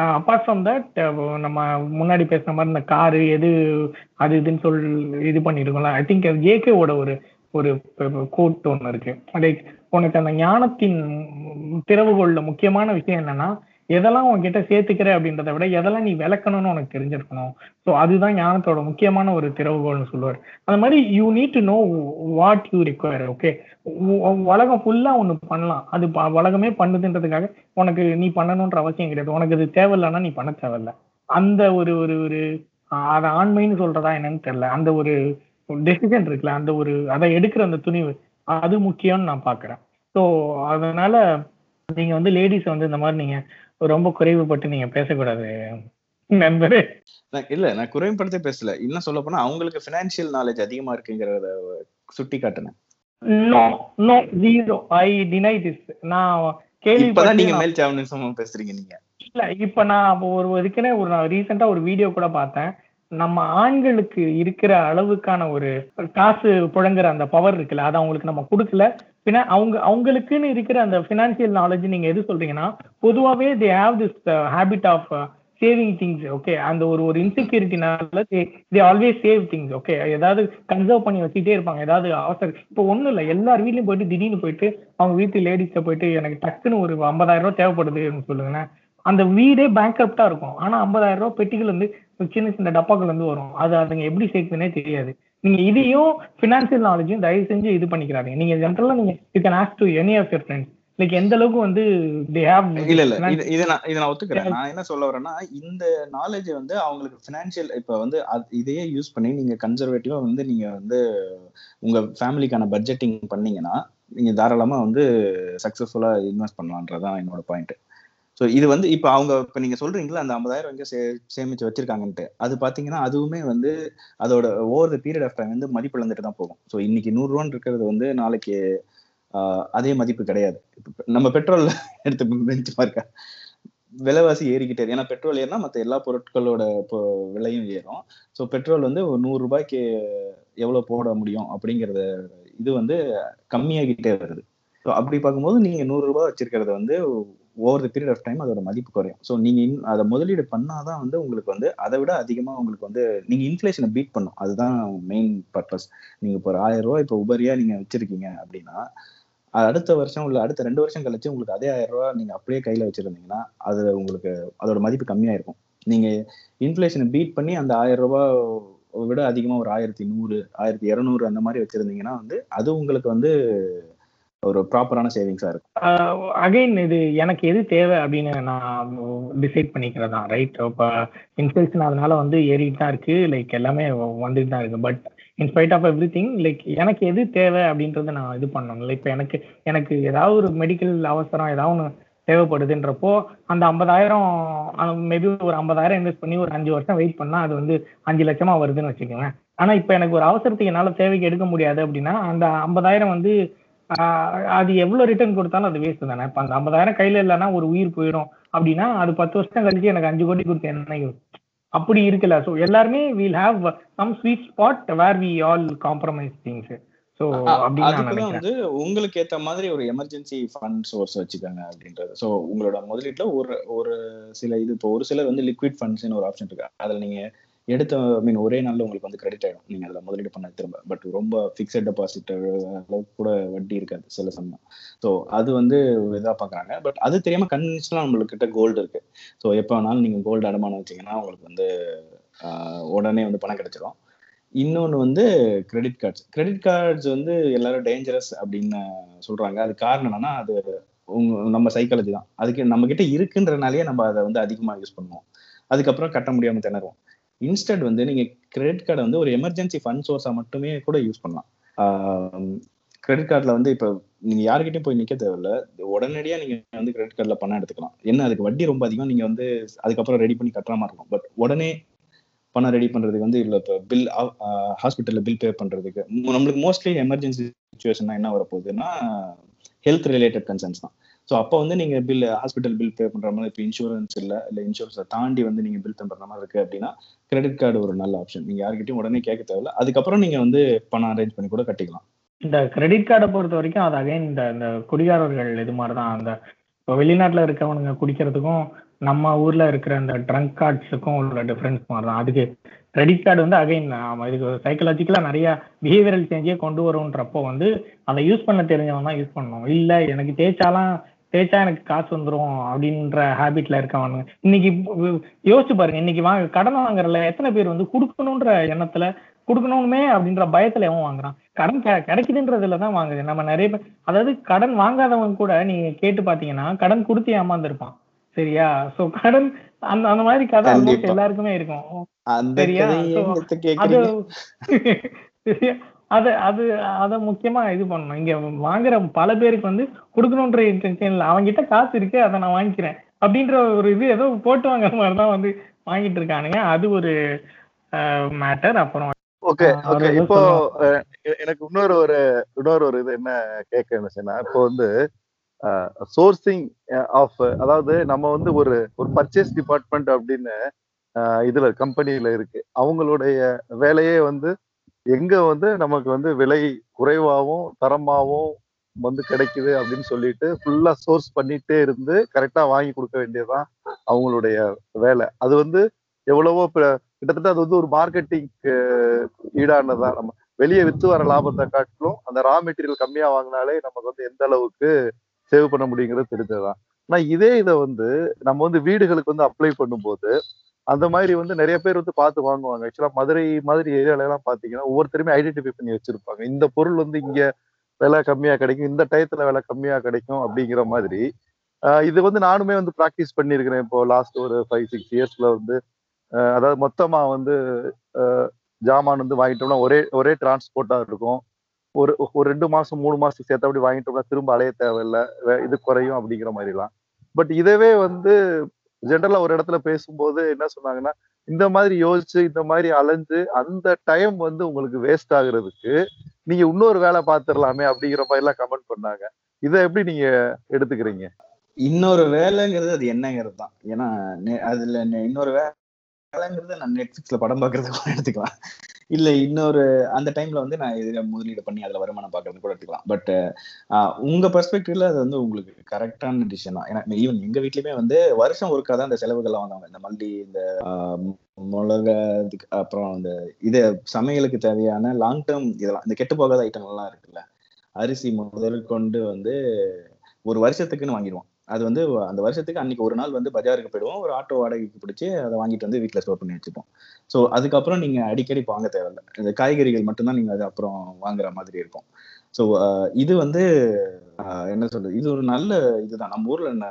அப்பார்ட் ஃப்ரம் தட் நம்ம முன்னாடி பேசுன மாதிரி இந்த காரு எது அது இதுன்னு சொல் இது பண்ணிருக்கோம்ல. ஐ திங்க் ஜேகேவோட ஒரு ஒரு கோட் ஒன்று இருக்கு. லைக் உனக்கு அந்த ஞானத்தின் திறவுகோல்ல முக்கியமான விஷயம் என்னன்னா எதெல்லாம் உன்கிட்ட சேர்த்துக்கிற அப்படின்றத விட எதெல்லாம் நீ விளக்கணும்னு உனக்கு தெரிஞ்சிருக்கணும். ஸோ அதுதான் ஞானத்தோட முக்கியமான ஒரு திறவுகோல்னு சொல்லுவார். அந்த மாதிரி you need to know what you require okay உலகம் ஃபுல்லா ஒன்று பண்ணலாம். அது ப- உலகமே பண்ணுதுன்றதுக்காக உனக்கு நீ பண்ணணுன்ற அவசியம் கிடையாது. உனக்கு இது தேவையில்லைன்னா நீ பண்ண தேவையில்ல. அந்த ஒரு ஒரு ஒரு அதை ஆண்மைன்னு சொல்றதா என்னன்னு தெரியல. அந்த ஒரு டெசிஷன் இருக்குல்ல அந்த ஒரு அதை எடுக்கிற அந்த துணிவு அது முக்கியம்னு நான் பாக்குறேன். ஸோ அதனால நீங்க வந்து லேடிஸ் வந்து இந்த மாதிரி நீங்க ரொம்ப குறைவுபட்டு நீங்க பேசக்கூடாது நண்பரே. இல்ல நான் குறைப்படுத்தி பேசல. இன்னும் சொல்ல போனா அவங்களுக்கு பினான்சியல் நாலேஜ் அதிகமா இருக்குங்கிறத சுட்டி காட்டினேன். No no zero I deny this நான் இப்பதான் நீங்க மேல் சாவனிசமா பேசுறீங்க நீங்க. இல்ல இப்ப நான் ஒரு இதுக்குன்னே ஒரு நான் ரீசெண்டா ஒரு வீடியோ கூட பார்த்தேன். நம்ம ஆண்களுக்கு இருக்கிற அளவுக்கான ஒரு காசு புழங்குற அந்த பவர் இருக்குல்ல அதை அவங்களுக்கு நம்ம கொடுக்கல. அவங்க அவங்களுக்குன்னு இருக்கிற அந்த ஃபினான்சியல் நாலேஜ் நீங்க எது சொல்றீங்கன்னா பொதுவாகவே they have this habit of saving things okay அந்த ஒரு ஒரு இன்செக்யூரிட்டினால they always save things okay ஏதாவது கன்சர்வ் பண்ணி வச்சுட்டே இருப்பாங்க. ஏதாவது அவசரம் இப்போ ஒன்றும் இல்லை. எல்லார் வீட்லையும் போயிட்டு திடீர்னு போயிட்டு அவங்க வீட்டு லேடிஸை போயிட்டு எனக்கு டக்குன்னு ஒரு ஐம்பதாயிரம் ரூபா தேவைப்படுதுன்னு சொல்லுங்கண்ணே அந்த வீடே பேங்க்ரப்டா இருக்கும். ஆனா ஐம்பதாயிரம் ரூபா பெட்டிகள் வந்து சின்ன சின்ன டப்பாக்கள் வந்து வரும். அது அதுங்க எப்படி சேர்க்குதுன்னே தெரியாது. நீங்க இதையும் பினான்சியல் நாலேஜும் தயவு செஞ்சு இது பண்ணிக்கிறாங்க நீங்க ஜென்ரலா நீங்க you can ask to any of your friends like எந்த அளவுக்கு வந்து தே ஹேவ் இல்ல இல்ல. இது நான் இதை நான் ஒத்துக்கிறேன். நான் என்ன சொல்ல வரேன்னா இந்த நாலேஜ் வந்து அவங்களுக்கு பினான்சியல் இப்ப வந்து இதையே யூஸ் பண்ணி நீங்க கன்சர்வேட்டிவா வந்து நீங்க வந்து உங்க ஃபேமிலிக்கான பட்ஜெட்டிங் பண்ணீங்கன்னா நீங்க தாராளமா வந்து சக்சஸ்ஃபுல்லா இன்வெஸ்ட் பண்ணலான்றதான் என்னோட பாயிண்ட் ஸோ இது வந்து இப்போ அவங்க இப்போ நீங்க சொல்கிறீங்களா அந்த ஐம்பதாயிரம் எங்க சே சேமிச்சு வச்சுருக்காங்கன்ட்டு. அது பாத்தீங்கன்னா அதுவுமே வந்து அதோட over the period of time வந்து மதிப்பு இழந்துட்டு தான் போகும். ஸோ இன்னைக்கு நூறுரூவான்னு இருக்கிறது வந்து நாளைக்கு ஆஹ், அதே மதிப்பு கிடையாது. நம்ம பெட்ரோல் எடுத்து பெஞ்ச் மார்க்க விலைவாசி ஏறிக்கிட்டே ஏன்னா பெட்ரோல் ஏறினா மற்ற எல்லா பொருட்களோட இப்போ விலையும் ஏறும். ஸோ பெட்ரோல் வந்து ஒரு நூறு ரூபாய்க்கு எவ்வளவு போட முடியும் அப்படிங்கறத இது வந்து கம்மியாகிட்டே வருது. ஸோ அப்படி பார்க்கும்போது நீங்க நூறு ரூபாய் வச்சிருக்கிறது வந்து over the period of time அதோட மதிப்பு குறையும். ஸோ நீங்கள் இன்- அதை முதலீடு பண்ணாதான் வந்து உங்களுக்கு வந்து அதை விட அதிகமாக உங்களுக்கு வந்து நீங்கள் இன்ஃப்ளேஷனை பீட் பண்ணும். அதுதான் மெயின் பர்பஸ் நீங்கள் இப்போ ஒரு ஆயிரம் ரூபா இப்போ உபரியா நீங்கள் வச்சிருக்கீங்க அப்படின்னா அடுத்த வருஷம் உள்ள அடுத்த ரெண்டு வருஷம் கழிச்சு உங்களுக்கு அதே ஆயிரம் ரூபா நீங்கள் அப்படியே கையில் வச்சிருந்தீங்கன்னா அது உங்களுக்கு அதோட மதிப்பு கம்மியாக இருக்கும் நீங்கள் இன்ஃப்ளேஷனை பீட் பண்ணி அந்த ஆயிரம் ரூபா விட அதிகமாக ஒரு ஆயிரத்தி நூறு ஆயிரத்தி இரநூறு அந்த மாதிரி வச்சுருந்தீங்கன்னா வந்து அது உங்களுக்கு வந்து ஒரு ப்ராப்பரான சேவிங்ஸா இருக்கும். அகைன் இது எனக்கு எது தேவை அப்படின்னு நான் டிசைட் பண்ணிக்கிறதா ரைட் இப்போ இன்ஃபிளேஷன் அதனால வந்து ஏறிட்டு தான் இருக்கு லைக் எல்லாமே வந்துட்டு தான் இருக்கு. But in spite of every thing like எது தேவை அப்படின்றத நான் இது பண்ணணும். லைக் இப்போ எனக்கு எனக்கு ஏதாவது ஒரு மெடிக்கல் அவசரம் ஏதாவது ஒன்று தேவைப்படுதுன்றப்போ அந்த ஐம்பதாயிரம் மேபி ஒரு ஐம்பதாயிரம் இன்வெஸ்ட் பண்ணி ஒரு அஞ்சு வருஷம் வெயிட் பண்ணால் அது வந்து அஞ்சு லட்சமா வருதுன்னு வச்சுக்கோங்க. ஆனால் இப்போ எனக்கு ஒரு அவசரத்துக்கு என்னால் தேவைக்கு எடுக்க முடியாது அப்படின்னா அந்த ஐம்பதாயிரம் வந்து அது எவ்வளவு ரிட்டர்ன் கொடுத்தாலும் அது வேஸ்ட் தானே. இப்ப அந்த ஐம்பதாயிரம் கையில இல்லைன்னா ஒரு உயிர் போயிடும். அப்படின்னா அது பத்து வருஷம் கழிச்சு எனக்கு அஞ்சு கோடி கொடுத்து என்ன? அப்படி இருக்குல்ல. ஸோ எல்லாருமே will have some sweet spot where we all compromise things so அதுக்குதான் வந்து உங்களுக்கு ஏத்த மாதிரி ஒரு எமர்ஜென்சி ஃபண்ட் சோர்ஸ் வச்சுக்கோங்க அப்படின்றது. ஸோ உங்களோட முதலீட்டுல ஒரு ஒரு சில இது இப்போ ஒரு சிலர் வந்து லிக்விட் ஃபண்ட்ஸ்னு ஒரு ஆப்ஷன் இருக்கு. அதுல நீங்க எடுத்த மீன் ஒரே நாள்ல உங்களுக்கு வந்து கிரெடிட் ஆயிடும். நீங்க அதுல முதலீடு பண்ண திரும்ப. பட் ரொம்ப ஃபிக்ஸட் டெபாசிட் அளவுக்கு கூட வட்டி இருக்காது சில சமயம். ஸோ அது வந்து இதாக இதா பாக்குறாங்க. பட் அது தெரியாம நம்மளுக்கு நம்மளுக்கிட்ட கோல்டு இருக்கு. ஸோ எப்போ வேணாலும் நீங்க கோல்டு அடமானம் வச்சீங்கன்னா உங்களுக்கு வந்து உடனே வந்து பணம் கிடைச்சிரும். இன்னொன்று வந்து கிரெடிட் கார்ட்ஸ் கிரெடிட் கார்ட்ஸ் வந்து எல்லாரும் டேஞ்சரஸ் அப்படின்னு சொல்றாங்க. அது காரணம் என்னன்னா அது உங்க நம்ம சைக்காலஜி தான். அதுக்கு நம்ம கிட்ட இருக்குன்றனாலேயே நம்ம அதை வந்து அதிகமாக யூஸ் பண்ணுவோம். அதுக்கப்புறம் கட்ட முடியாமல் திணறுவோம். இன்ஸ்டன்ட் வந்து நீங்கள் கிரெடிட் கார்டை வந்து ஒரு எமர்ஜென்சி ஃபண்ட் சோர்ஸாக மட்டுமே கூட யூஸ் பண்ணலாம். கிரெடிட் கார்டில் வந்து இப்போ நீங்கள் யாருக்கிட்டையும் போய் நிற்க தேவையில்ல. உடனடியாக நீங்கள் வந்து கிரெடிட் கார்டில் பணம் எடுத்துக்கலாம். என்ன அதுக்கு வட்டி ரொம்ப அதிகம். நீங்கள் வந்து அதுக்கப்புறம் ரெடி பண்ணி கட்டுற மாதிரி இருக்கும். பட் உடனே பணம் ரெடி பண்ணுறதுக்கு வந்து இல்லை இப்போ பில் ஹாஸ்பிட்டலில் பில் பே பண்ணுறதுக்கு நம்மளுக்கு மோஸ்ட்லி எமர்ஜென்சி சுச்சுவேஷன் என்ன வரப்போகுதுன்னா ஹெல்த் ரிலேட்டட் கன்சர்ன்ஸ் தான். ஸோ அப்போ வந்து நீங்கள் பில் ஹாஸ்பிட்டல் பில் பே பண்ணுற மாதிரி இப்போ இன்சூரன்ஸ் இல்லை இல்லை இன்சூரன்ஸை தாண்டி வந்து நீங்கள் பில் பண்ணுற மாதிரி இருக்குது அப்படின்னா கிரெடிட் கார்டு ஒரு நல்ல ஆப்ஷன் நீங்கள் யார்கிட்டயும் உடனே கேட்க தேவையில்ல. அதுக்கப்புறம் நீங்கள் வந்து பணம் அரேஞ்ச் பண்ணி கூட கட்டிக்கலாம். இந்த கிரெடிட் கார்டை பொறுத்த வரைக்கும் அது அகைன் இந்த இந்த குடிகாரர்கள் இது மாதிரி தான் அந்த இப்போ வெளிநாட்டில் இருக்கவனுங்க குடிக்கிறதுக்கும் நம்ம ஊர்ல இருக்கிற அந்த ட்ரங்க் கார்ட்ஸுக்கும் உள்ள டிஃப்ரென்ஸ் மாதிரி தான் அதுக்கு கிரெடிட் கார்டு வந்து அகைன் இதுக்கு சைக்கலாஜிக்கலாக நிறைய பிஹேவியரல் சேஞ்சே கொண்டு வரும்ன்றப்போ வந்து அதை யூஸ் பண்ண தெரிஞ்சவன் தான் யூஸ் பண்ணணும். இல்லை எனக்கு தேய்ச்சாலாம் தேய்ச்சா எனக்கு காசு வந்துரும் அப்படின்ற ஹேபிட்ல இருக்கவனுங்க இன்னைக்கு யோசிச்சு பாருங்க இன்னைக்கு வாங்க கடன் வாங்குறதுல எத்தனை பேர் வந்து கொடுக்கணுன்ற எண்ணத்துல கொடுக்கணுமே அப்படின்ற பயத்துல எவன் வாங்குறான்? கடன் கிடைக்குதுன்றதுல தான் வாங்குது. நம்ம நிறைய பேர் அதாவது கடன் வாங்காதவங்க கூட நீங்க கேட்டு பாத்தீங்கன்னா கடன் கொடுத்து ஏமாந்துருப்பான். சரியா? சோ கடன் அந்த அந்த மாதிரி கதை. எல்லாருக்குமே இருக்கும். சரியா? அது? அது அது முக்கியமா இது பண்ணணும். இங்க வாங்குற பல பேருக்கு வந்து கொடுக்கணுன்ற இன்டென்ஷன் இல்ல அவன்கிட்ட காசு இருக்கு அதை நான் வாங்கிக்கிறேன். அப்படின்ற ஒரு இது ஏதோ போட்டு வாங்குற மாதிரி தான் வந்து வாங்கிட்டு இருக்கானுங்க. அது ஒரு மேட்டர் அப்புறம் ஓகே ஓகே. இப்போ எனக்கு இன்னொரு ஒரு இன்னொரு ஒரு இது என்ன கேட்க நினைச்சேன்னா இப்போ வந்து சோர்சிங் ஆஃப் அதாவது நம்ம வந்து ஒரு ஒரு பர்ச்சேஸ் டிபார்ட்மெண்ட் அப்படின்னு இதுல கம்பெனியில இருக்கு. அவங்களுடைய வேலையே வந்து எங்க வந்து நமக்கு வந்து விலை குறைவாகவும் தரமாகவும் வந்து கிடைக்குது அப்படின்னு சொல்லிட்டு ஃபுல்லா சோர்ஸ் பண்ணிட்டே இருந்து கரெக்டா வாங்கி கொடுக்க வேண்டியதுதான் அவங்களுடைய வேலை. அது வந்து எவ்வளவோ கிட்டத்தட்ட அது வந்து ஒரு மார்க்கெட்டிங் ஈடானதா நம்ம வெளியே வித்து வர லாபத்தை காட்டிலும் அந்த ரா மெட்டீரியல் கம்மியா வாங்கினாலே நமக்கு வந்து எந்த அளவுக்கு சேவ் பண்ண முடியுங்கிறது தெரிஞ்சதுதான். ஆனா இதே இதை வந்து நம்ம வந்து வீடுகளுக்கு வந்து அப்ளை பண்ணும்போது அந்த மாதிரி வந்து நிறைய பேர் வந்து பார்த்து வாங்குவாங்க. ஆக்சுவலா மதுரை மாதிரி ஏரியால எல்லாம் பாத்தீங்கன்னா ஒவ்வொருத்தருமே ஐடென்டிஃபை பண்ணி வச்சிருப்பாங்க. இந்த பொருள் வந்து இங்க விலை கம்மியா கிடைக்கும் இந்த டயத்துல விலை கம்மியா கிடைக்கும் அப்படிங்கிற மாதிரி. இது வந்து நானுமே வந்து ப்ராக்டிஸ் பண்ணியிருக்கிறேன் இப்போ லாஸ்ட் ஒரு ஃபைவ் சிக்ஸ் இயர்ஸ்ல வந்து. அதாவது மொத்தமா வந்து ஜாமான் வந்து வாங்கிட்டோம்னா ஒரே ஒரே டிரான்ஸ்போர்ட்டா இருக்கும். ஒரு ஒரு ரெண்டு மாசம் மூணு மாசத்துக்கு சேர்த்தபடி வாங்கிட்டோம்னா திரும்ப அலைய தேவையில்ல. இது குறையும் அப்படிங்கிற மாதிரிலாம். பட் இதவே வந்து ஜென்ரலா ஒரு இடத்துல பேசும்போது என்ன சொன்னாங்கன்னா இந்த மாதிரி யோசிச்சு இந்த மாதிரி அலைஞ்சு அந்த டைம் வந்து உங்களுக்கு வேஸ்ட் ஆகுறதுக்கு நீங்க இன்னொரு வேலை பார்த்துடலாமே அப்படிங்கிற மாதிரி எல்லாம் கமெண்ட் பண்ணாங்க. இதை எப்படி நீங்க எடுத்துக்கிறீங்க? இன்னொரு வேலைங்கிறது அது என்னங்கிறது தான். ஏன்னா அதுல இன்னொரு வேலை கலைங்கிறது நான் நெட்ஃபிளிக்ஸ்ல படம் பார்க்கறது கூட எடுத்துக்கலாம். இல்ல இன்னொரு அந்த டைம்ல வந்து நான் இதுல முதலீடு பண்ணி அதுல வருமானம் பாக்குறது கூட எடுத்துக்கலாம். பட் உங்க பெர்ஸ்பெக்டிவ்ல அது வந்து உங்களுக்கு கரெக்டான டிசிஷன் தான். ஏன்னா ஈவன் எங்க வீட்லயுமே வந்து வருஷம் ஒருக்கா தான் இந்த செலவுகள்லாம் வாங்குவாங்க. இந்த மல்லி இந்த ஆஹ், மிளகாதுக்கு அப்புறம் இந்த இது சமையலுக்கு தேவையான லாங் டேர்ம் இதெல்லாம் இந்த கெட்டு போகாத ஐட்டம் எல்லாம் இருக்குல்ல அரிசி முதல் கொண்டு வந்து ஒரு வருஷத்துக்குன்னு வாங்கிடுவோம். அது வந்து அந்த வருஷத்துக்கு அன்னைக்கு ஒரு நாள் வந்து பஜாருக்கு போயிடுவோம். ஒரு ஆட்டோ வாடகைக்கு பிடிச்சி அதை வாங்கிட்டு வந்து வீட்டில் ஸ்டோர் பண்ணி வச்சுப்போம். ஸோ அதுக்கப்புறம் நீங்க அடிக்கடி வாங்க தேவையில்ல. இந்த காய்கறிகள் மட்டும்தான் நீங்க அது அப்புறம் வாங்குற மாதிரி இருக்கும். ஸோ இது வந்து ஆஹ், என்ன சொல்றது? இது ஒரு நல்ல இதுதான். நம்ம ஊர்ல என்ன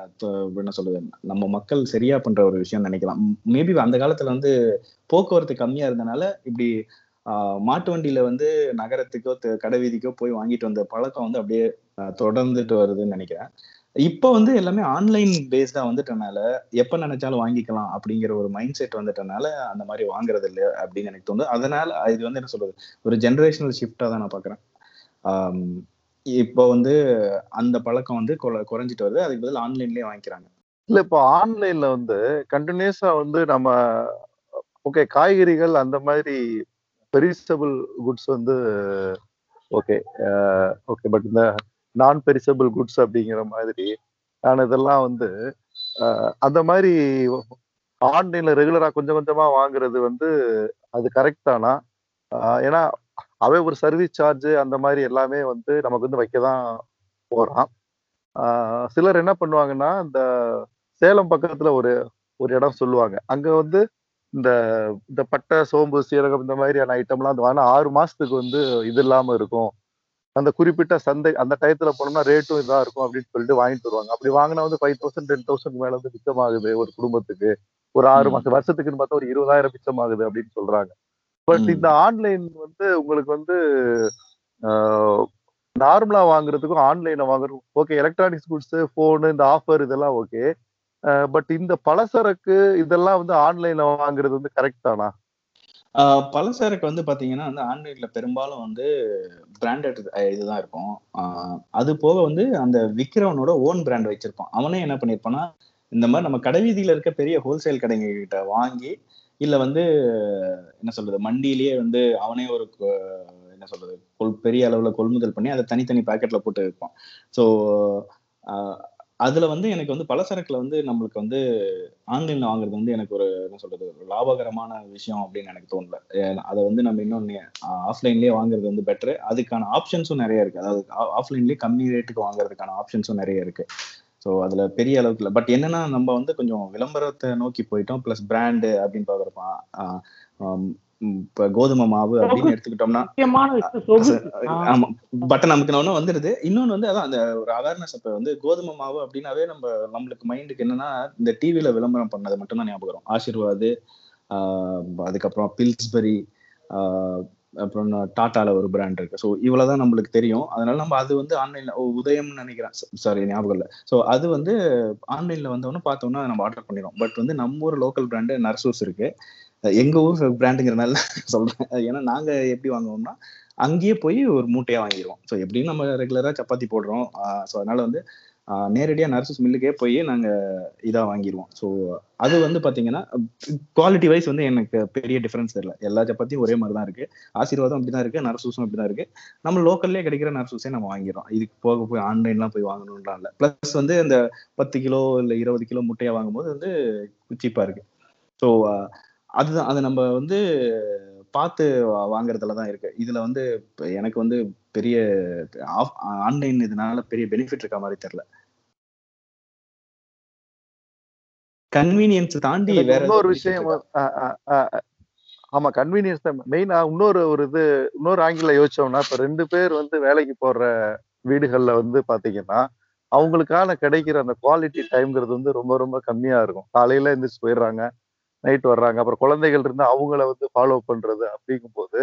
என்ன சொல்றது? நம்ம மக்கள் சரியா பண்ற ஒரு விஷயம் நினைக்கலாம். மேபி அந்த காலத்துல வந்து போக்குவரத்து கம்மியா இருந்தனால இப்படி மாட்டு வண்டியில வந்து நகரத்துக்கோ கடை வீதிக்கோ போய் வாங்கிட்டு வந்த பழக்கம் வந்து அப்படியே தொடர்ந்துட்டு வருதுன்னு நினைக்கிறேன். இப்போ வந்து எல்லாமே ஆன்லைன் பேஸ்டா வந்துட்டனால எப்ப நினைச்சாலும் வாங்கிக்கலாம் அப்படிங்கிற ஒரு மைண்ட் செட் வந்துட்டனால அந்த மாதிரி வாங்குறது இல்லை அப்படின்னு எனக்கு தோணுது. அதனால இது வந்து என்ன சொல்றது? ஒரு ஜென்ரேஷனல் ஷிஃப்டா தான் நான் பாக்குறேன். இப்போ வந்து அந்த பழக்கம் வந்து குறைஞ்சிட்டு வருது. அதுக்கு பதில் ஆன்லைன்லயே வாங்கிக்கிறாங்க. இல்ல இப்போ ஆன்லைன்ல வந்து கண்டினியூஸா வந்து நம்ம ஓகே காய்கறிகள் அந்த மாதிரி பெரிசபிள் குட்ஸ் வந்து ஓகே ஓகே பட் இந்த நான் பெரிசபிள் குட்ஸ் அப்படிங்கிற மாதிரி நான் இதெல்லாம் வந்து அந்த மாதிரி ஆன்லைன்ல ரெகுலரா கொஞ்சம் கொஞ்சமா வாங்குறது வந்து அது கரெக்ட் தானா? ஏன்னா அவன் ஒரு சர்வீஸ் சார்ஜ் அந்த மாதிரி எல்லாமே வந்து நமக்கு வந்து வைக்க தான் போறான் சிலர் என்ன பண்ணுவாங்கன்னா இந்த சேலம் பக்கத்துல ஒரு ஒரு இடம் சொல்லுவாங்க. அங்க வந்து இந்த இந்த பட்டை சோம்பு சீரகம் இந்த மாதிரியான ஐட்டம்லாம் வந்து வாங்கினா ஆறு மாசத்துக்கு வந்து இது இல்லாம இருக்கும். அந்த குறிப்பிட்ட சந்தை அந்த டயத்துல போனோம்னா ரேட்டும் இதா இருக்கும் அப்படின்னு சொல்லிட்டு வாங்கிட்டு வருவாங்க. அப்படி வாங்கினா வந்து ஃபைவ் தௌசண்ட் டென் தௌசண்ட் மேல வந்து மிச்சமாகுது ஒரு குடும்பத்துக்கு. ஒரு ஆறு. மாசம் வருஷத்துக்குன்னு பார்த்தா ஒரு இருபதாயிரம் மிச்சமாகுது அப்படின்னு சொல்றாங்க. பட். இந்த ஆன்லைன் வந்து உங்களுக்கு வந்து நார்மலா வாங்குறதுக்கும் ஆன்லைன்ல வாங்குறதுக்கும் ஓகே எலக்ட்ரானிக்ஸ் குட்ஸ் போனு இந்த ஆஃபர் இதெல்லாம் ஓகே பட் இந்த பலசரக்கு இதெல்லாம் வந்து ஆன்லைன்ல வாங்குறது வந்து கரெக்ட் தானா? பலசரக்கு வந்து பார்த்தீங்கன்னா வந்து ஆண்ட்ராய்டில் பெரும்பாலும் வந்து பிராண்டட் இதுதான் இருக்கும். அது போக வந்து அந்த விக்கிறவனோட ஓன் பிராண்ட் வச்சிருப்பான். அவனே என்ன பண்ணிருப்பான்னா இந்த மாதிரி நம்ம கடைவீதியில் இருக்க பெரிய ஹோல்சேல் கடைங்க கிட்ட வாங்கி இல்லை வந்து என்ன சொல்றது மண்டியிலேயே வந்து அவனே ஒரு என்ன சொல்றது கொள் பெரிய அளவில் கொள்முதல் பண்ணி அதை தனித்தனி பேக்கெட்டில் போட்டு வைப்பான் ஸோ அதுல வந்து எனக்கு வந்து பலசரக்குல வந்து நம்மளுக்கு வந்து ஆன்லைன்ல வாங்குறது வந்து எனக்கு ஒரு என்ன சொல்றது ஒரு லாபகரமான விஷயம் அப்படின்னு எனக்கு தோணல. ஏ- அதை வந்து நம்ம இன்னொன்னு ஆஃப்லைன்லயே வாங்குறது வந்து பெட்டர் அதுக்கான ஆப்ஷன்ஸும் நிறைய இருக்கு. அதாவது ஆஃப்லைன்லயே கம்மி ரேட்டுக்கு வாங்குறதுக்கான ஆப்ஷன்ஸும் நிறைய இருக்கு. ஸோ அதுல பெரிய அளவுக்கு இல்லை. பட் என்னன்னா நம்ம வந்து கொஞ்சம் விளம்பரத்தை நோக்கி போயிட்டோம். ப்ளஸ் பிராண்டு அப்படின்னு பாக்குறப்ப இப்போ கோதுமை மாவு அப்படின்னு எடுத்துக்கிட்டோம்னா ஆமா பட் நமக்கு ஒண்ணு வந்துருது. இன்னொன்னு வந்து அதான் அந்த ஒரு அவேர்னஸ் இப்ப வந்து கோதுமை மாவு அப்படின்னாவே நம்ம நம்மளுக்கு மைண்டுக்கு என்னன்னா இந்த டிவில விளம்பரம் பண்ணது மட்டும்தான் ஞாபகம் வரும். ஆசீர்வாது அதுக்கப்புறம் பில்ஸ்பரி ஆஹ் அப்புறம் டாட்டால ஒரு பிராண்ட் இருக்கு. ஸோ இவ்வளவுதான் நம்மளுக்கு தெரியும். அதனால நம்ம அது வந்து ஆன்லைன்ல உதயம்னு நினைக்கிறேன். சாரி ஞாபகம் இல்லை. ஸோ அது வந்து ஆன்லைன்ல வந்தவொன்னு பார்த்தோம்னா நம்ம ஆர்டர் பண்ணிடுவோம். பட் வந்து நம்ம ஊர் லோக்கல் பிராண்டு நர்சூஸ் இருக்கு. எங்க ஊர் பிராண்டுங்கிறனால சொல்றேன். ஏன்னா நாங்க எப்படி வாங்குவோம்னா அங்கேயே போய் ஒரு மூட்டையா வாங்கிடுவோம் ஸோ எப்படியும் நம்ம ரெகுலரா சப்பாத்தி போடுறோம். ஸோ அதனால வந்து நேரடியாக நர்சஸ் மில்லுக்கே போய் நாங்க இதாக வாங்கிடுவோம் ஸோ அது வந்து பார்த்தீங்கன்னா குவாலிட்டி வைஸ் வந்து எனக்கு பெரிய டிஃப்ரென்ஸ் தெரியல. எல்லா சப்பாத்தியும் ஒரே மாதிரி தான் இருக்கு. ஆசீர்வாதம் அப்படிதான் இருக்கு நர்சூஸும் அப்படிதான் இருக்கு. நம்ம லோக்கல்லே கிடைக்கிற நர்சூஸே நம்ம வாங்கிடுறோம். இதுக்கு போக போய் ஆன்லைன்லாம் போய் வாங்கணும்லாம் இல்லை. ப்ளஸ் வந்து இந்த பத்து கிலோ இல்லை இருபது கிலோ முட்டையாக வாங்கும்போது வந்து குச்சிப்பாக இருக்கு. ஸோ அதுதான் அது நம்ம வந்து பார்த்து வாங்குறதுல தான் இருக்கு. இதுல வந்து எனக்கு வந்து பெரிய ஆன்லைன் இதனால பெரிய பெனிஃபிட் இருக்க மாதிரி தெரியல. கன்வீனியன்ஸ் தாண்டி வேற இன்னொரு விஷயம் ஆமா கன்வீனியன்ஸ் தான். மெயினா இன்னொரு ஒரு இது இன்னொரு ஆங்கில யோசிச்சோம்னா இப்ப ரெண்டு பேர் வந்து வேலைக்கு போற வீடுகள்ல வந்து பாத்தீங்கன்னா அவங்களுக்கான கிடைக்கிற அந்த குவாலிட்டி டைம்ங்கிறது வந்து ரொம்ப ரொம்ப கம்மியா இருக்கும். காலையில எந்திரிச்சு போயிடுறாங்க. நைட் வர்றாங்க. அப்புறம் குழந்தைகள் இருந்தால் அவங்கள வந்து ஃபாலோ பண்றது அப்படிங்கும்போது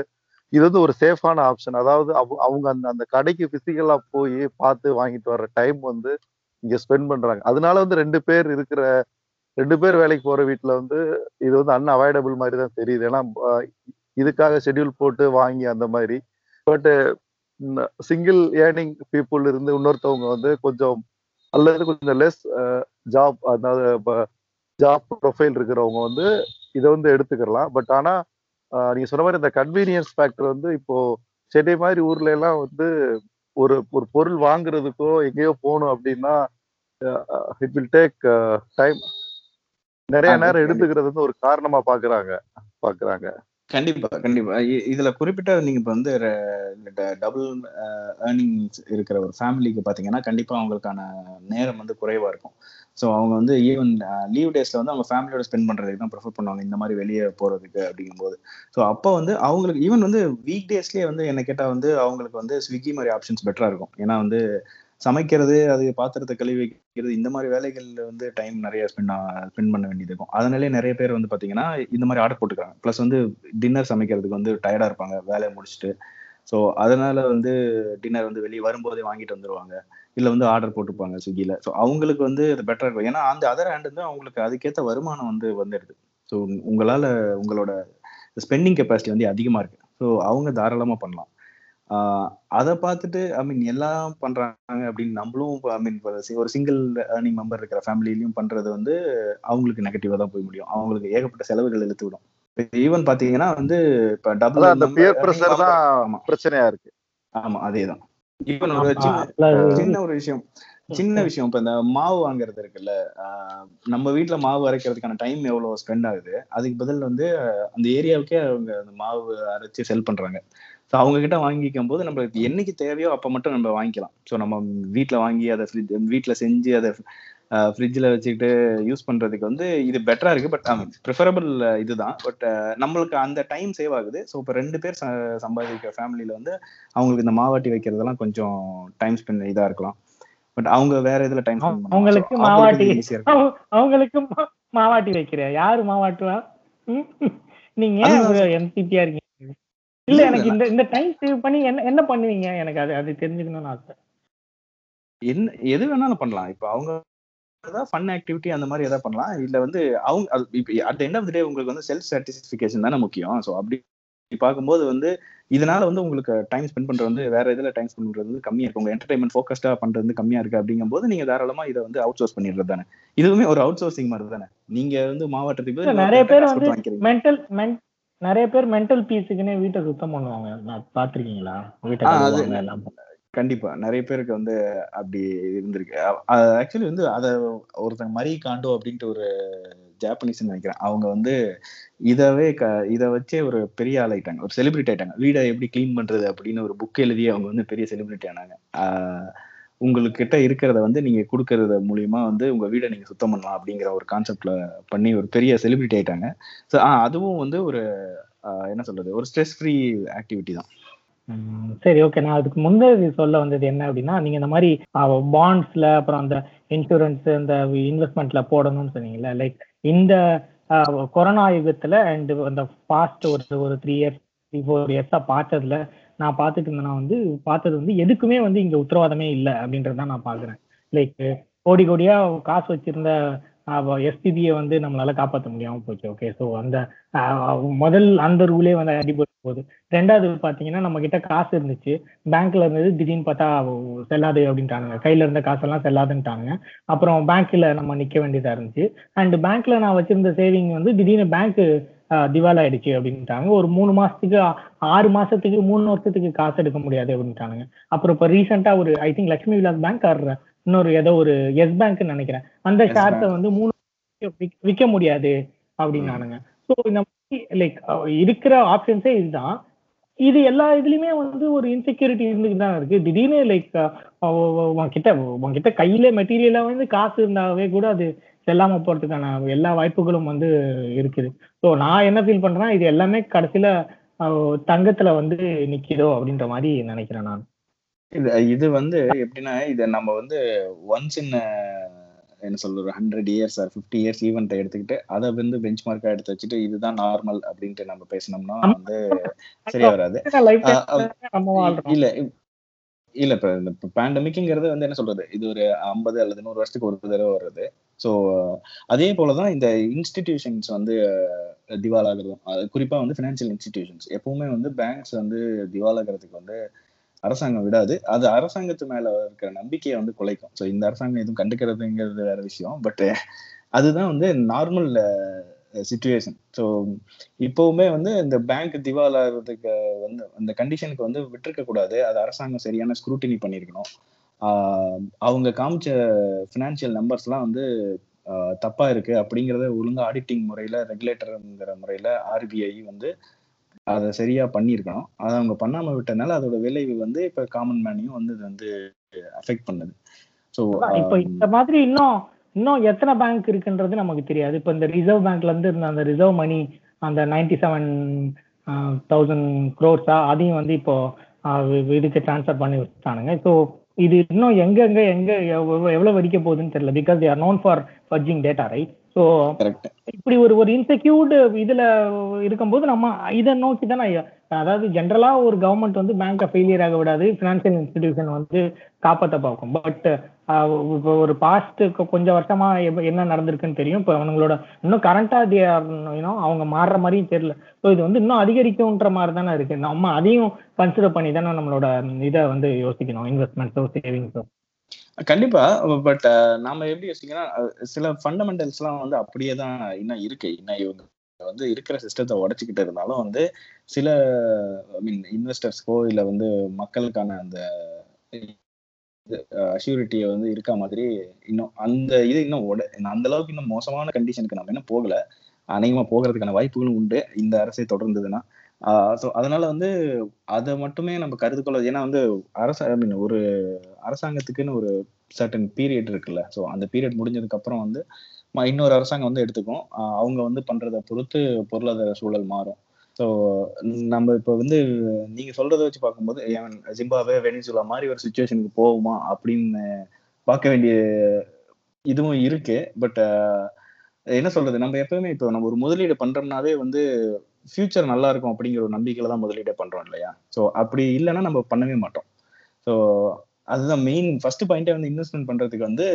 இது வந்து ஒரு சேஃபான ஆப்ஷன் அதாவது அவங்க அவங்க அந்த அந்த கடைக்கு பிசிக்கலா போய் பார்த்து வாங்கிட்டு வர்ற டைம் வந்து இங்கே ஸ்பெண்ட் பண்ணுறாங்க அதனால வந்து ரெண்டு பேர் இருக்கிற ரெண்டு பேர் வேலைக்கு போகிற வீட்டில் வந்து இது வந்து அன் அவாய்டபிள் மாதிரி தான் தெரியுது. ஏன்னா இதுக்காக ஷெட்யூல் போட்டு வாங்கி அந்த மாதிரி. பட்டு சிங்கிள் ஏர்னிங் பீப்புள் இருந்து இன்னொருத்தவங்க வந்து கொஞ்சம் அல்லது கொஞ்சம் லெஸ் ஜாப் அதாவது ஜாப் ப்ரொஃபைல் இருக்கிறவங்க வந்து இதை வந்து எடுத்துக்கலாம். பட் ஆனா நீங்க சொன்ன மாதிரி இந்த கன்வீனியன்ஸ் ஃபேக்டர் வந்து இப்போ சென்னை மாதிரி ஊர்ல எல்லாம் வந்து ஒரு ஒரு பொருள் வாங்குறதுக்கோ எங்கேயோ போகணும் அப்படின்னா இட் வில் டேக் டைம் நிறைய நேரம். எடுத்துக்கிறது வந்து ஒரு காரணமா பாக்குறாங்க பாக்குறாங்க. கண்டிப்பா கண்டிப்பா. இதுல குறிப்பிட்ட நீங்க இப்ப வந்து டபுள் ஏர்னிங்ஸ் இருக்கிற ஒரு ஃபேமிலிக்கு பாத்தீங்கன்னா கண்டிப்பா அவங்களுக்கான நேரம் வந்து குறைவா இருக்கும். ஸோ அவங்க வந்து ஈவன் லீவ் டேஸ்ல வந்து அவங்க ஃபேமிலியோட ஸ்பெண்ட் பண்றதுக்கு தான் ப்ரிஃபர் பண்ணுவாங்க இந்த மாதிரி வெளியே போறதுக்கு அப்படிங்கும்போது. ஸோ அப்போ வந்து அவங்களுக்கு ஈவன் வந்து வீக் டேஸ்லயே வந்து என்ன கேட்டா வந்து அவங்களுக்கு வந்து ஸ்விக்கி மாதிரி ஆப்ஷன்ஸ் பெட்டரா இருக்கும். ஏன்னா வந்து சமைக்கிறது அது பாத்திரத்தை கழுவி வைக்கிறது இந்த மாதிரி வேலைகள்ல வந்து டைம் நிறைய ஸ்பெண்ட் ஸ்பெண்ட் பண்ண வேண்டியது இருக்கும். அதனாலே நிறைய பேர் வந்து பாத்தீங்கன்னா இந்த மாதிரி ஆர்டர் போட்டுக்கிறாங்க. ப்ளஸ் வந்து டின்னர் சமைக்கிறதுக்கு வந்து டயர்டா இருப்பாங்க. வேலையை முடிச்சுட்டு. ஸோ அதனால வந்து டின்னர் வந்து வெளியே வரும்போதே வாங்கிட்டு வந்துருவாங்க. இல்லை வந்து ஆர்டர் போட்டுப்பாங்க ஸ்விக்கியில் ஸோ அவங்களுக்கு வந்து அது பெட்டராக இருக்கும். ஏன்னா அந்த அதர் ஹேண்ட் வந்து அவங்களுக்கு அதுக்கேற்ற வருமானம் வந்து வந்துடுது. ஸோ உங்களால் உங்களோட ஸ்பெண்டிங் கெப்பாசிட்டி வந்து அதிகமாக இருக்கு. ஸோ அவங்க தாராளமாக பண்ணலாம். அதை பார்த்துட்டு ஐ மீன் எல்லாம் பண்றாங்க அப்படின்னு நம்மளும் ஐ மீன் ஒரு சிங்கிள் ஏர்னிங் மெம்பர் இருக்கிற ஃபேமிலிலையும் பண்றது வந்து அவங்களுக்கு நெகட்டிவா தான் போய் முடியும். அவங்களுக்கு ஏகப்பட்ட செலவுகள் இழுத்து விடும். ஈவன் பாத்தீங்கன்னா வந்து இப்ப டபுள் அந்த பியர் ப்ரெஷர் தான் ஆமா. பிரச்சனையா இருக்கு. ஆமா அதேதான். ஈவன் ஒரு சின்ன சின்ன ஒரு விஷயம் சின்ன விஷயம். இப்ப இந்த மாவு வாங்குறது இருக்குல்ல ஆஹ் நம்ம வீட்ல மாவு அரைக்கிறதுக்கான டைம் எவ்வளவு ஸ்பெண்ட் ஆகுது? அதுக்கு பதில் வந்து அந்த ஏரியாவுக்கே அவங்க அந்த மாவு அரைச்சு செல் பண்றாங்க. ஸோ அவங்க கிட்ட வாங்கிக்கும் போது நம்மளுக்கு என்னைக்கு தேவையோ அப்ப மட்டும் நம்ம வாங்கிக்கலாம். ஸோ நம்ம வீட்ல வாங்கி அதை ஃப்ரிட்ஜ் வீட்ல செஞ்சு அதை ஃப்ரிட்ஜில் வச்சுக்கிட்டு யூஸ் பண்றதுக்கு வந்து இது பெட்டரா இருக்கு. பட் ப்ரிஃபரபிள் இதுதான். பட் நம்மளுக்கு அந்த டைம் சேவ் ஆகுது. ஸோ இப்போ ரெண்டு பேர் சம்பாதிக்கிற ஃபேமிலியில வந்து அவங்களுக்கு இந்த மாவாட்டி வைக்கிறதெல்லாம் கொஞ்சம் டைம் ஸ்பெண்ட் இதா இருக்கலாம். பட் அவங்க வேற இதுல டைம் அவங்களுக்கு மாவாட்டி அவங்களுக்கு மாவாட்டி வைக்கிறியா? யாரு மாவாட்டுவா? நீங்க என்சிபியா இருக்கீங்க. இல்ல எனக்கு இந்த இந்த டைம் சேவ் பண்ணி என்ன என்ன பண்ணுவீங்க? எனக்கு அது அது தெரிஞ்சுக்கணும்னு ஆசை. என்ன எது வேணாலும் பண்ணலாம். இப்போ அவங்க ஏதாவது ஃபன் ஆக்டிவிட்டி அந்த மாதிரி எதாவது பண்ணலாம். இல்ல வந்து அவங்க இப்போ அட் எண்ட் ஆஃப் டே உங்களுக்கு வந்து செல்ஃப் சாட்டிஸ்ஃபிகேஷன் தானே முக்கியம். ஸோ அப்படி பார்க்கும்போது வந்து இதனால வந்து உங்களுக்கு டைம் ஸ்பெண்ட் பண்றது வந்து வேற இதுல டைம் ஸ்பெண்ட் பண்றது வந்து கம்மியா இருக்கு. உங்க என்டர்டைன்மெண்ட் ஃபோக்கஸ்டா பண்றது வந்து கம்மியா இருக்கு அப்படிங்கும்போது நீங்க தாராளமா இதை வந்து அவுட் சோர்ஸ் பண்ணிடுறது தானே. இதுவுமே ஒரு அவுட் சோர்சிங் மாதிரி தானே. நீங்க வந்து மாவட்டத்துக்கு நிறைய பேர் வந்து மென்டல் மென் நிறைய பேர் மென்டல் பீஸுக்குன்னே வீட்டை சுத்தம் பண்ணுவாங்க. பாத்திருக்கீங்களா வீட்டை கண்டிப்பா. நிறைய பேருக்கு வந்து அப்படி இருந்திருக்கு. ஆக்சுவலி வந்து அத ஒருத்தங்க மரி காண்டோ அப்படின்ட்டு ஒரு ஜாப்பனீஸ் நினைக்கிறேன். அவங்க வந்து இதவே க இதை வச்சே ஒரு பெரிய ஆள் ஆயிட்டாங்க. ஒரு செலிபிரிட்டி ஆயிட்டாங்க. வீடை எப்படி க்ளீன் பண்றது அப்படின்னு ஒரு புக் எழுதி அவங்க வந்து பெரிய செலிபிரிட்டி ஆனாங்க. உங்கள்கிட்ட இருக்கிறத வந்து நீங்க கொடுக்கறது மூலியமா வந்து உங்க வீடை நீங்க சுத்தம் பண்ணலாம் அப்படிங்கிற ஒரு கான்செப்ட்ல பண்ணி ஒரு பெரிய செலிபிரிட்டி ஆயிட்டாங்க. ஸோ அதுவும் வந்து ஒரு என்ன சொல்றது ஒரு ஸ்ட்ரெஸ் ஃப்ரீ ஆக்டிவிட்டி தான் சரி ஓகே நான் அதுக்கு முந்தைய சொல்ல வந்தது என்ன அப்படின்னா நீங்க இந்த மாதிரி பாண்ட்ஸ்ல அப்புறம் அந்த இன்சூரன்ஸ் இந்த இன்வெஸ்ட்மெண்ட்ல போடணும்னு சொன்னீங்கல்ல லைக் இந்த கொரோனா யுகத்துல அண்ட் அந்த பாஸ்ட் ஒரு ஒரு த்ரீ இயர்ஸ் த்ரீ ஃபோர் இயர்ஸா பார்த்ததுல நான் பார்த்துட்டு இருந்தேன்னா வந்து பார்த்தது வந்து எதுக்குமே வந்து இங்க உத்தரவாதமே இல்லை அப்படின்றத நான் பாக்குறேன் லைக் கோடி கோடியா காசு வச்சிருந்த எஸ்பிபியை வந்து நம்மளால காப்பாற்ற முடியாம போச்சு. ஓகே ஸோ அந்த முதல் அந்த ரூலே வந்து அடிபட்டு போகுது. ரெண்டாவது பாத்தீங்கன்னா நம்ம கிட்ட காசு இருந்துச்சு. பேங்க்ல இருந்தது திடீர்னு பார்த்தா செல்லாது அப்படின்ட்டானுங்க. கையில இருந்த காசெல்லாம் செல்லாதுன்ட்டாங்க அப்புறம் பேங்க்ல நம்ம நிக்க வேண்டியதா இருந்துச்சு. அண்ட் பேங்க்ல நான் வச்சிருந்த சேவிங் வந்து திடீர்னு பேங்க் திவால் ஆயிடுச்சு அப்படின்ட்டாங்க. ஒரு மூணு மாசத்துக்கு ஆறு மாசத்துக்கு மூணு வருஷத்துக்கு காசு எடுக்க முடியாது அப்படின்ட்டானுங்க. அப்புறம் இப்போ ரீசெண்டா ஒரு I think Lakshmi Vilas bank or இன்னொரு ஏதோ ஒரு எஸ் பேங்க் நினைக்கிறேன். அந்த ஷேர்ஸை. வந்து மூணு விக்க முடியாது அப்படின்னானுங்க. ஸோ இந்த மாதிரி லைக் இருக்கிற ஆப்ஷன்ஸே இதுதான். இது எல்லா இதுலயுமே வந்து ஒரு இன்செக்யூரிட்டி இருந்துட்டு தான் இருக்கு. திடீர்னு லைக் உன்கிட்ட உன்கிட்ட கையில மெட்டீரியலா வந்து காசு இருந்தாவே கூட அது செல்லாம போறதுக்கான எல்லா வாய்ப்புகளும் வந்து இருக்குது. ஸோ நான் என்ன ஃபீல் பண்றேன்னா இது எல்லாமே கடைசியில தங்கத்துல வந்து நிக்குதோ அப்படின்ற மாதிரி நினைக்கிறேன் நான். இது இது வந்து எப்படின்னா இதை நம்ம வந்து ஒன்ஸ் இன் என்ன சொல்றது hundred years or fifty years ஈவெண்ட்டை எடுத்துக்கிட்டு அதை வந்து பெஞ்ச் மார்க்கா எடுத்து வச்சுட்டு இதுதான் நார்மல் அப்படின்ட்டு நம்ம பேசினோம்னா வந்து சரியா வராது. இல்ல இல்ல இப்ப இந்த பேண்டமிக்ங்கிறது வந்து என்ன சொல்றது இது ஒரு ஐம்பது அல்லது நூறு வருஷத்துக்கு ஒரு தடவை வருது ஸோ அதே போலதான் இந்த இன்ஸ்டிடியூஷன்ஸ் வந்து திவாலாகிறதும். அது குறிப்பாக வந்து ஃபினான்ஷியல் இன்ஸ்டிடியூஷன்ஸ் எப்பவுமே வந்து பேங்க்ஸ் வந்து திவாலாகிறதுக்கு வந்து அரசாங்கம் விடாது. அது அரசாங்கத்து மேல இருக்கிற நம்பிக்கையை வந்து குலைக்கும். ஸோ இந்த அரசாங்கம் எதுவும் கண்டுக்கிறதுங்கிறது வேற விஷயம். பட் அதுதான் வந்து நார்மல் சுச்சுவேஷன் ஸோ இப்போவுமே வந்து இந்த பேங்க் திவாலாகிறதுக்கு வந்து அந்த கண்டிஷனுக்கு வந்து விட்டுருக்க கூடாது அது அரசாங்கம் சரியான ஸ்க்ரூட்டினி பண்ணியிருக்கணும். அவங்க காமிச்ச ஃபினான்ஷியல் நம்பர்ஸ்லாம் வந்து தப்பா இருக்கு அப்படிங்கிறத ஒழுங்கா ஆடிட்டிங் முறையில ரெகுலேட்டர்ங்கிற முறையில ஆர்பிஐ வந்து அதை சரியா பண்ணியிருக்கணும். அதை அவங்க பண்ணாம விட்டனால அதோட விளைவு வந்து இப்ப காமன் மேனையும் வந்து இது வந்து அஃபெக்ட் பண்ணுது. ஸோ இப்ப இந்த மாதிரி இன்னும் இன்னும் எத்தனை பேங்க் இருக்குன்றது நமக்கு தெரியாது. இப்ப இந்த ரிசர்வ் பேங்க்ல இருந்து இருந்த அந்த ரிசர்வ் மணி அந்த நைன்டி செவன் தௌசண்ட் க்ரோர்ஸா அதையும் வந்து இப்போ இதுக்கு ட்ரான்ஸ்ஃபர் பண்ணி வச்சுட்டானுங்க. ஸோ இது இன்னும் எங்க எங்க எங்க எவ்வளவு வெடிக்க போகுதுன்னு தெரியல. Because they are known for forging data right so இப்படி ஒரு ஒரு இன்செக்யூர்டு இதுல இருக்கும்போது நம்ம இதை நோக்கி தானே அதாவது ஜென்ரலா ஒரு கவர்மெண்ட் வந்து பேங்கை ஃபெயிலியர் ஆக விடாது ஃபினான்ஷியல் இன்ஸ்டிடியூஷன் வந்து காப்பாற்ற பார்க்கும். பட் இப்போ ஒரு பாஸ்ட் கொஞ்சம் வருஷமா என்ன நடந்திருக்குன்னு தெரியும். இப்போ அவங்களோட இன்னும் கரண்டா யூனோ அவங்க மாறுற மாதிரியும் தெரியல. ஸோ இது வந்து இன்னும் அதிகரிக்கும்ன்ற மாதிரி தானே இருக்கு. நம்ம அதையும் கன்சிடர் பண்ணி தானே நம்மளோட இதை வந்து யோசிக்கணும் இன்வெஸ்ட்மெண்ட்ஸோ சேவிங்ஸோ கண்டிப்பா. பட் நாம எப்படி யோசிக்கணும் சில சில ஃபண்டமெண்டல்ஸ்லாம் வந்து அப்படியே தான் இன்னும் இருக்கு. இன்னும் இவங்க வந்து இருக்கிற சிஸ்டத்தை உடைச்சிக்கிட்டு இருந்தாலும் வந்து சில ஐ மீன் இன்வெஸ்டர்ஸ்க்கோ இல்ல வந்து மக்களுக்கான அந்த அஷ்யூரிட்டியை வந்து இருக்க மாதிரி இன்னும் அந்த இது இன்னும் உட அந்த அளவுக்கு இன்னும் மோசமான கண்டிஷனுக்கு நம்ம இன்னும் போகல. அநேகமா போகிறதுக்கான வாய்ப்புகளும் உண்டு. இந்த அரசை தொடர்ந்ததுன்னா. ஸோ அதனால வந்து அதை மட்டுமே நம்ம கருது கொள்ள ஏன்னா வந்து அரச ஐ மீன் ஒரு அரசாங்கத்துக்குன்னு ஒரு சர்டன் பீரியட் இருக்குல்ல. ஸோ அந்த பீரியட் முடிஞ்சதுக்கு அப்புறம் வந்து இன்னொரு அரசாங்கம் வந்து எடுத்துக்கும். அவங்க வந்து பண்றதை பொறுத்து பொருளாதார சூழல் மாறும். ஸோ நம்ம இப்போ வந்து நீங்க சொல்றதை வச்சு பார்க்கும்போது ஏன் ஜிம்பாவே வெனிசுலா மாதிரி ஒரு சுச்சுவேஷனுக்கு போகுமா அப்படின்னு பார்க்க வேண்டிய இதுவும் இருக்கு. பட் என்ன சொல்றது? நம்ம எப்பவுமே இப்போ நம்ம ஒரு முதலீடு பண்றோம்னாவே வந்து ஃபியூச்சர் நல்லா இருக்கும் அப்படிங்கிற ஒரு நம்பிக்கையில தான் முதலீடே பண்றோம் இல்லையா? ஸோ அப்படி இல்லைன்னா நம்ம பண்ணவே மாட்டோம். ஸோ அதுதான் மெயின் ஃபர்ஸ்ட் பாயிண்டே வந்து இன்வெஸ்ட்மெண்ட் பண்றதுக்கு வந்து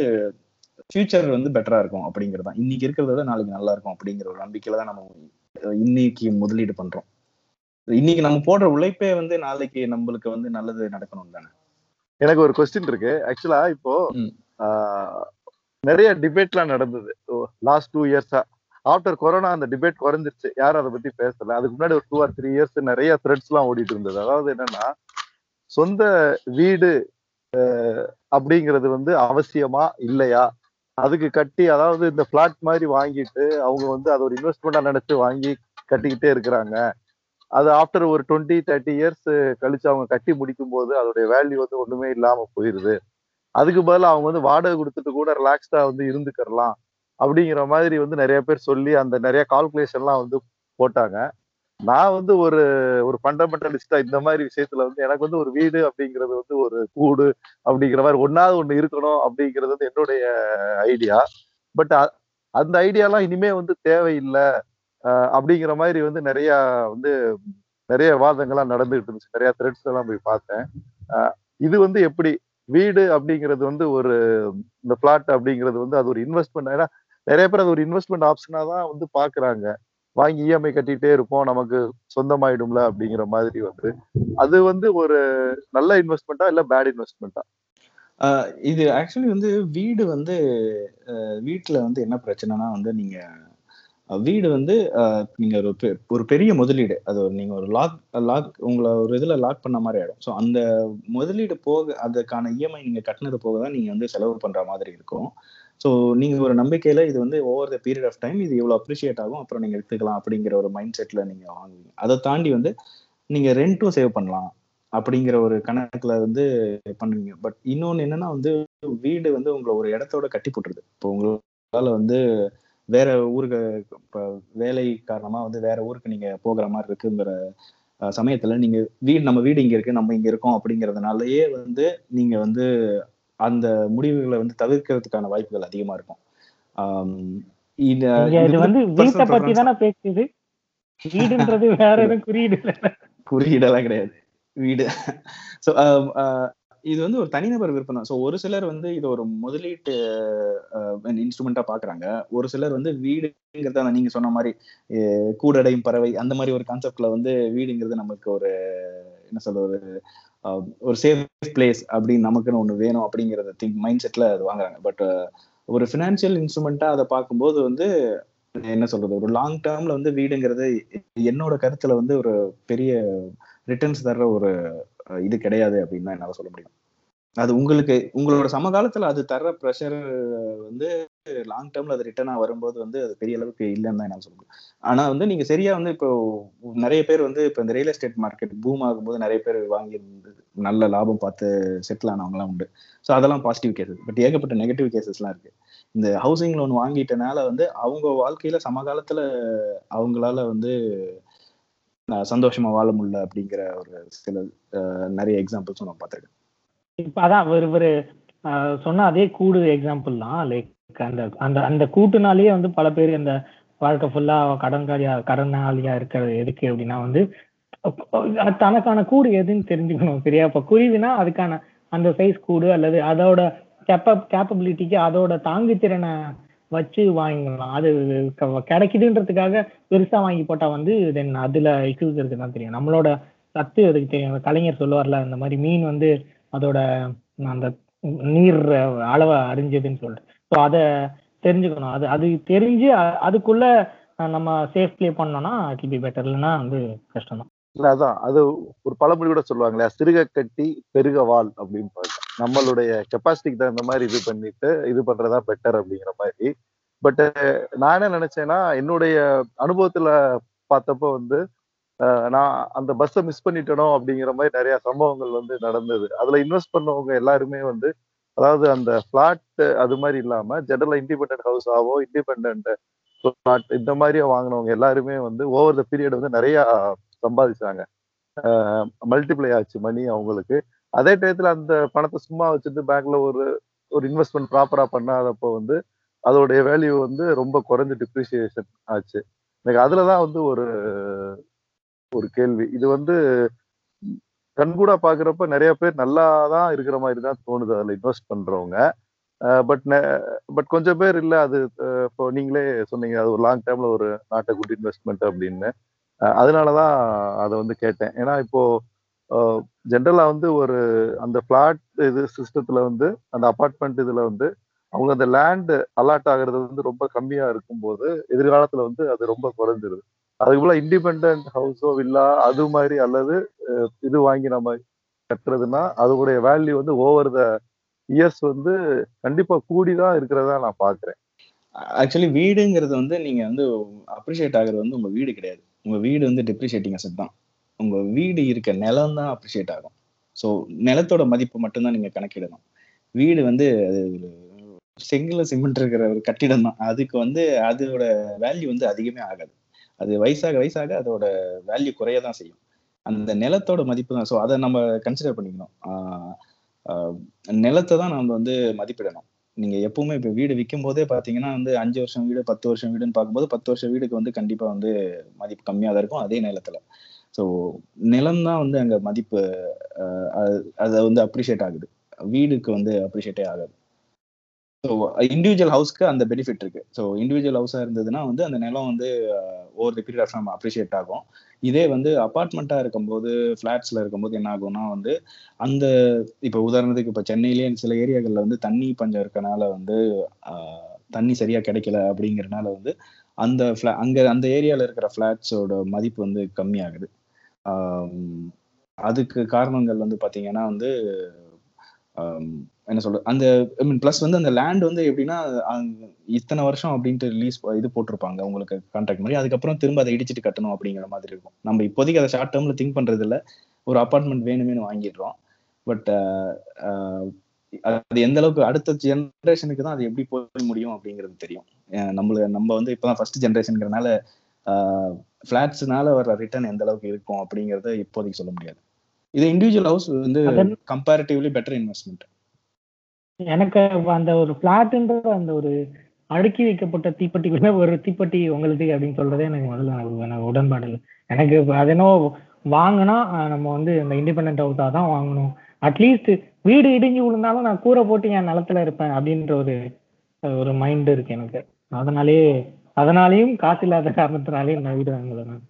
ஃபியூச்சர் வந்து பெட்டரா இருக்கும் அப்படிங்கிறது தான். இன்னைக்கு இருக்கிறத விட நாளைக்கு நல்லா இருக்கும் அப்படிங்கிற ஒரு நம்பிக்கையில தான் நம்ம இன்னைக்கு முதலீடு பண்றோம். இன்னைக்கு நம்ம போடுற உழைப்பே வந்து நாளைக்கு நம்மளுக்கு வந்து நல்லது நடக்கணும் தானே? எனக்கு ஒரு கொஸ்டின் இருக்கு. ஆக்சுவலா இப்போ நிறைய டிபேட்லாம் நடந்தது. லாஸ்ட் டூ இயர்ஸா ஆஃப்டர் கொரோனா அந்த டிபேட் குறைஞ்சிருச்சு. யாரும் அதை பத்தி பேசல? அதுக்கு முன்னாடி ஒரு டூ ஆர் த்ரீ இயர்ஸ் நிறைய த்ரெட்ஸ் எல்லாம் ஓடிட்டு இருந்தது. அதாவது என்னன்னா சொந்த வீடு அப்படிங்கிறது வந்து அவசியமா இல்லையா? அதுக்கு கட்டி அதாவது இந்த பிளாட் மாதிரி வாங்கிட்டு அவங்க வந்து அதை ஒரு இன்வெஸ்ட்மெண்டா நினைச்சு வாங்கி கட்டிக்கிட்டே இருக்கிறாங்க. அது ஆஃப்டர் ஒரு டுவெண்ட்டி தேர்ட்டி இயர்ஸ் கழிச்சு அவங்க கட்டி முடிக்கும் போது அதோடைய வேல்யூ வந்து ஒண்ணுமே இல்லாம போயிருது. அதுக்கு பதிலாக அவங்க வந்து வாடகை கொடுத்துட்டு கூட ரிலாக்ஸ்டா வந்து இருந்துக்கிறலாம். அப்படிங்கிற மாதிரி வந்து நிறைய பேர் சொல்லி அந்த நிறைய கால்குலேஷன்லாம் வந்து போட்டாங்க. நான் வந்து ஒரு ஒரு ஃபண்டமெண்டலிஸ்டா இந்த மாதிரி விஷயத்துல வந்து எனக்கு வந்து ஒரு வீடு அப்படிங்கிறது வந்து ஒரு கூடு அப்படிங்கிற மாதிரி ஒன்னாவது ஒண்ணு இருக்கணும் அப்படிங்கிறது வந்து என்னுடைய ஐடியா பட் அந்த ஐடியாலாம் இனிமே வந்து தேவையில்லை. அப்படிங்கிற மாதிரி வந்து நிறைய வந்து நிறைய வாதங்கள்லாம் நடந்துகிட்டு இருந்துச்சு. நிறைய த்ரெட்ஸ் எல்லாம் போய் பார்த்தேன். இது வந்து எப்படி? வீடு அப்படிங்கிறது வந்து ஒரு இந்த பிளாட் அப்படிங்கிறது வந்து அது ஒரு இன்வெஸ்ட்மெண்ட் ஏன்னா நிறைய பேர் அது ஒரு இன்வெஸ்ட்மெண்ட் ஆப்ஷனா தான் வந்து பாக்குறாங்க. வாங்கி இஎம்ஐ கட்டிட்டே இருப்போம் நமக்கு சொந்தமாயிடும்ல அப்படிங்கிற மாதிரி வந்து. அது வந்து ஒரு நல்ல இன்வெஸ்ட்மெண்ட்டா இல்ல பேட் இன்வெஸ்ட்மெண்ட்டா ஆஹ் இது ஆக்சுவலி வந்து வீடு வந்து வீட்டில் வீட்டுல வந்து என்ன பிரச்சனைனா வந்து நீங்க வீடு வந்து ஆஹ் நீங்க ஒரு பெ- ஒரு பெரிய முதலீடு. அது ஒரு நீங்க ஒரு லாக் லாக் உங்களை ஒரு இதுல லாக் பண்ண மாதிரி ஆகிடும் ஸோ அந்த முதலீடு போக அதுக்கான இஎம்ஐ நீங்க கட்டினது போக தான் நீங்க வந்து செலவு பண்ற மாதிரி இருக்கும். ஸோ நீங்கள் ஒரு நம்பிக்கையில் இது வந்து over the period of time இது இவ்வளோ அப்ரிஷியேட் ஆகும். அப்புறம் நீங்கள் எடுத்துக்கலாம் அப்படிங்கிற ஒரு மைண்ட் செட்டில் நீங்கள் வாங்குவீங்க. அதை தாண்டி வந்து நீங்கள் ரெண்ட்டும் சேவ் பண்ணலாம் அப்படிங்கிற ஒரு கணக்கில் வந்து பண்ணுவீங்க பட் இன்னொன்று என்னன்னா வந்து வீடு வந்து உங்களை ஒரு இடத்தோட கட்டி போட்டுருது. இப்போ உங்களால் வந்து வேற ஊருக்கு இப்போ வேலை காரணமாக வந்து வேற ஊருக்கு நீங்கள் போகிற மாதிரி இருக்குங்கிற சமயத்தில் சமயத்துல நீங்க வீடு நம்ம வீடு இங்க இருக்கு நம்ம இங்க இருக்கோம் அப்படிங்கறதுனாலயே வந்து நீங்க வந்து அந்த முடிவுகளை வந்து தவிர்க்கிறதுக்கான வாய்ப்புகள் அதிகமா இருக்கும். இது வந்து வந்து வீட்டை personal பத்தி preference. தானே பேசுது வீடுன்றது வேற எதுவும் குறியீடு குறியீடெல்லாம் கிடையாது. வீடு. ஸோ இது வந்து ஒரு தனிநபர் விருப்பம் தான் ஸோ ஒரு சிலர் வந்து இது ஒரு முதலீட்டு இன்ஸ்ட்ருமெண்டா பாக்குறாங்க. ஒரு சிலர் வந்து வீடுங்கிறத அந்த நீங்க சொன்ன மாதிரி கூடடையும் பறவை அந்த மாதிரி ஒரு கான்செப்ட்ல வந்து வீடுங்கிறது நமக்கு ஒரு என்ன சொல்றது ஒரு சேஃப் பிளேஸ் அப்படின்னு நமக்குன்னு ஒண்ணு வேணும் அப்படிங்கறத திங்க் மைண்ட் செட்ல அது வாங்குறாங்க. பட் ஒரு ஃபினான்ஷியல் இன்ஸ்ட்ருமெண்ட்டாக அதை பார்க்கும்போது வந்து என்ன சொல்றது ஒரு லாங் டேர்ம்ல வந்து வீடுங்கிறது என்னோட கருத்துல வந்து ஒரு பெரிய ரிட்டர்ன்ஸ் தர்ற ஒரு இது கிடையாது அப்படின்னு தான் என்னால சொல்ல முடியும். அது உங்களுக்கு உங்களோட சமகாலத்துல அது தர்ற ப்ரெஷர் வந்து லாங் டேர்ம்ல அது ரிட்டர்னா வரும்போது வந்து அது பெரிய அளவுக்கு இல்லைன்னு தான் நான் சொல்ல ஆனா வந்து நீங்க சரியா வந்து இப்போ நிறைய பேர் வந்து இப்போ இந்த ரியல் எஸ்டேட் மார்க்கெட் பூம் ஆகும்போது நிறைய பேர் வாங்கி நல்ல லாபம் பார்த்து செட்டில் ஆனவங்கலாம் உண்டு. ஸோ அதெல்லாம் பாசிட்டிவ் கேசஸ் பட் ஏகப்பட்ட நெகட்டிவ் கேசஸ்லாம் இருக்கு. இந்த ஹவுசிங் லோன் வாங்கிட்டனால வந்து அவங்க வாழ்க்கையில சமகாலத்துல அவங்களால வந்து சந்தோஷமா வாழ முடியல அப்படிங்கிற ஒரு சில நிறைய எக்ஸாம்பிள்ஸும் நான் பார்த்துருக்கேன். இப்போ அதான் ஒரு ஒரு ஆஹ், சொன்ன அதே கூடு எக்ஸாம்பிள் தான். லைக் அந்த அந்த அந்த கூட்டுனாலேயே வந்து பல பேர் அந்த வாழ்க்கை ஃபுல்லாக கடன்காலியா கடனாளியா இருக்கிறது எதுக்கு அப்படின்னா வந்து தனக்கான கூடு எதுன்னு தெரிஞ்சுக்கணும் சரியா? இப்போ குருவினா அதுக்கான அந்த சைஸ் கூடு அல்லது அதோட கேப்ப கேப்பபிலிட்டிக்கு அதோட தாங்குத்திறனை வச்சு வாங்கிக்கலாம். அது க- கிடைக்குதுன்றதுக்காக பெருசாக வாங்கி போட்டால் வந்து தென் அதில் இஷ்யூஸ் இருக்குதான் தெரியும். நம்மளோட சத்து அதுக்கு தெரியும் கலைஞர் சொல்லுவார்ல அந்த மாதிரி மீன் வந்து அதோட அந்த நீர் அளவை அறிஞ்சதுன்னு சொல்லிட்டு ஸோ அதை தெரிஞ்சுக்கணும். அது அது தெரிஞ்சு அதுக்குள்ள நம்ம சேஃப் ப்ளே பண்ணோம்னா இட் பி பெட்டர் இல்லைன்னா வந்து கஷ்டம் தான் இல்லை அதான். அது ஒரு பழமொழி கூட சொல்லுவாங்களே சிறுக கட்டி பெருக வால் அப்படின்னு நம்மளுடைய கெப்பாசிட்டிக்கு தகுந்த மாதிரி இது பண்ணிட்டு இது பண்றதா பெட்டர் அப்படிங்கிற மாதிரி. பட் நான் என்ன நினைச்சேன்னா என்னுடைய அனுபவத்துல பார்த்தப்போ வந்து நான் அந்த பஸ்ஸை மிஸ் பண்ணிட்டனோ அப்படிங்கிற மாதிரி நிறைய சம்பவங்கள் வந்து நடந்தது. அதுல இன்வெஸ்ட் பண்ணவங்க எல்லாருமே வந்து அதாவது அந்த பிளாட் அது மாதிரி இல்லாம ஜெனரல் இண்டிபெண்டன்ட் ஹவுஸ் ஆவோ இண்டிபெண்ட் பிளாட் இந்த மாதிரியே வாங்கினவங்க எல்லாருமே வந்து ஓவர் த பீரியட் வந்து நிறைய சம்பாதிச்சாங்க. மல்டிப்ளை ஆச்சு மணி அவங்களுக்கு. அதே டயத்துல அந்த பணத்தை சும்மா வச்சுட்டு பேங்க்ல ஒரு ஒரு இன்வெஸ்ட்மெண்ட் ப்ராப்பரா பண்ணாதப்போ வந்து அதோடைய வேல்யூ வந்து ரொம்ப குறைஞ்சு டிப்ரிசியேஷன் ஆச்சு. எனக்கு அதுலதான் வந்து ஒரு ஒரு கேள்வி. இது வந்து கண்கூடா பாக்குறப்ப நிறைய பேர் நல்லா தான் இருக்கிற மாதிரி தான் தோணுது. அதுல இன்வெஸ்ட் பண்றவங்க. பட் பட் கொஞ்சம் பேர் இல்ல. அது இப்போ நீங்களே சொன்னீங்க. அது ஒரு லாங் டேர்ம்ல ஒரு நாட்டை குட் இன்வெஸ்ட்மெண்ட் அப்படின்னு. அதனாலதான் அதை வந்து கேட்டேன். ஏன்னா இப்போ ஜென்ரலா வந்து ஒரு அந்த பிளாட் இது சிஸ்டத்துல வந்து அந்த அபார்ட்மெண்ட் இதுல வந்து அவங்க அந்த லேண்ட் அலாட் ஆகுறது வந்து ரொம்ப கம்மியா இருக்கும்போது எதிர்காலத்துல வந்து அது ரொம்ப குறைஞ்சிருது. அதுக்கு போல இண்டிபெண்ட் ஹவுஸோ வில்லா அது மாதிரி அல்லது இது வாங்கி நம்ம கட்டுறதுன்னா அதோடைய வேல்யூ வந்து ஓவர் த இயர்ஸ் வந்து கண்டிப்பா கூடிதான் இருக்கிறதா நான் பாக்குறேன். ஆக்சுவலி வீடுங்கிறது வந்து நீங்க வந்து அப்ரிஷியேட் ஆகுறது வந்து உங்க வீடு கிடையாது. உங்க வீடு வந்து டிப்ரிஷியேட்டிங் அசட் தான். உங்க வீடு இருக்க நிலம் தான் அப்ரிஷியேட் ஆகும். ஸோ நிலத்தோட மதிப்பு மட்டும்தான் நீங்க கணக்கிடணும். வீடு வந்து அது செங்கில் சிமெண்ட் இருக்கிற ஒரு கட்டிடம் தான். அதுக்கு வந்து அதோட வேல்யூ வந்து அதிகமே ஆகாது. அது வயசாக வயசாக அதோட வேல்யூ குறைய தான் செய்யும். அந்த நிலத்தோட மதிப்பு தான். ஸோ அதை நம்ம கன்சிடர் பண்ணிக்கணும். நிலத்தை தான் நம்ம வந்து மதிப்பிடணும். நீங்க எப்பவுமே இப்போ வீடு விற்கும் போதே பாத்தீங்கன்னா வந்து அஞ்சு வருஷம் வீடு பத்து வருஷம் வீடுன்னு பார்க்கும்போது பத்து வருஷம் வீடுக்கு வந்து கண்டிப்பா வந்து மதிப்பு கம்மியாக தான் இருக்கும் அதே நிலத்துல. ஸோ நிலம் தான் வந்து அங்க மதிப்பு அது- அதை வந்து அப்ரிஷியேட் ஆகுது. வீடுக்கு வந்து அப்ரிஷியேட்டே ஆகாது. ஸோ இண்டிவிஜுவல் ஹவுஸ்க்கு அந்த பெனிஃபிட் இருக்கு. ஸோ இண்டிவிஜுவல் ஹவுஸாக இருந்ததுன்னா வந்து அந்த நிலம் வந்து over the period of time appreciate ஆகும். இதே வந்து அப்பார்ட்மெண்ட்டாக இருக்கும்போது ஃப்ளாட்ஸில் இருக்கும்போது என்ன ஆகும்னா வந்து அந்த இப்போ உதாரணத்துக்கு இப்போ சென்னையிலேயே சில ஏரியாக்களில் வந்து தண்ணி பஞ்சம் இருக்கனால வந்து தண்ணி சரியாக கிடைக்கல அப்படிங்கிறனால வந்து அந்த ஃப்ளா அங்கே அந்த ஏரியாவில் இருக்கிற ஃப்ளாட்ஸோட மதிப்பு வந்து கம்மியாகுது. அதுக்கு காரணங்கள் வந்து பார்த்தீங்கன்னா வந்து என்ன சொல்றது? அந்த ஐ மீன் ப்ளஸ் வந்து அந்த லேண்ட் வந்து எப்படின்னா இத்தனை வருஷம் அப்படின்ட்டு ரிலீஸ் இது போட்டிருப்பாங்க உங்களுக்கு கான்ட்ராக்ட் மாதிரி. அதுக்கப்புறம் திரும்ப அதை இடிச்சிட்டு கட்டணும் அப்படிங்கிற மாதிரி இருக்கும். நம்ம இப்போதைக்கு அதை ஷார்ட் டேர்ம்ல திங்க் பண்றது இல்ல ஒரு அப்பார்ட்மெண்ட் வேணுமேனு வாங்கிடுறோம். பட் அது எந்த அளவுக்கு அடுத்த ஜெனரேஷனுக்கு தான் அது எப்படி போய் முடியும் அப்படிங்கிறது தெரியும். நம்மள நம்ம வந்து இப்பதான் ஃபர்ஸ்ட் ஜெனரேஷனுங்கிறனால ஃபிளாட்ஸ்னால வர ரிட்டர்ன் எந்த அளவுக்கு இருக்கும் அப்படிங்கறத இப்போதைக்கு சொல்ல முடியாது. இது இண்டிவிஜுவல் ஹவுஸ் வந்து கம்பேரிட்டிவ்லி பெட்டர் இன்வெஸ்ட்மெண்ட் எனக்கு அந்த ஒரு பிளாட்ன்ற அந்த ஒரு அடுக்கி வைக்கப்பட்ட தீப்பெட்டிக்குள்ள ஒரு தீப்பெட்டி உங்களுக்கு அப்படின்னு சொல்றதே எனக்கு முதல்ல எனக்கு உடன்பாடு இல்லை. எனக்கு அது என்ன வாங்கினா நம்ம வந்து இந்த இண்டிபெண்ட் ஹவுஸாக தான் வாங்கணும். அட்லீஸ்ட் வீடு இடிஞ்சு விழுந்தாலும் நான் கூரை போட்டு என் நிலத்துல இருப்பேன் அப்படின்ற ஒரு ஒரு மைண்ட் இருக்கு எனக்கு. அதனாலேயே அதனாலேயும் காசு இல்லாத காரணத்தினாலேயும் நான் வீடு வாங்கலை நான்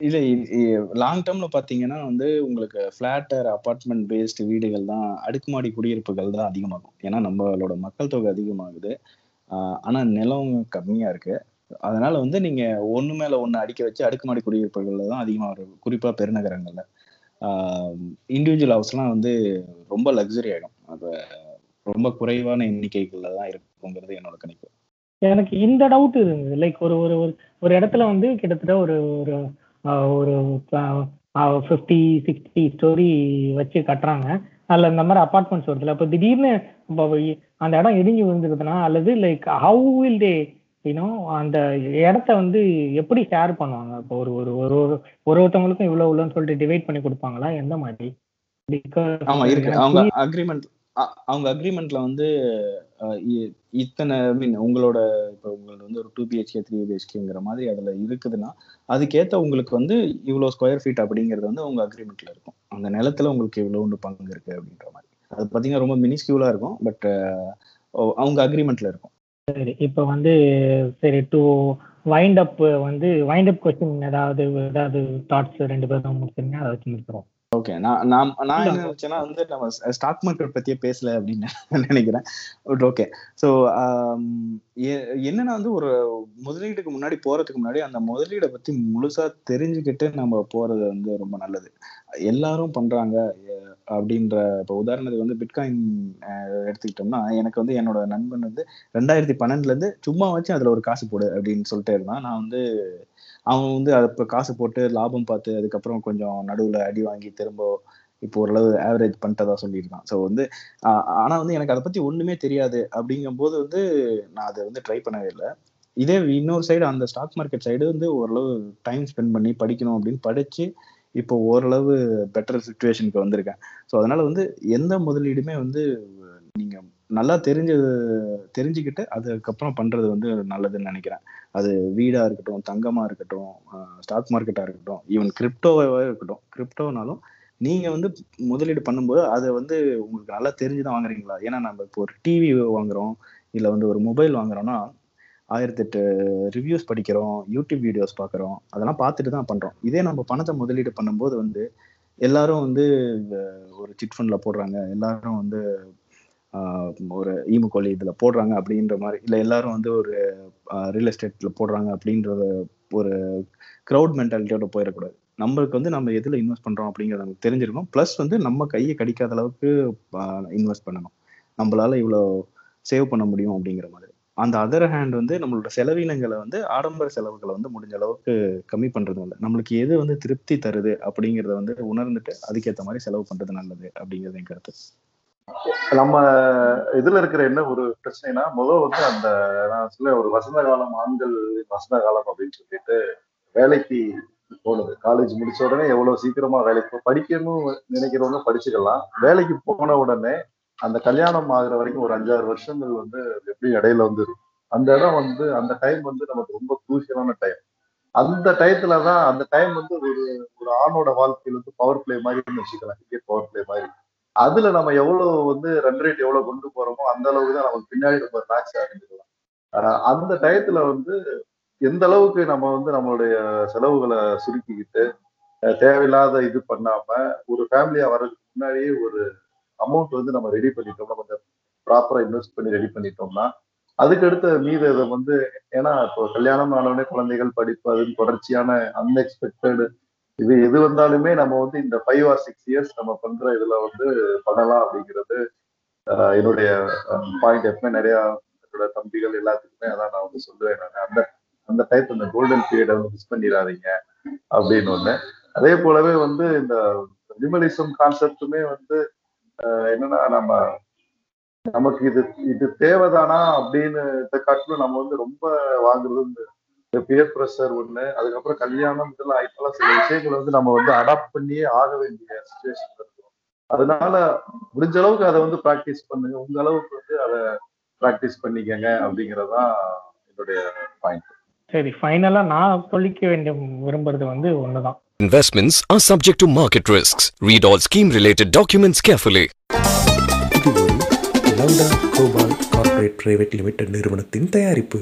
இல்ல லாங் டேர்ம்ல பாத்தீங்கன்னா வந்து உங்களுக்கு பிளாட்டர் அபார்ட்மெண்ட் பேஸ்டு வீடுகள் தான் அடுக்குமாடி குடியிருப்புகள் தான் அதிகமாகும். ஏன்னா நம்மளோட மக்கள் தொகை அதிகமாகுது. ஆனா நிலம் கம்மியா இருக்கு. அதனால வந்து நீங்க ஒண்ணு மேல ஒண்ணு அடிக்க வச்சு அடுக்குமாடி குடியிருப்புகள்ல தான் அதிகமா வரும் குறிப்பா பெருநகரங்கள்ல. இண்டிவிஜுவல் ஹவுஸ்லாம் வந்து ரொம்ப லக்ஸரி ஆயிடும். அது ரொம்ப குறைவான எண்ணிக்கைகள்ல தான் இருக்குங்கிறது என்னோட கணிப்பு. எனக்கு இந்த டவுட் இருந்தது. லைக் ஒரு ஒரு ஒரு ஒரு இடத்துல வந்து கிட்டத்தட்ட ஒரு ஒரு ஒரு ஃபிஃப்டி சிக்ஸ்டி ஸ்டோரி வச்சு கட்டுறாங்க. அதில் இந்த மாதிரி அப்பார்ட்மெண்ட்ஸ் வருதுல அப்போ திடீர்னு இப்போ அந்த இடம் இடிஞ்சு விழுந்துருதுன்னா அல்லது like how will they you know அந்த இடத்த வந்து எப்படி ஷேர் பண்ணுவாங்க? இப்போ ஒரு ஒரு ஒரு ஒரு ஒரு ஒருத்தவங்களுக்கும் இவ்வளோ இவ்வளோன்னு சொல்லிட்டு டிவைட் பண்ணி கொடுப்பாங்களா? எந்த மாதிரி? ஆமா இருக்கு. Because அவங்க அக்ரிமெண்ட் அவங்க அக்ரிமெண்ட்ல வந்து இ- இத்தனை மீன் உங்களோட இப்போ உங்களோட வந்து ஒரு டூ பிஹெச்கே த்ரீ பிஹெச்கேங்கிற மாதிரி அதுல இருக்குதுன்னா அதுக்கேற்ற உங்களுக்கு வந்து இவ்வளோ ஸ்கொயர் ஃபீட் அப்படிங்கிறது வந்து உங்க அக்ரிமெண்ட்ல இருக்கும். அந்த நிலத்துல உங்களுக்கு இவ்வளவு பங்கு இருக்கு அப்படின்ற மாதிரி. அது பார்த்தீங்கன்னா ரொம்ப மினிஸ்கியூலா இருக்கும் பட் அவங்க அக்ரிமெண்ட்ல இருக்கும். சரி இப்போ வந்து சரி டூ வைண்ட் அப் வந்து வைண்ட் அப் கொஸ்டின் ஏதாவது ஏதாவது தாட்ஸ் ரெண்டு பேரும் முடிச்சிருங்க அதை வச்சு முடிச்சிடும் ஓகே நான் நான் நான் என்ன நினைச்சேன்னா வந்து நம்ம ஸ்டாக் மார்க்கெட் பத்தியே பேசல அப்படின்னு நான் நினைக்கிறேன். பட் ஓகே ஸோ என்னன்னா வந்து ஒரு முதலீடுக்கு முன்னாடி போறதுக்கு முன்னாடி அந்த முதலீடை பத்தி முழுசா தெரிஞ்சுக்கிட்டு நம்ம போறது வந்து ரொம்ப நல்லது. எல்லாரும் பண்றாங்க அப்படின்ற இப்போ உதாரணத்துக்கு வந்து பிட்காயின் எடுத்துக்கிட்டோம்னா எனக்கு வந்து என்னோட நண்பன் வந்து ரெண்டாயிரத்தி பன்னெண்டுல இருந்து சும்மா வச்சு அதுல ஒரு காசு போடு அப்படின்னு சொல்லிட்டே இருந்தான். நான் வந்து அவன் வந்து அதை இப்போ காசு போட்டு லாபம் பார்த்து அதுக்கப்புறம் கொஞ்சம் நடுவில் அடி வாங்கி திரும்ப இப்போ ஓரளவு ஆவரேஜ் பண்ணிட்டதா சொல்லியிருக்கான். ஸோ வந்து ஆனால் வந்து எனக்கு அதை பற்றி ஒன்றுமே தெரியாது. அப்படிங்கும்போது வந்து நான் அதை வந்து ட்ரை பண்ணவே இல்லை. இதே இன்னொரு சைடு அந்த ஸ்டாக் மார்க்கெட் சைடு வந்து ஓரளவு டைம் ஸ்பெண்ட் பண்ணி படிக்கணும் அப்படின்னு படித்து இப்போ ஓரளவு பெட்டர் சுச்சுவேஷனுக்கு வந்திருக்கேன். ஸோ அதனால வந்து எந்த முதலீடுமே வந்து நீங்கள் நல்லா தெரிஞ்ச தெரிஞ்சுக்கிட்டு அதுக்கப்புறம் பண்றது வந்து நல்லதுன்னு நினைக்கிறேன். அது வீடா இருக்கட்டும் தங்கமா இருக்கட்டும் ஸ்டாக் மார்க்கெட்டா இருக்கட்டும் ஈவன் கிரிப்டோவாக இருக்கட்டும். கிரிப்டோனாலும் நீங்க வந்து முதலீடு பண்ணும்போது அதை வந்து உங்களுக்கு நல்லா தெரிஞ்சுதான் வாங்குறீங்களா? ஏன்னா நம்ம இப்போ ஒரு டிவி வாங்குறோம் இல்லை வந்து ஒரு மொபைல் வாங்குறோம்னா ஆயிரத்தெட்டு ரிவ்யூஸ் படிக்கிறோம் யூடியூப் வீடியோஸ் பார்க்குறோம் அதெல்லாம் பார்த்துட்டு தான் பண்றோம். இதே நம்ம பணத்தை முதலீடு பண்ணும்போது வந்து எல்லாரும் வந்து ஒரு சிட் ஃபண்ட்ல போடுறாங்க. எல்லாரும் வந்து ஒரு ஈமுகோலி இதில் போடுறாங்க அப்படின்ற மாதிரி இல்லை எல்லாரும் வந்து ஒரு ரியல் எஸ்டேட்டில் போடுறாங்க அப்படின்றத ஒரு க்ரௌட் மென்டாலிட்டியோட போயிடக்கூடாது. நம்மளுக்கு வந்து நம்ம எதில் இன்வெஸ்ட் பண்ணுறோம் அப்படிங்கறது நமக்கு தெரிஞ்சிருக்கணும். ப்ளஸ் வந்து நம்ம கையை கடிக்காத அளவுக்கு இன்வெஸ்ட் பண்ணணும். நம்மளால இவ்வளோ சேவ் பண்ண முடியும் அப்படிங்கிற மாதிரி. அந்த அதர் ஹேண்ட் வந்து நம்மளோட செலவினங்களை வந்து ஆடம்பர செலவுகளை வந்து முடிஞ்ச அளவுக்கு கம்மி பண்ணுறது இல்லை. நம்மளுக்கு எது வந்து திருப்தி தருது அப்படிங்கிறத வந்து உணர்ந்துட்டு அதுக்கேற்ற மாதிரி செலவு பண்ணுறது நல்லது அப்படிங்கிறது என் கருத்து. நம்ம இதுல இருக்கிற என்ன ஒரு பிரச்சனைனா முதல் வந்து அந்த நான் சொல்ல ஒரு வசந்த காலம் ஆண்கள் வசந்த காலம் அப்படின்னு சொல்லிட்டு வேலைக்கு போனது. காலேஜ் முடிச்ச உடனே எவ்வளவு சீக்கிரமா வேலைக்கு போ- படிக்கணும் நினைக்கிறவங்க படிச்சுக்கலாம். வேலைக்கு போன உடனே அந்த கல்யாணம் ஆகுற வரைக்கும் ஒரு அஞ்சாறு வருஷங்கள் வந்து எப்படி இடையில வந்து அந்த இடம் வந்து அந்த டைம் வந்து நமக்கு ரொம்ப குரூசியலான டைம் அந்த டயத்துல தான் அந்த டைம் வந்து ஒரு ஒரு ஆணோட வாழ்க்கையில வந்து பவர் பிளே மாதிரி வச்சுக்கலாம் கிரிக்கெட் பவர் பிளே மாதிரி. அதுல நம்ம எவ்வளவு வந்து ரன் ரேட் எவ்வளவு கொண்டு போறோமோ அந்த அளவுக்கு தான் நமக்கு பின்னாடி நம்ம ரிலாக்ஸ் ஆகிக்கலாம் அந்த டயத்துல வந்து எந்த அளவுக்கு நம்ம வந்து நம்மளுடைய செலவுகளை சுருக்கிக்கிட்டு தேவையில்லாத இது பண்ணாம ஒரு ஃபேமிலியா வர்றதுக்கு முன்னாடியே ஒரு அமௌண்ட் வந்து நம்ம ரெடி பண்ணிட்டோம்னா கொஞ்சம் ப்ராப்பரா இன்வெஸ்ட் பண்ணி ரெடி பண்ணிட்டோம்னா அதுக்கு அடுத்த மீது இதை வந்து ஏன்னா இப்போ கல்யாணம் ஆனவுடனே குழந்தைகள் படிப்பு அதுன்னு தொடர்ச்சியான அன்எக்ஸ்பெக்டட் இது எது வந்தாலுமே நம்ம வந்து இந்த ஃபைவ் ஆர் சிக்ஸ் இயர்ஸ் நம்ம பண்ற இதுல வந்து பண்ணலாம் அப்படிங்கிறது என்னுடைய பாயிண்ட் எப்பவுமே நிறைய என்னோட தம்பிகள் எல்லாத்துக்குமே அதான் நான் வந்து சொல்லுவேன் நான். அந்த அந்த டைப் அந்த கோல்டன் பீரியடை வந்து மிஸ் பண்ணிடாதீங்க அப்படின்னு ஒண்ணு. அதே போலவே வந்து இந்த மினிமலிசம் கான்செப்டுமே வந்து என்னன்னா நம்ம நமக்கு இது இது தேவைதானா அப்படின்னு இந்த காட்டிலும் நம்ம வந்து ரொம்ப வாங்குறது இந்த பியர் ப்ரெஷர் ஒண்ணு. அதுக்கப்புறம் கல்யாணம் இதெல்லாம் ஆயிட்டெல்லாம் சில விஷயங்களை வந்து நம்ம வந்து அடாப்ட் பண்ணியே ஆக வேண்டிய சுச்சுவேஷன் இருக்கும். அதனால முடிஞ்ச அளவுக்கு அதை வந்து ப்ராக்டிஸ் பண்ணுங்க. உங்க அளவுக்கு வந்து அதை ப்ராக்டிஸ் பண்ணிக்கங்க அப்படிங்கறதுதான் என்னுடைய பாயிண்ட் சரி ஃபைனலா நான் சொல்லிக்க வேண்டிய விரும்புறது வந்து ஒண்ணுதான். Investments are subject to market risks. Read all scheme related documents carefully. இது ஒரு லவுடா குளோபால் கார்ப்பரேட் பிரைவேட் லிமிடெட் நிறுவனத்தின் தயாரிப்பு.